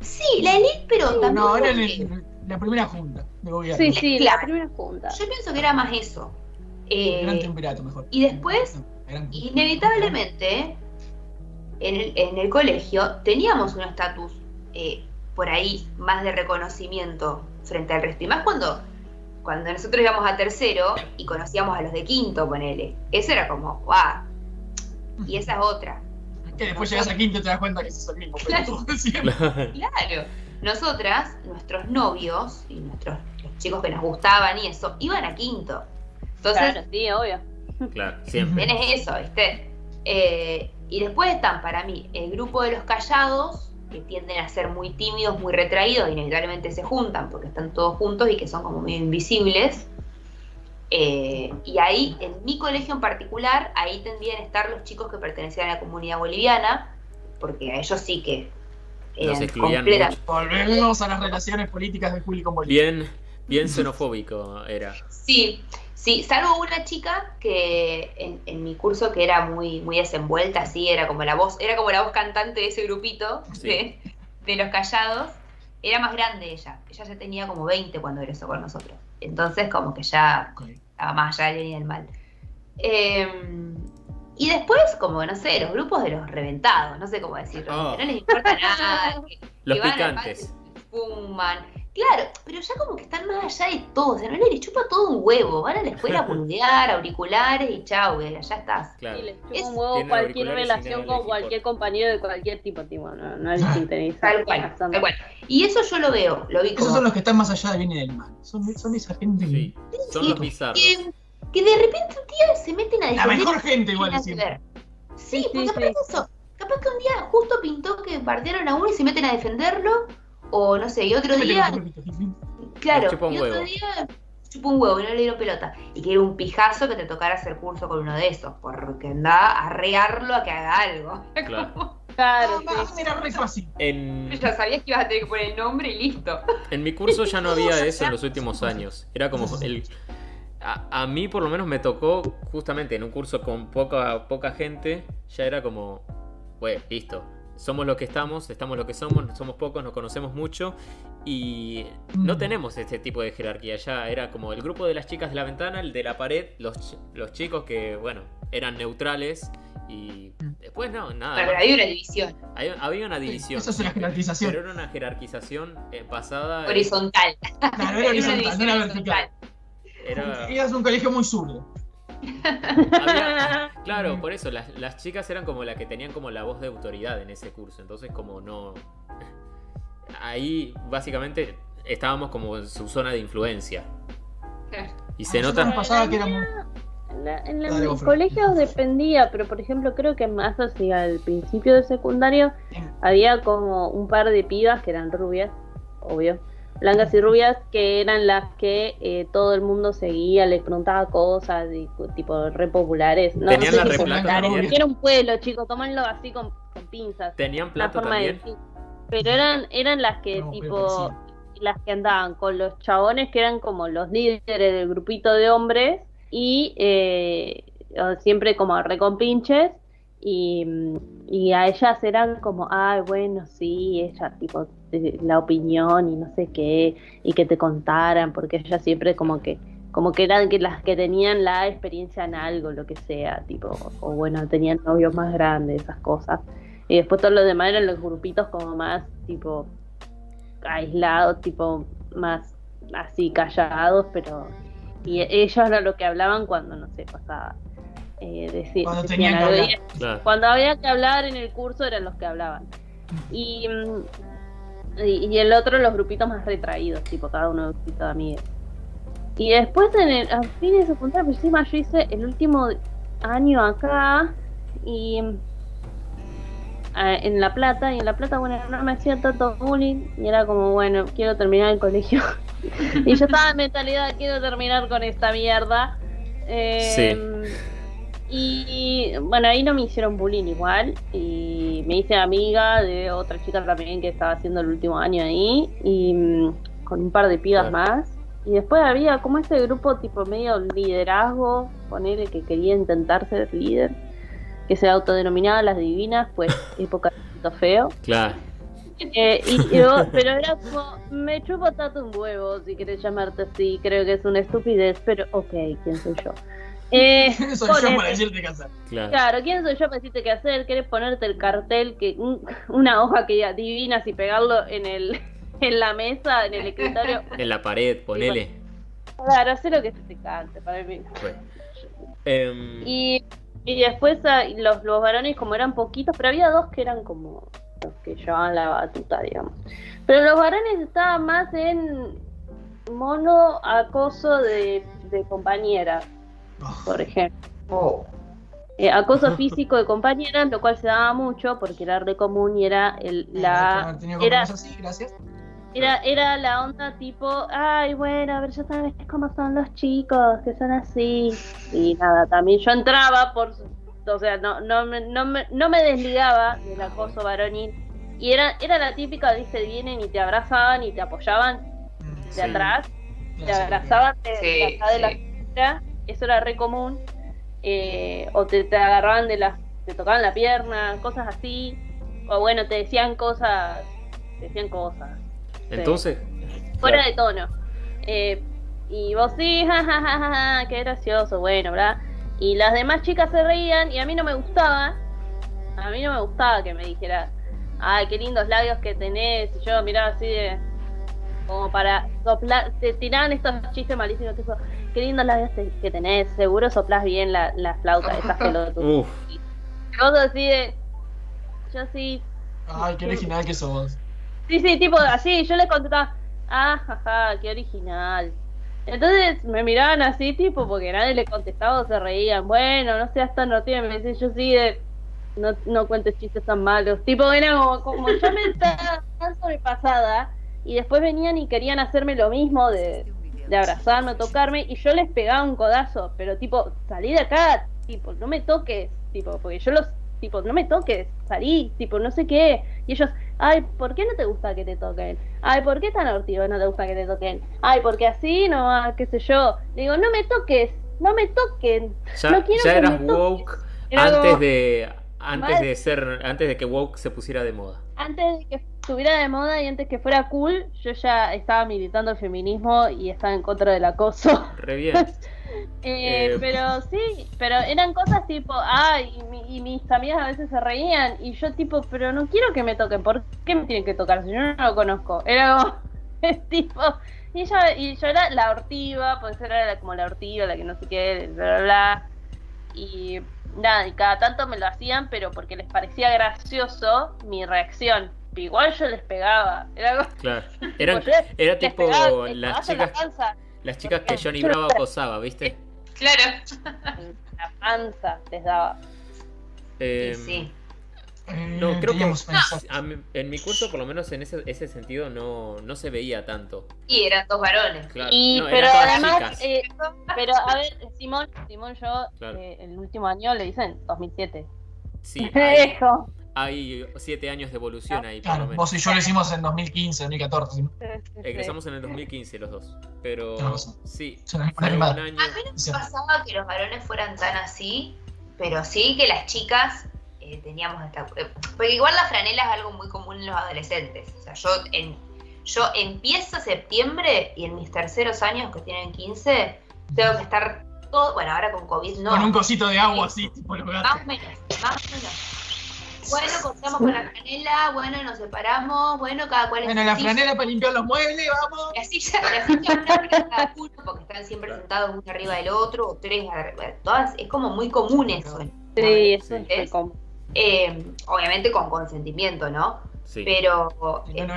Sí, la elite, pero también. No, era el- la primera junta de gobierno. Sí, sí, Claro. la primera junta. Yo pienso que era más eso. Eh, Gran triunvirato, mejor. y después, Gran- Inevitablemente, en el, en el colegio teníamos un estatus eh, por ahí más de reconocimiento frente al resto. Y más cuando, cuando nosotros íbamos a tercero y conocíamos a los de quinto, ponele. Eso era como, ¡guau! Y esa es otra. Que después llegas a quinto y te das cuenta que sos el mismo. Claro. Claro. Nosotras, nuestros novios y nuestros los chicos que nos gustaban y eso, iban a quinto. Entonces, Claro, sí, obvio. Claro, siempre. Tenés eso, ¿viste? Eh, y después están para mí el grupo de los callados, que tienden a ser muy tímidos, muy retraídos, inevitablemente se juntan porque están todos juntos y que son como medio invisibles. Eh, y ahí, en mi colegio en particular, ahí tendrían a estar los chicos que pertenecían a la comunidad boliviana, porque a ellos sí que Los eran mucho. Volvemos a las relaciones políticas de Juli con Bolivia. Bien, bien xenofóbico era. Sí, sí, salvo una chica que en, en mi curso que era muy, muy desenvuelta, así, era como la voz, era como la voz cantante de ese grupito Sí. de, de los callados. Era más grande ella, ella ya tenía como 20 cuando egresó con nosotros. Entonces como que ya estaba más allá del bien y del mal. Eh, y después, como, no sé, los grupos de los reventados, no sé cómo decirlo, Oh. que no les importa nada, que, Los que van al picantes. patio, fuman. Claro, pero ya como que están más allá de todo, o sea, no les chupa todo un huevo, van a la escuela a boludear, auriculares y chau, ya estás. Claro. Sí, le chupa Es- un huevo cualquier relación con les cualquier compañero de cualquier tipo, tipo, no, no les interesa. Tal cual, tal. Y eso yo lo veo, lo vi Esos como son los que están más allá del bien y del mal. Son, son esa gente que- Sí, son los bizarros. que, que de repente un día se meten a La defender mejor gente igual de siempre. Sí, Sí, porque sí, aparte sí. eso, capaz que un día justo pintó que partieron a uno y se meten a defenderlo, o no sé, y otro día. Claro, chupa un y otro huevo. día chupa un huevo y no le dieron pelota. Y que era un pijazo que te tocara hacer curso con uno de esos, porque andaba a rearlo a que haga algo. Claro. Claro, Ah, sí. Era re fácil. En, Ya sabías que ibas a tener que poner el nombre y listo. en mi curso ya no había eso en los últimos años. Era como el. A, a mí por lo menos me tocó justamente en un curso con poca, poca gente, ya era como, bueno, listo. Somos lo que estamos, estamos lo que somos, somos pocos, nos conocemos mucho y no Mm. tenemos este tipo de jerarquía. Ya era como el grupo de las chicas de la ventana, el de la pared, los, ch- los chicos que, bueno, eran neutrales y Mm. después no, nada. Pero había una división Hay- había una división. Esa es una jerarquización. Pero era una jerarquización eh, pasada. eh, horizontal. Claro, era horizontal, no era vertical. era, Eras un colegio muy zurdo. Había- claro, por eso, las, las chicas eran como las que tenían como la voz de autoridad en ese curso. Entonces, como no. Ahí, básicamente, estábamos como en su zona de influencia. Y se A nosotros nota. nos pasaba que éramos. En, la- en la- Dale, en Gofre. colegios dependía, pero por ejemplo creo que más hacia el principio de secundario había como un par de pibas que eran rubias, obvio. Blancas y rubias, que eran las que eh, todo el mundo seguía, les preguntaba cosas, y, tipo re populares. No, Tenían no la sé si plata populares, también. Era un pueblo, chicos, tómenlo así con, con pinzas. Tenían La plata forma también. Pero eran, eran las que No, tipo las que andaban con los chabones que eran como los líderes del grupito de hombres y eh, siempre como recompinches y, a ellas eran como, ay, bueno, sí, ella tipo la opinión y no sé qué, y que te contaran, porque ellas siempre como que como que eran que las que tenían la experiencia en algo, lo que sea, tipo, o bueno, tenían novios más grandes, esas cosas. Y después todos los demás eran los grupitos como más, tipo, aislados, tipo, más así callados, pero... Y ellos eran lo que hablaban cuando, no sé, pasaba. Eh, decir, Cuando decían que Claro. cuando había que hablar en el curso eran los que hablaban. Y, y, y el otro los grupitos más retraídos, tipo cada uno de un grupito de amigos. Y después en el, a fines de secundaria, pues encima yo hice el último año acá y mm, a- en La Plata, y en La Plata, bueno, no me hacía tanto bullying y era como, bueno, quiero terminar el colegio. y yo estaba en mentalidad, quiero terminar con esta mierda. Eh, Y bueno, ahí no me hicieron bullying igual. Y me hice amiga de otra chica también que estaba haciendo el último año ahí. Y mm, con un par de pibas Claro. más. Y después había como ese grupo tipo medio liderazgo, ponerle que quería intentar ser líder. Que se autodenominaba las divinas, pues época de feo. Claro. Eh, y, y vos- pero era como, me chupo tanto un huevo si querés llamarte así, creo que es una estupidez, pero ok, ¿quién soy yo? Eh, Soy yo para decirte qué hacer. Claro. Claro, ¿quién soy yo para decirte qué hacer? ¿Querés ponerte el cartel, que un- una hoja que diga divinas y pegarlo en el en la mesa, en el escritorio? En la pared, ponele. Claro, haz lo que se te cante para mí. Em, Y, y después ah, los, los varones como eran poquitos, pero había dos que eran como los que llevaban la batuta, digamos. Pero los varones estaban más en mono acoso de, de compañeras, Oh, por ejemplo. Oh. Eh, acoso físico de compañeras, lo cual se daba mucho porque era re común y era el, la haber tenido era, así, gracias. era, era la onda tipo, ay, bueno, a ver, ya sabes cómo son los chicos, que son así. Y nada, también yo entraba por, su- o sea, no, no, me, no, me, no me desligaba del acoso varonil. Y era, era la típica, viste, vienen y te abrazaban y te apoyaban Mm, de Sí. atrás, te abrazaban de, Sí, de la cintura, eso era re común. Eh, o te, te agarraban de las, te tocaban la pierna, cosas así. O bueno, te decían cosas, te decían cosas entonces. fuera claro. de tono. Eh, y vos sí, jajajaja, qué gracioso, bueno, ¿verdad? Y las demás chicas se reían y a mí no me gustaba. A mí no me gustaba que me dijera, ay, qué lindos labios que tenés. Y yo miraba así de. Como para soplar. Te tiraban estos chistes malísimos eso. Qué lindos labios te- que tenés. Seguro soplás bien la, la flauta, esas pelotas. Uf, Vos así de. Yo sí, Ay, qué original que sos. Sí, sí, tipo así, yo le contestaba, ah, jaja, qué original. Entonces me miraban así, tipo, porque nadie le contestaba o se reían. Bueno, no seas tan norteño, me decía yo sí de, no, no cuentes chistes tan malos. Tipo, era como, como yo me estaba tan sobrepasada y después venían y querían hacerme lo mismo de, de abrazarme, tocarme y yo les pegaba un codazo, pero tipo, salí de acá, tipo, no me toques, tipo, porque yo los, tipo, no me toques, salí, tipo, no sé qué. Y ellos, ay, ¿por qué no te gusta que te toquen? Ay, ¿por qué tan ortivo no te gusta que te toquen? Ay, porque así, no, ah, qué sé yo. Le digo, no me toques, no me toquen. ya, No quiero ya que eras me toques. woke Era antes como- de. Antes Mal. de ser. Antes de que woke se pusiera de moda. Antes de que estuviera de moda y antes que fuera cool, yo ya estaba militando el feminismo y estaba en contra del acoso. Re bien. Eh, Eh, pero sí, pero eran cosas tipo, ay, y, mi- y mis amigas a veces se reían y yo tipo, pero no quiero que me toquen, ¿por qué me tienen que tocar si yo no lo conozco? Era como, es tipo, y yo, y yo era la hortiva, pues era la- como la hortiva, la que no sé qué, bla, bla, bla. Y nada, y cada tanto me lo hacían, pero porque les parecía gracioso mi reacción. Igual yo les pegaba, era como, Claro. Eran, era tipo pegaba las la chicas, panza. las chicas que Johnny Bravo acosaba, ¿viste? Claro. La panza les daba. Eh, sí. Eh, No, creo que a en mi curso, por lo menos en ese, ese sentido, no, no se veía tanto. Y eran dos varones. Claro. Y, no, pero además, eh, pero a ver, Simón, Simón, yo Claro. eh, el último año le dicen 2007. Sí, Hijo. Hay siete años de evolución ahí, por Claro, lo menos. vos y yo lo hicimos en 2015, 2014. ¿sí? Egresamos en el 2015 los dos. Pero sí, fue un año. A mí no me pasaba que los varones fueran tan así, pero sí que las chicas eh, teníamos esta... eh, Porque igual la franela es algo muy común en los adolescentes. O sea, yo, en, yo empiezo septiembre y en mis terceros años, que tienen 15, tengo que estar todo... Bueno, ahora con COVID no. Con un cosito de agua así, tipo los Más o menos, más o menos. Bueno, cortamos con la franela, bueno, nos separamos, bueno, cada cual en Bueno, la silla. franela para limpiar los muebles, vamos. La silla, la silla cada uno, porque están siempre sentados uno arriba del otro, o tres, arriba- todas, es como muy común eso. Sí, eso Sí. es común. Eh, obviamente con consentimiento, ¿no? Sí. Pero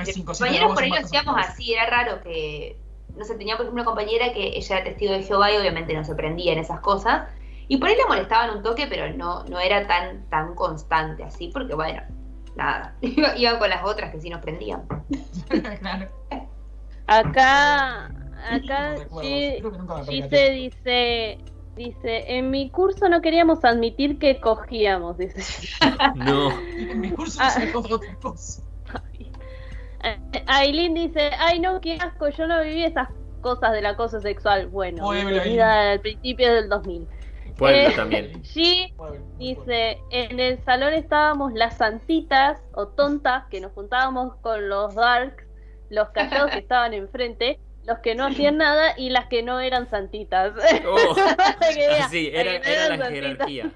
es cinco, compañeros por ahí lo hacíamos así, era raro que, no sé, tenía por ejemplo una compañera que ella era testigo de Jehová y obviamente no se prendía en esas cosas, y por ahí le molestaban un toque, pero no, no era tan, tan constante así, porque bueno, nada, iba- iban con las otras que sí nos prendían. claro. Acá, No acá Gise percaté. dice, dice, en mi curso no queríamos admitir que cogíamos, dice. No. En mi curso Ah. se coge otra cosa. Aileen dice, ay no, qué asco, yo no viví esas cosas del acoso sexual. Bueno, bienvenida al principio del 2000. Pueblo Eh, también. G dice, en el salón estábamos las santitas o tontas que nos juntábamos con los darks, los callados que estaban enfrente, los que no hacían nada y las que no eran santitas. Oh, veas, sí, era, no era eran la santitas. jerarquía.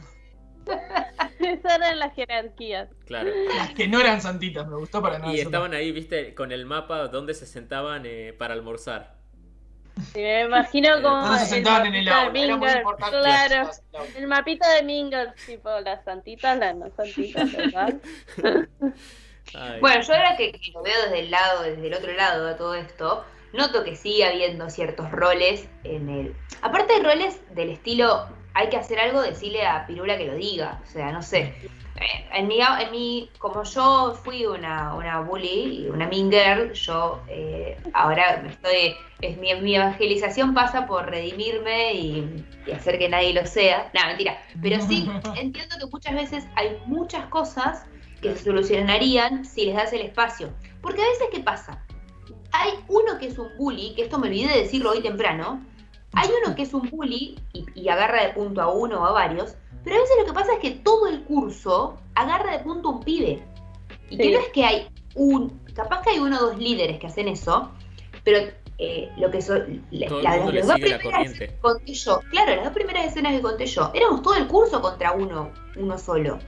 Esas eran las jerarquías. Claro. Las que no eran santitas, me gustó para nada. Y estaban ahí, viste, con el mapa donde se sentaban eh, para almorzar. Sí, me imagino como Entonces se sentaban en el aula, era muy importante. Claro, el mapita de Minger, tipo las santitas, las no santitas, ¿verdad? Ay. Bueno, yo ahora que, que lo veo desde el lado, desde el otro lado de todo esto, noto que sigue habiendo ciertos roles en el. Aparte de roles del estilo, hay que hacer algo, decirle a Pirula que lo diga. O sea, no sé. Eh, En mi, en mi, como yo fui una, una bully, una mean girl, yo eh, ahora me estoy, es mi, mi evangelización pasa por redimirme y, y hacer que nadie lo sea. No, mentira. Pero sí, entiendo que muchas veces hay muchas cosas que se solucionarían si les das el espacio. Porque a veces, ¿qué pasa? Hay uno que es un bully, que esto me olvidé de decirlo hoy temprano, hay uno que es un bully y, y agarra de punto a uno o a varios, pero a veces lo que pasa es que todo el curso agarra de punto a un pibe. Y que no es que hay un, capaz que hay uno o dos líderes que hacen eso, pero eh, lo que son, la- la- las dos la primeras que conté yo, claro, las dos primeras escenas que conté yo, éramos todo el curso contra uno, uno solo.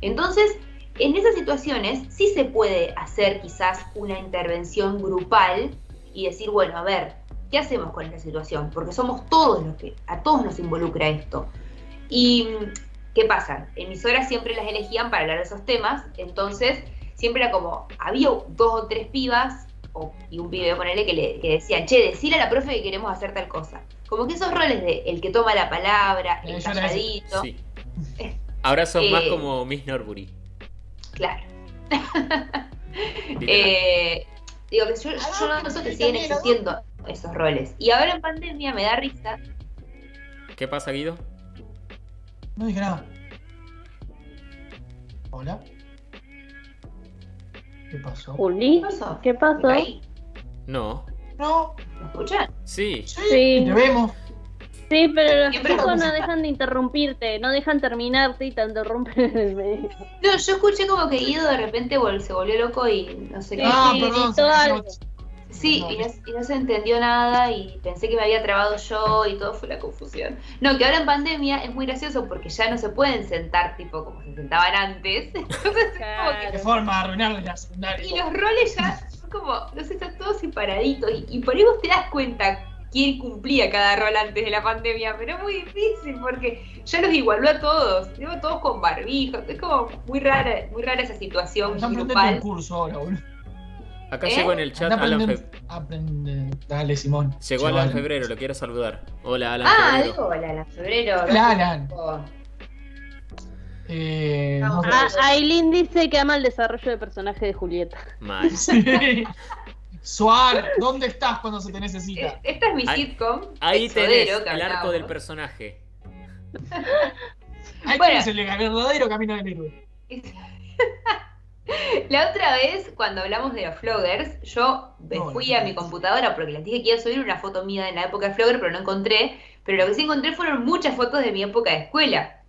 Entonces, en esas situaciones sí se puede hacer quizás una intervención grupal y decir, bueno, a ver, ¿qué hacemos con esta situación? Porque somos todos los que, a todos nos involucra esto. Y, ¿qué pasa? Emisoras siempre las elegían para hablar de esos temas, entonces siempre era como, había dos o tres pibas, o, y un pibe, ponele, que, le, que decían, che, decile a la profe que queremos hacer tal cosa. Como que esos roles de el que toma la palabra, Eh, el calladito, Sí. Ahora sos más Eh, como Miss Norbury. claro. Eh, digo que yo, yo noto que siguen existiendo esos roles. Y ahora en pandemia me da risa. ¿Qué pasa, Guido? No dije nada. Hola. ¿Qué pasó? Juli, ¿Qué pasó? ¿qué ¿Me pasó? No. No, ¿Me escuchan? Sí. sí, Sí. te vemos. Sí, pero los chicos no dejan de interrumpirte, no dejan terminarte y te interrumpen en el medio. No, yo escuché como que Guido de repente se volvió loco y no sé Sí, qué. Ah, sí, perdón. Sí, y no, y no se entendió nada y pensé que me había trabado yo y todo fue la confusión. No, que ahora en pandemia es muy gracioso porque ya no se pueden sentar tipo como se sentaban antes. Entonces como Claro. Qué forma de arruinarles la que, y secundaria. los roles ya son como, no sé, están todos separaditos y, y por ahí vos te das cuenta quién cumplía cada rol antes de la pandemia, pero es muy difícil porque ya los igualó a todos, digo, todos con barbijos, es como muy rara, muy rara esa situación grupal. un curso ahora, boludo. Acá ¿Eh? llegó en el chat Alan aprendiendo- Fe- aprende- Dale, Simón. Llegó Alan Febrero, lo quiero saludar. Hola, Alan Ah, Febrero. digo, hola, la febrero. Hola, Alan. Eh, no- Ah, Aileen dice que ama el desarrollo de personaje de Julieta. Mal. Sí. Suar, ¿dónde estás cuando se te necesita? Eh, Esta es mi Ahí- sitcom. Ahí tenés que el arco del personaje. Ahí Bueno. tenés el verdadero camino del héroe. La otra vez, cuando hablamos de los floggers, yo me No, fui no. a mi computadora porque les dije que iba a subir una foto mía en la época de flogger, pero no encontré. Pero lo que sí encontré fueron muchas fotos de mi época de escuela.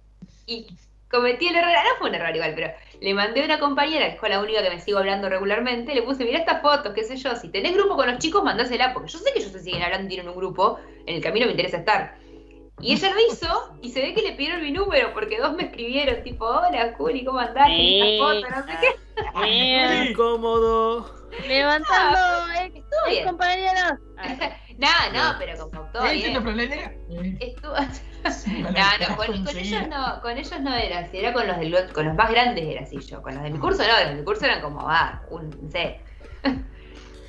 Y cometí el error, no fue un error igual, pero le mandé a una compañera, que fue la única que me sigo hablando regularmente, le puse, mira estas fotos, qué sé yo, si tenés grupo con los chicos, mandásela, porque yo sé que ellos se siguen hablando y tienen un grupo, en el camino me interesa estar. Y ella lo hizo, y se ve que le pidieron mi número, porque dos me escribieron, tipo, hola, Juli, ¿cómo andás? ¿Qué foto? No sé qué. Bien. Incómodo. Levantando ex, Estuvo ex bien. compañeros. Ah, No, no, pero como todo ¿Ahí bien. Eh, Estuvo... No, no, con, con ellos no, con ellos no era así, era con los del con los más grandes era así yo, con los de mi curso no, los de mi curso eran como, ah, un, no sé.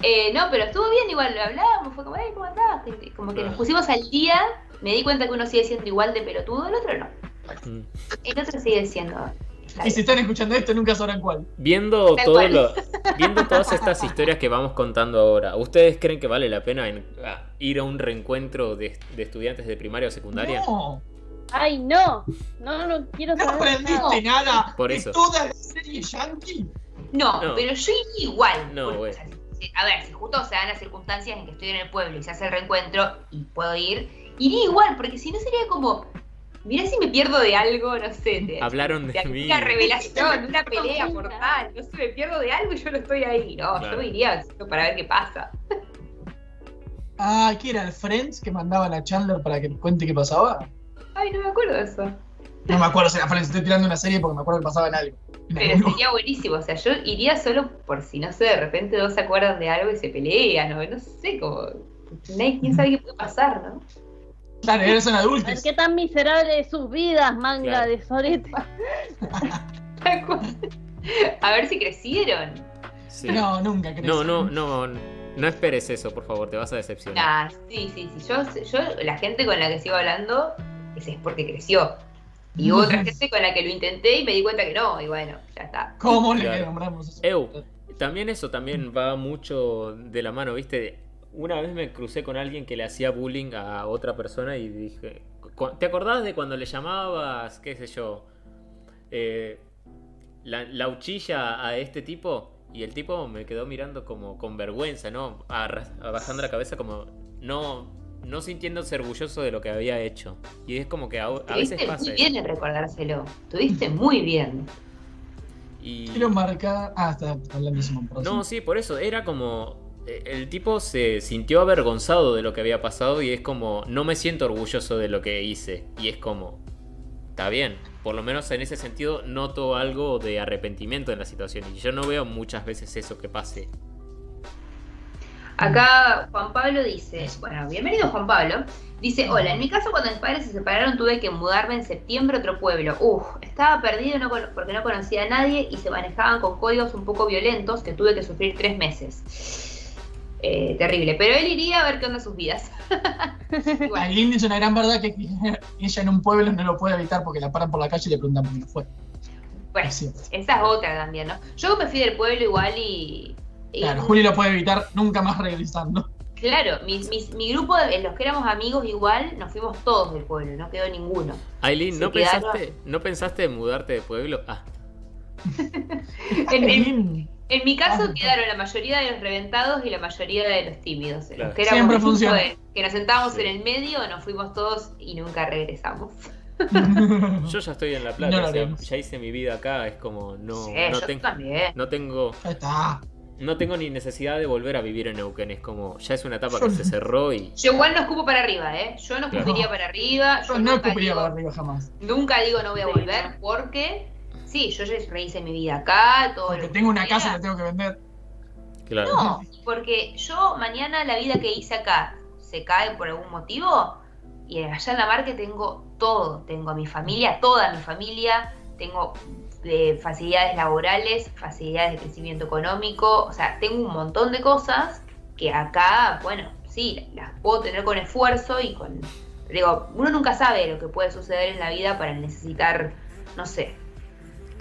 Eh, no, pero estuvo bien, igual lo hablábamos, fue como, hey, ¿cómo andás? Como que nos pusimos al día, me di cuenta que uno sigue siendo igual de pelotudo, el otro no. Mm. El otro sigue siendo. Y si están escuchando esto, nunca sabrán cuál. Viendo, Tal todo lo- viendo todas estas historias que vamos contando ahora, ¿ustedes creen que vale la pena en- a- ir a un reencuentro de, de estudiantes de primaria o secundaria? No, Ay, no. No, no quiero no saber aprendiste nada. nada Por de eso. toda la serie Yankee. No, No. pero yo iría igual. No, porque, güey. o sea, si- a ver, si justo se dan las circunstancias en que estoy en el pueblo y se hace el reencuentro y puedo ir, iría igual, porque si no sería como, mirá si me pierdo de algo, no sé, de, Hablaron de de mí. alguna revelación, una pelea mortal, no sé, me pierdo de algo y yo no estoy ahí. No, Claro. yo iría para ver qué pasa. Ah, ¿qué era el Friends que mandaban a Chandler para que cuente qué pasaba? Ay, no me acuerdo de eso. No me acuerdo si era Friends, estoy tirando una serie porque me acuerdo que pasaba en algo. En Pero sería buenísimo, o sea, yo iría solo por si, no sé, de repente dos se acuerdan de algo y se pelean, o no sé, como... Nadie, quién sabe qué puede pasar, ¿no? Claro, eres un A ver adultos. qué tan miserable de sus vidas, manga Claro. de sorete. A ver si crecieron. Sí. No, nunca crees. No, no, no, no esperes eso, por favor, te vas a decepcionar. Ah, sí, sí, sí. Yo, yo, la gente con la que sigo hablando, ese es porque creció. Y hubo otra gente con la que lo intenté y me di cuenta que no, y bueno, ya está. ¿Cómo le Claro. nombramos eso? Eu, También eso también va mucho de la mano, ¿viste? Una vez me crucé con alguien que le hacía bullying a otra persona y dije, "Cu- ¿te acordás de cuando le llamabas, qué sé yo, eh, la, la uchilla a este tipo? Y el tipo me quedó mirando como con vergüenza, ¿no? Bajando la cabeza como no, no sintiéndose orgulloso de lo que había hecho. Y es como que a, a veces pasa muy bien en recordárselo. Estuviste muy bien. Y... Quiero marcar. Ah, está hablando de Simón, perdón. No, sí, por eso. Era como. El tipo se sintió avergonzado de lo que había pasado y es como. No me siento orgulloso de lo que hice. Y es como. Está bien. Por lo menos en ese sentido noto algo de arrepentimiento en la situación. Y yo no veo muchas veces eso que pase. Acá Juan Pablo dice, bueno, bienvenido Juan Pablo. Dice, hola, en mi caso cuando mis padres se separaron tuve que mudarme en septiembre a otro pueblo. Uf, estaba perdido porque no conocía a nadie y se manejaban con códigos un poco violentos que tuve que sufrir tres meses. Eh, terrible, pero él iría a ver qué onda sus vidas. Igual. Aileen dice una gran verdad que ella en un pueblo no lo puede evitar porque la paran por la calle y le preguntan por qué no fue. Bueno, Sí. esa es otra también, ¿no? Yo me fui del pueblo igual y... y- Claro, Juli lo puede evitar nunca más regresando. Claro, mi, mi- mi grupo, de los que éramos amigos igual, nos fuimos todos del pueblo, no quedó ninguno. Aileen, ¿no pensaste, ¿no pensaste en mudarte de pueblo? Ah, En, en- Aileen, en mi caso Ah, quedaron la mayoría de los reventados y la mayoría de los tímidos. Los Claro. que éramos Siempre funciona. de- que nos sentábamos Sí. en el medio, nos fuimos todos y nunca regresamos. yo ya estoy en La Plata, No lo o sea, haremos. ya hice mi vida acá, es como no, sí, no, yo ten- también. no tengo está. no tengo ni necesidad de volver a vivir en Neuquén, es como ya es una etapa Yo que no. se cerró y Yo igual no escupo para arriba, ¿eh? Yo no Claro. escupiría para arriba. Yo Yo no nunca escupiría digo- para arriba jamás. Nunca digo no voy a volver porque, sí, yo ya rehice mi vida acá, todo Porque que tengo una casa la tengo que vender. claro. No, porque yo mañana la vida que hice acá se cae por algún motivo y allá en la marca tengo todo. Tengo a mi familia, toda mi familia, tengo eh, facilidades laborales, facilidades de crecimiento económico, o sea, tengo un montón de cosas que acá, bueno, sí, las puedo tener con esfuerzo y con... Digo, uno nunca sabe lo que puede suceder en la vida para necesitar, no sé,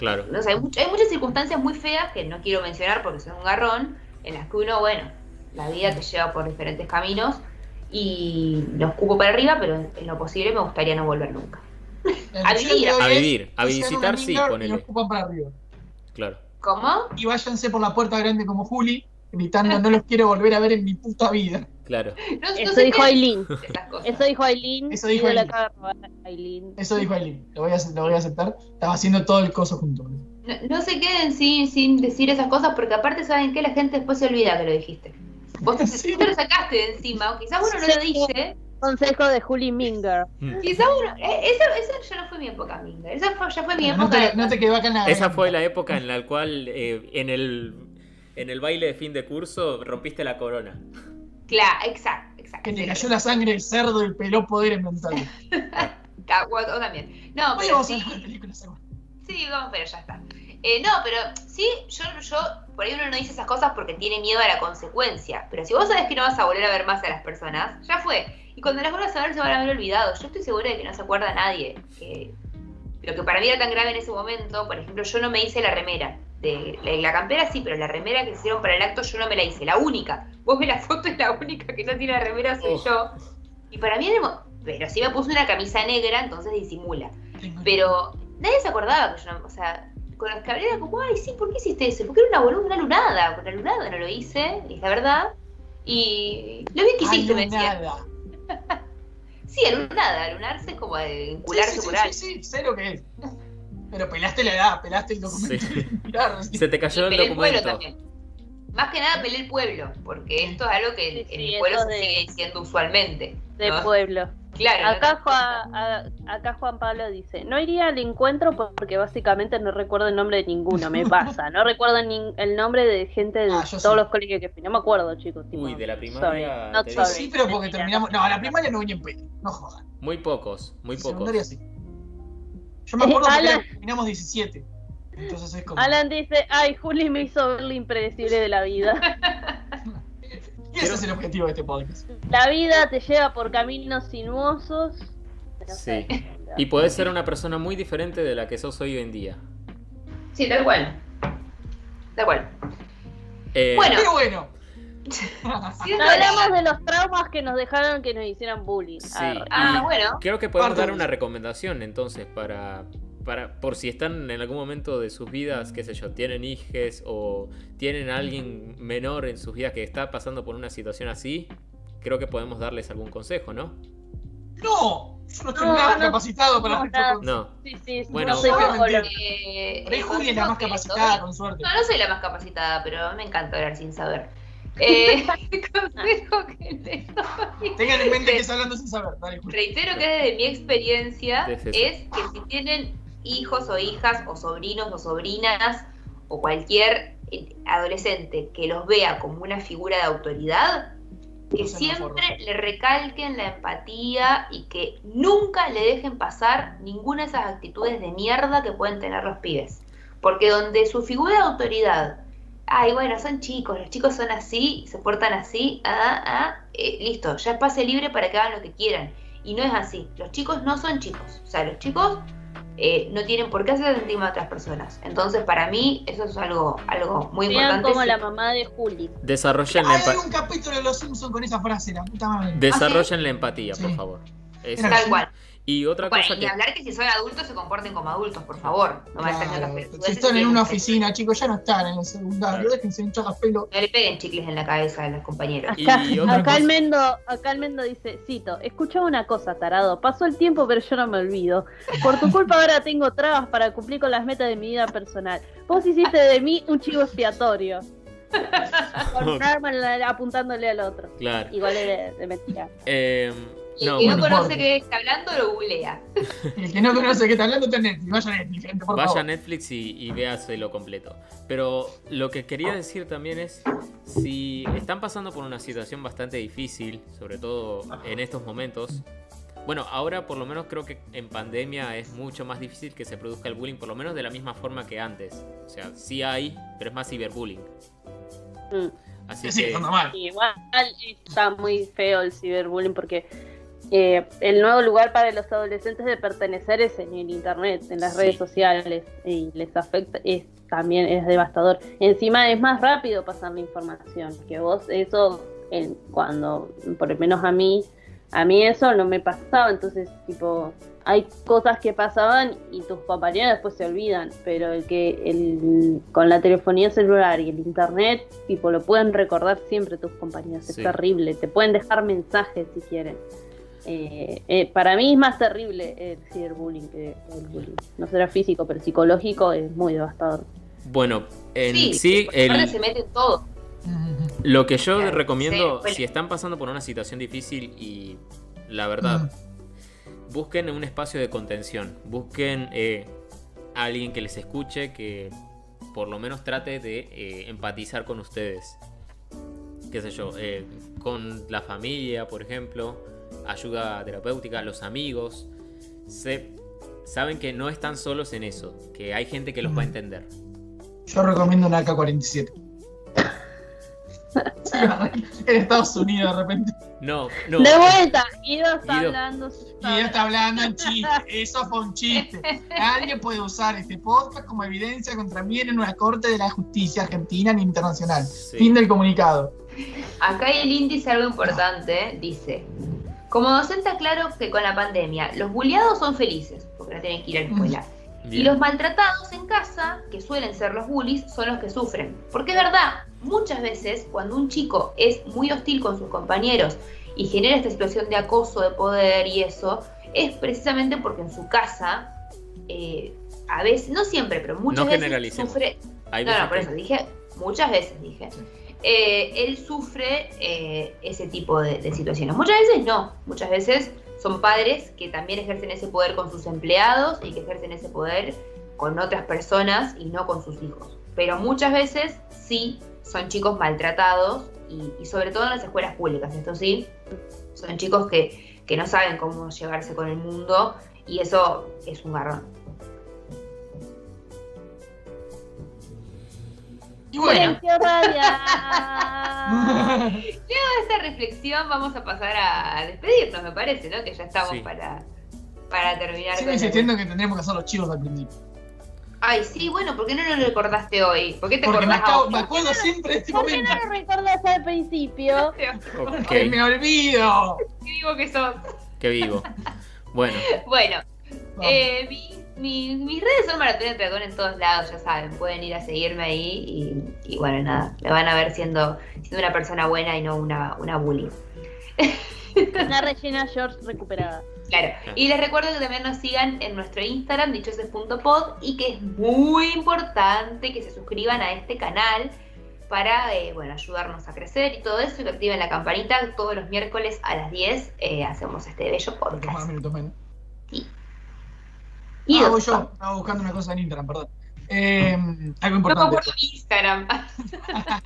Claro. No sé, hay, much- hay muchas circunstancias muy feas que no quiero mencionar porque son un garrón, en las que uno, bueno, la vida te lleva por diferentes caminos y lo escupo para arriba, pero en, lo posible me gustaría no volver nunca. A vivir. A vivir, a visitar, sí, para arriba. Claro. ¿Cómo? Y váyanse por la puerta grande como Juli, gritando no los quiero volver a ver en mi puta vida. Claro. No, no Eso dijo Aileen. esas cosas. Eso dijo Aileen. Eso dijo Aileen. Eso dijo Aileen. Lo voy a, lo voy a aceptar. Estaba haciendo todo el coso junto. No, no se queden sin, sin decir esas cosas porque aparte saben que la gente después se olvida que lo dijiste. Vos te, Sí. te lo sacaste de encima, o quizás uno no lo dice, Consejo de Julie Minger. quizás uno, eh, esa, esa ya no fue mi época, Minga, esa fue, ya fue mi No época te, de- no te quedó acá en la Esa fue la época en la cual eh, en el en el baile de fin de curso rompiste la corona. Claro, exacto, exacto. Que te cayó la sangre del cerdo y peló poderes mentales. O- o también. No, pero vamos a sí, ver la película sí, vamos, pero ya está. Eh, no, pero sí, yo, yo, por ahí uno no dice esas cosas porque tiene miedo a la consecuencia. Pero si vos sabés que no vas a volver a ver más a las personas, ya fue. Y cuando las vuelvas a ver se van a haber olvidado. Yo estoy segura de que no se acuerda nadie. Que lo que para mí era tan grave en ese momento, por ejemplo, yo no me hice la remera. De, la, la campera sí, pero la remera que hicieron para el acto yo no me la hice, la única. Vos ves la foto y la única que no tiene la remera soy Oh. yo. Y para mí Pero si me puse una camisa negra, entonces disimula. Pero nadie se acordaba que yo no, o sea, con los que hablé era como, ay, sí, ¿por qué hiciste eso? Porque era una boluda, una lunada, una lunada no lo hice, es la verdad. Y lo bien que hiciste, me decía. Sí, alunada, alunarse es como de encularse sí, sí, por sí, algo. sí, sí, sé lo que es. Pero pelaste la edad, pelaste el documento. Sí. Mirá, Se te cayó el Pelé el pueblo documento. también. Más que nada pelé el pueblo, porque esto es algo que Sí, en sí, el pueblo se de- sigue diciendo usualmente. De ¿no? pueblo. Claro. Acá, ¿no? Juan, a- acá Juan Pablo dice, no iría al encuentro porque básicamente no recuerdo el nombre de ninguno, me pasa, no recuerdo ni el nombre de gente de Ah, todos sí. los colegios que fui, no me acuerdo chicos. tipo, Uy, de la primaria te Sí, sí, pero porque terminamos. No, la primaria no venía en pedo. No jodan. Muy pocos, muy pocos. secundaria sí. Yo me acuerdo Alan- terminamos 17. Entonces es como. Alan dice, ay, Juli me hizo ver lo impredecible de la vida. Y ese es el objetivo de este podcast. La vida te lleva por caminos sinuosos. No Sí. sé. Y podés ser una persona muy diferente de la que sos hoy en día. Sí, tal cual. Tal cual. Eh, Bueno. Pero bueno. Sí, No hablamos de los traumas que nos dejaron que nos hicieran bullying. Sí. Ah, Y bueno. Creo que podemos dar una recomendación entonces para, para por si están en algún momento de sus vidas, qué sé yo, tienen hijes o tienen a alguien menor en sus vidas que está pasando por una situación así, creo que podemos darles algún consejo, ¿no? No, yo no estoy No, nada no, capacitado para no, esto. nada. No. Sí, sí, Bueno. no soy Obviamente. psicóloga. Eh, Por ahí el Juli es la más capacitada, con suerte. No, no soy la más capacitada, pero me encanta hablar sin saber. Eh, el consejo que les doy. Tengan en mente que está hablando sin saber. Dale. Reitero que desde mi experiencia Es que si tienen hijos o hijas o sobrinos o sobrinas o cualquier eh, adolescente que los vea como una figura de autoridad, que siempre le recalquen la empatía y que nunca le dejen pasar ninguna de esas actitudes de mierda que pueden tener los pibes. Porque donde su figura de autoridad, ay, bueno, son chicos, los chicos son así, se portan así, ah, ah, eh, listo, ya es pase libre para que hagan lo que quieran. Y no es así, los chicos no son chicos, o sea, los chicos eh, no tienen por qué hacer encima a otras personas. Entonces, para mí, eso es algo, algo muy Sean importante. como Sí. la mamá de Juli. Desarrollen la, Hay empa- un capítulo de Los Simpsons con esa frase, la puta madre. desarrollen la empatía, por Sí. favor. Eso. Tal cual. Y otra Bueno, cosa y que... hablar que si son adultos se comporten como adultos, por favor. No Claro, si están en una oficina, chicos, ya no están en el secundario. Claro. Déjense hinchar las pelos. No le peguen chicles en la cabeza a los compañeros. Y Acá, otra acá cosa- Almendo, acá Almendo dice, cito, escuchaba una cosa, tarado, pasó el tiempo pero yo no me olvido. Por tu culpa ahora tengo trabas para cumplir con las metas de mi vida personal. Vos hiciste de mí un chivo expiatorio. Con un arma apuntándole al otro. Claro. Igual es de, de mentira. Eh, Y el no, que no conoce porque- qué está hablando lo googlea. El que no conoce qué está hablando está en Netflix. Vaya a Netflix, gente, por Vaya a. Netflix y, y véaselo completo. Pero lo que quería decir también es, si están pasando por una situación bastante difícil, sobre todo en estos momentos, bueno, ahora por lo menos creo que en pandemia es mucho más difícil que se produzca el bullying, por lo menos de la misma forma que antes. O sea, sí hay, pero es más ciberbullying. Mm. Así Sí, que... anda mal. Igual está muy feo el ciberbullying porque eh, el nuevo lugar para los adolescentes de pertenecer es en el internet, en las Sí. redes sociales, y les afecta, es también es devastador. Encima es más rápido pasar la información, que vos eso, en- cuando, por lo menos a mí, a mí eso no me pasaba, entonces tipo, hay cosas que pasaban y tus compañeros después se olvidan, pero el que el, con la telefonía celular y el internet, tipo, lo pueden recordar siempre tus compañeros, Sí. es terrible, te pueden dejar mensajes si quieren. Eh, eh, para mí es más terrible el ciberbullying que el bullying. No será físico, pero psicológico es muy devastador. Bueno, en Sí, sí, el, se mete en todo. Lo que yo Claro, recomiendo, sí, bueno. si están pasando por una situación difícil y la verdad, busquen un espacio de contención, busquen eh, a alguien que les escuche, que por lo menos trate de eh, empatizar con ustedes. Qué sé yo, eh, con la familia, por ejemplo, ayuda terapéutica, los amigos. Se, saben que no están solos en eso, que hay gente que los va a entender. Yo recomiendo una AK-47. Sí, en Estados Unidos de repente. No, no. De vuelta, Guido está Guido. hablando. Y ella está hablando en chiste. Eso fue un chiste. Nadie puede usar este podcast como evidencia contra mí en una corte de la justicia argentina ni internacional. Sí. Fin del comunicado. Acá hay el índice algo importante, dice. Como docente aclaro que con la pandemia los bulliados son felices, porque no tienen que ir a la escuela. Y Bien. los maltratados en casa, que suelen ser los bullies, son los que sufren. Porque es verdad, muchas veces cuando un chico es muy hostil con sus compañeros y genera esta situación de acoso, de poder y eso, es precisamente porque en su casa, eh, a veces, no siempre, pero muchas No veces sufre... No, no, por eso dije, muchas veces dije. Eh, él sufre eh, ese tipo de, situaciones. Muchas veces no, muchas veces son padres que también ejercen ese poder con sus empleados y que ejercen ese poder con otras personas y no con sus hijos. Pero muchas veces sí son chicos maltratados y, y sobre todo en las escuelas públicas, esto sí, son chicos que, que no saben cómo llevarse con el mundo y eso es un garrón. Y bueno. Luego de esta reflexión vamos a pasar a despedirnos, me parece, ¿no? Que ya estamos Sí. para, para terminar. Sigo con el- insistiendo que tendríamos que hacer los chivos al principio. Ay, sí, bueno, ¿por qué no lo recordaste hoy? ¿Por qué te Porque me, acordás acabo- me acuerdo siempre de este ¿Por qué momento. no lo recordás al principio? Ok, Qué Ay, me olvido. vivo que sos. qué vivo. Bueno, Bueno, eh, mi- mi- mis redes son Maratón Dragón en todos lados, ya saben, pueden ir a seguirme ahí y, y bueno, nada, me van a ver siendo, siendo una persona buena y no una, una bully. Una Regina George recuperada. Claro. Y les recuerdo que también nos sigan en nuestro Instagram, dichoses.pod, y que es muy importante que se suscriban a este canal para eh, bueno, ayudarnos a crecer y todo eso, y que activen la campanita. Todos los miércoles a las 10 eh, hacemos este bello Minutos más, podcast. minutos menos. Y Ah, voy yo. Estaba buscando una cosa en Instagram, perdón. Eh, algo No me importante. acuerdo mi Instagram.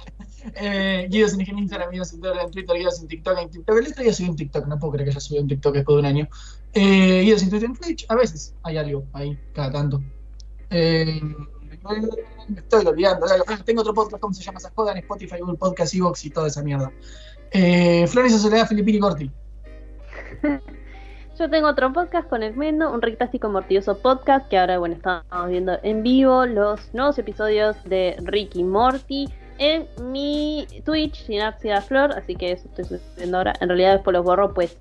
Eh, Guido sin en Instagram, Guido sin Twitter en Twitter, Guido sin TikTok en TikTok. El otro día subí un TikTok, no puedo creer que haya subido un TikTok después de un año. Eh, Guido sin Twitter en Twitch, a veces hay algo ahí, cada tanto. Eh, me estoy olvidando. Ah, tengo otro podcast, ¿cómo se llama esa joda? En Spotify, Google Podcast, Evox y toda esa mierda. Eh, Florencia Soledad, Filipini Corti. Yo tengo otro podcast con el Mendo, un rictástico mortioso podcast, que ahora, bueno, estamos viendo en vivo los nuevos episodios de Ricky Morty en mi Twitch, Sinapsia Flor, así que eso estoy subiendo ahora. En realidad después los borro, pues,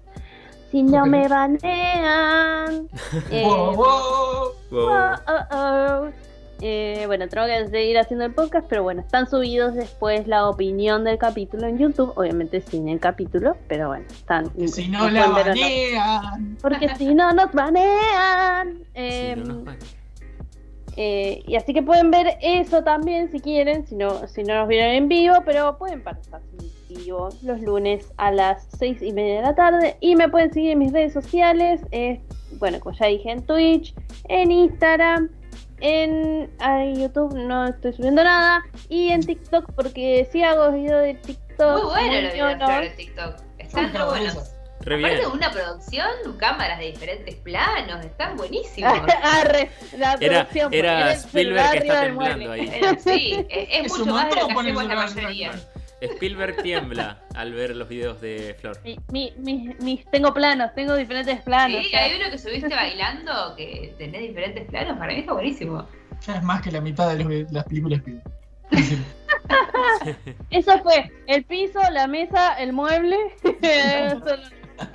si no me banean. Eh, Wow, wow. wow. oh, oh, oh. Eh, bueno, tengo que seguir haciendo el podcast, pero bueno, están subidos después la opinión del capítulo en YouTube, obviamente sin el capítulo, pero bueno, están. Si no la banean. porque si no nos banean. Sí, Eh, no nos van. eh, y así que pueden ver eso también si quieren, si no, si no nos vieron en vivo, pero pueden pasar en vivo los lunes a las seis y media de la tarde. Y me pueden seguir en mis redes sociales, eh, bueno, como ya dije, en Twitch, en Instagram, en YouTube no estoy subiendo nada, y en TikTok, porque si hago videos de TikTok. Muy bueno muy lo videos ñoños. de TikTok. Están re buenos. Aparte una producción, cámaras de diferentes planos, están buenísimos. Arre, la Era, producción, era Spielberg que está temblando ahí. Eh, sí, es, es mucho más de lo que hacemos la mayoría. Spielberg tiembla al ver los videos de Flor. Mi, mi- mi- mis- tengo planos, tengo diferentes planos. Sí, ya. hay uno que subiste bailando que tenés diferentes planos. Para mí está buenísimo. Ya es más que la mitad de, los- de las películas que. Eso fue el piso, la mesa, el mueble.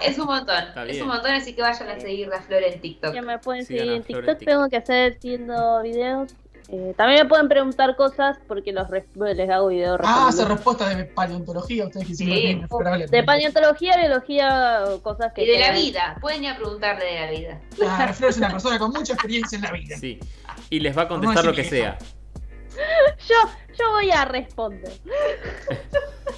Es un montón. Es un montón, así que vayan a seguir a Flor en TikTok. que me pueden Sigan seguir en Flor en TikTok. TikTok. Tengo que hacer haciendo videos. Eh, también me pueden preguntar cosas porque los les hago videos Ah, hace respondiendo. respuesta de paleontología. Ustedes que Sí. de paleontología, biología, cosas que Y de la vida. Pueden ir a preguntarle de la vida. Ah, Flor es una persona con mucha experiencia en la vida. Sí. Y les va a contestar No lo que sea. Yo, yo voy a responder.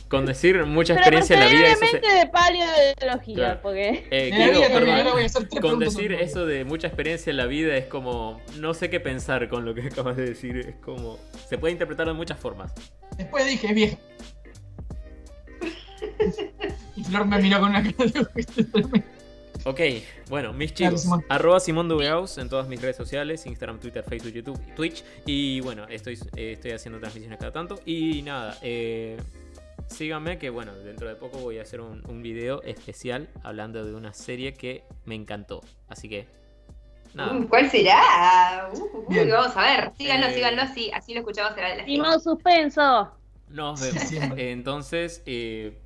Con decir mucha Pero experiencia en la vida, se- de paleontología, Claro. porque Eh, Guido, perdón. ahora voy a hacer tres Con decir eso de mucha experiencia en la vida es como. No sé qué pensar con lo que acabas de decir. Es como. Se puede interpretar de muchas formas. Después dije, es vieja. Y Flor me miró con una cara de. Ok, bueno, mis Claro, chicos. Simón. Arroba Simón Dubeaus en todas mis redes sociales: Instagram, Twitter, Facebook, YouTube y Twitch. Y bueno, estoy, eh, estoy haciendo transmisiones cada tanto. Y nada, eh, síganme que bueno, dentro de poco voy a hacer un, un video especial hablando de una serie que me encantó. Así que. Nada. Mm, ¿Cuál será? Uh, uh, Bien. vamos a ver. Síganlo, Eh. síganlo así. Así lo escuchamos Simón Suspenso. Nos vemos. Entonces, eh,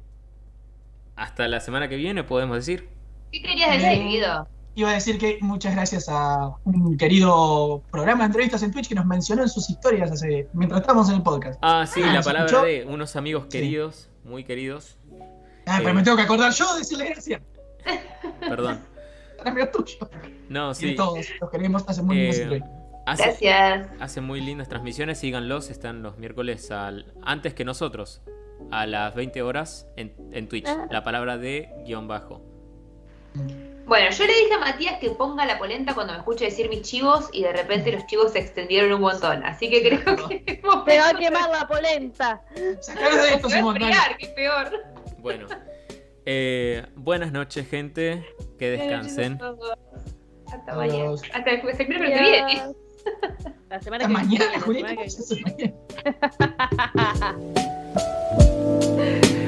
hasta la semana que viene podemos decir. ¿Qué querías decir. Guido? Iba a decir que muchas gracias a un querido programa de entrevistas en Twitch que nos mencionó en sus historias hace, mientras estábamos en el podcast. Ah, sí, Ah, la ¿se palabra escuchó? de unos amigos Sí. queridos, muy queridos. Ah, pero Eh. me tengo que acordar yo de decirle gracias. Perdón. Tuyos. No, Y de sí. todos. Los queremos. Hace muy lindas Eh, hace, Gracias. hace muy lindas transmisiones, síganlos, están los miércoles al, antes que nosotros, a las 20 horas en, en Twitch. Ah. La palabra de guion bajo. Bueno, yo le dije a Matías que ponga la polenta cuando me escuche decir mis chivos y de repente los chivos se extendieron un montón. Así que creo que Se va a quemar la polenta. Sacaros de esto, Se va a Simón. dale. enfriar, que es peor. Bueno. eh, buenas noches, gente. Que descansen. Hasta mañana. Hasta el, miércoles que viene. La semana Hasta que mañana, la Julieta.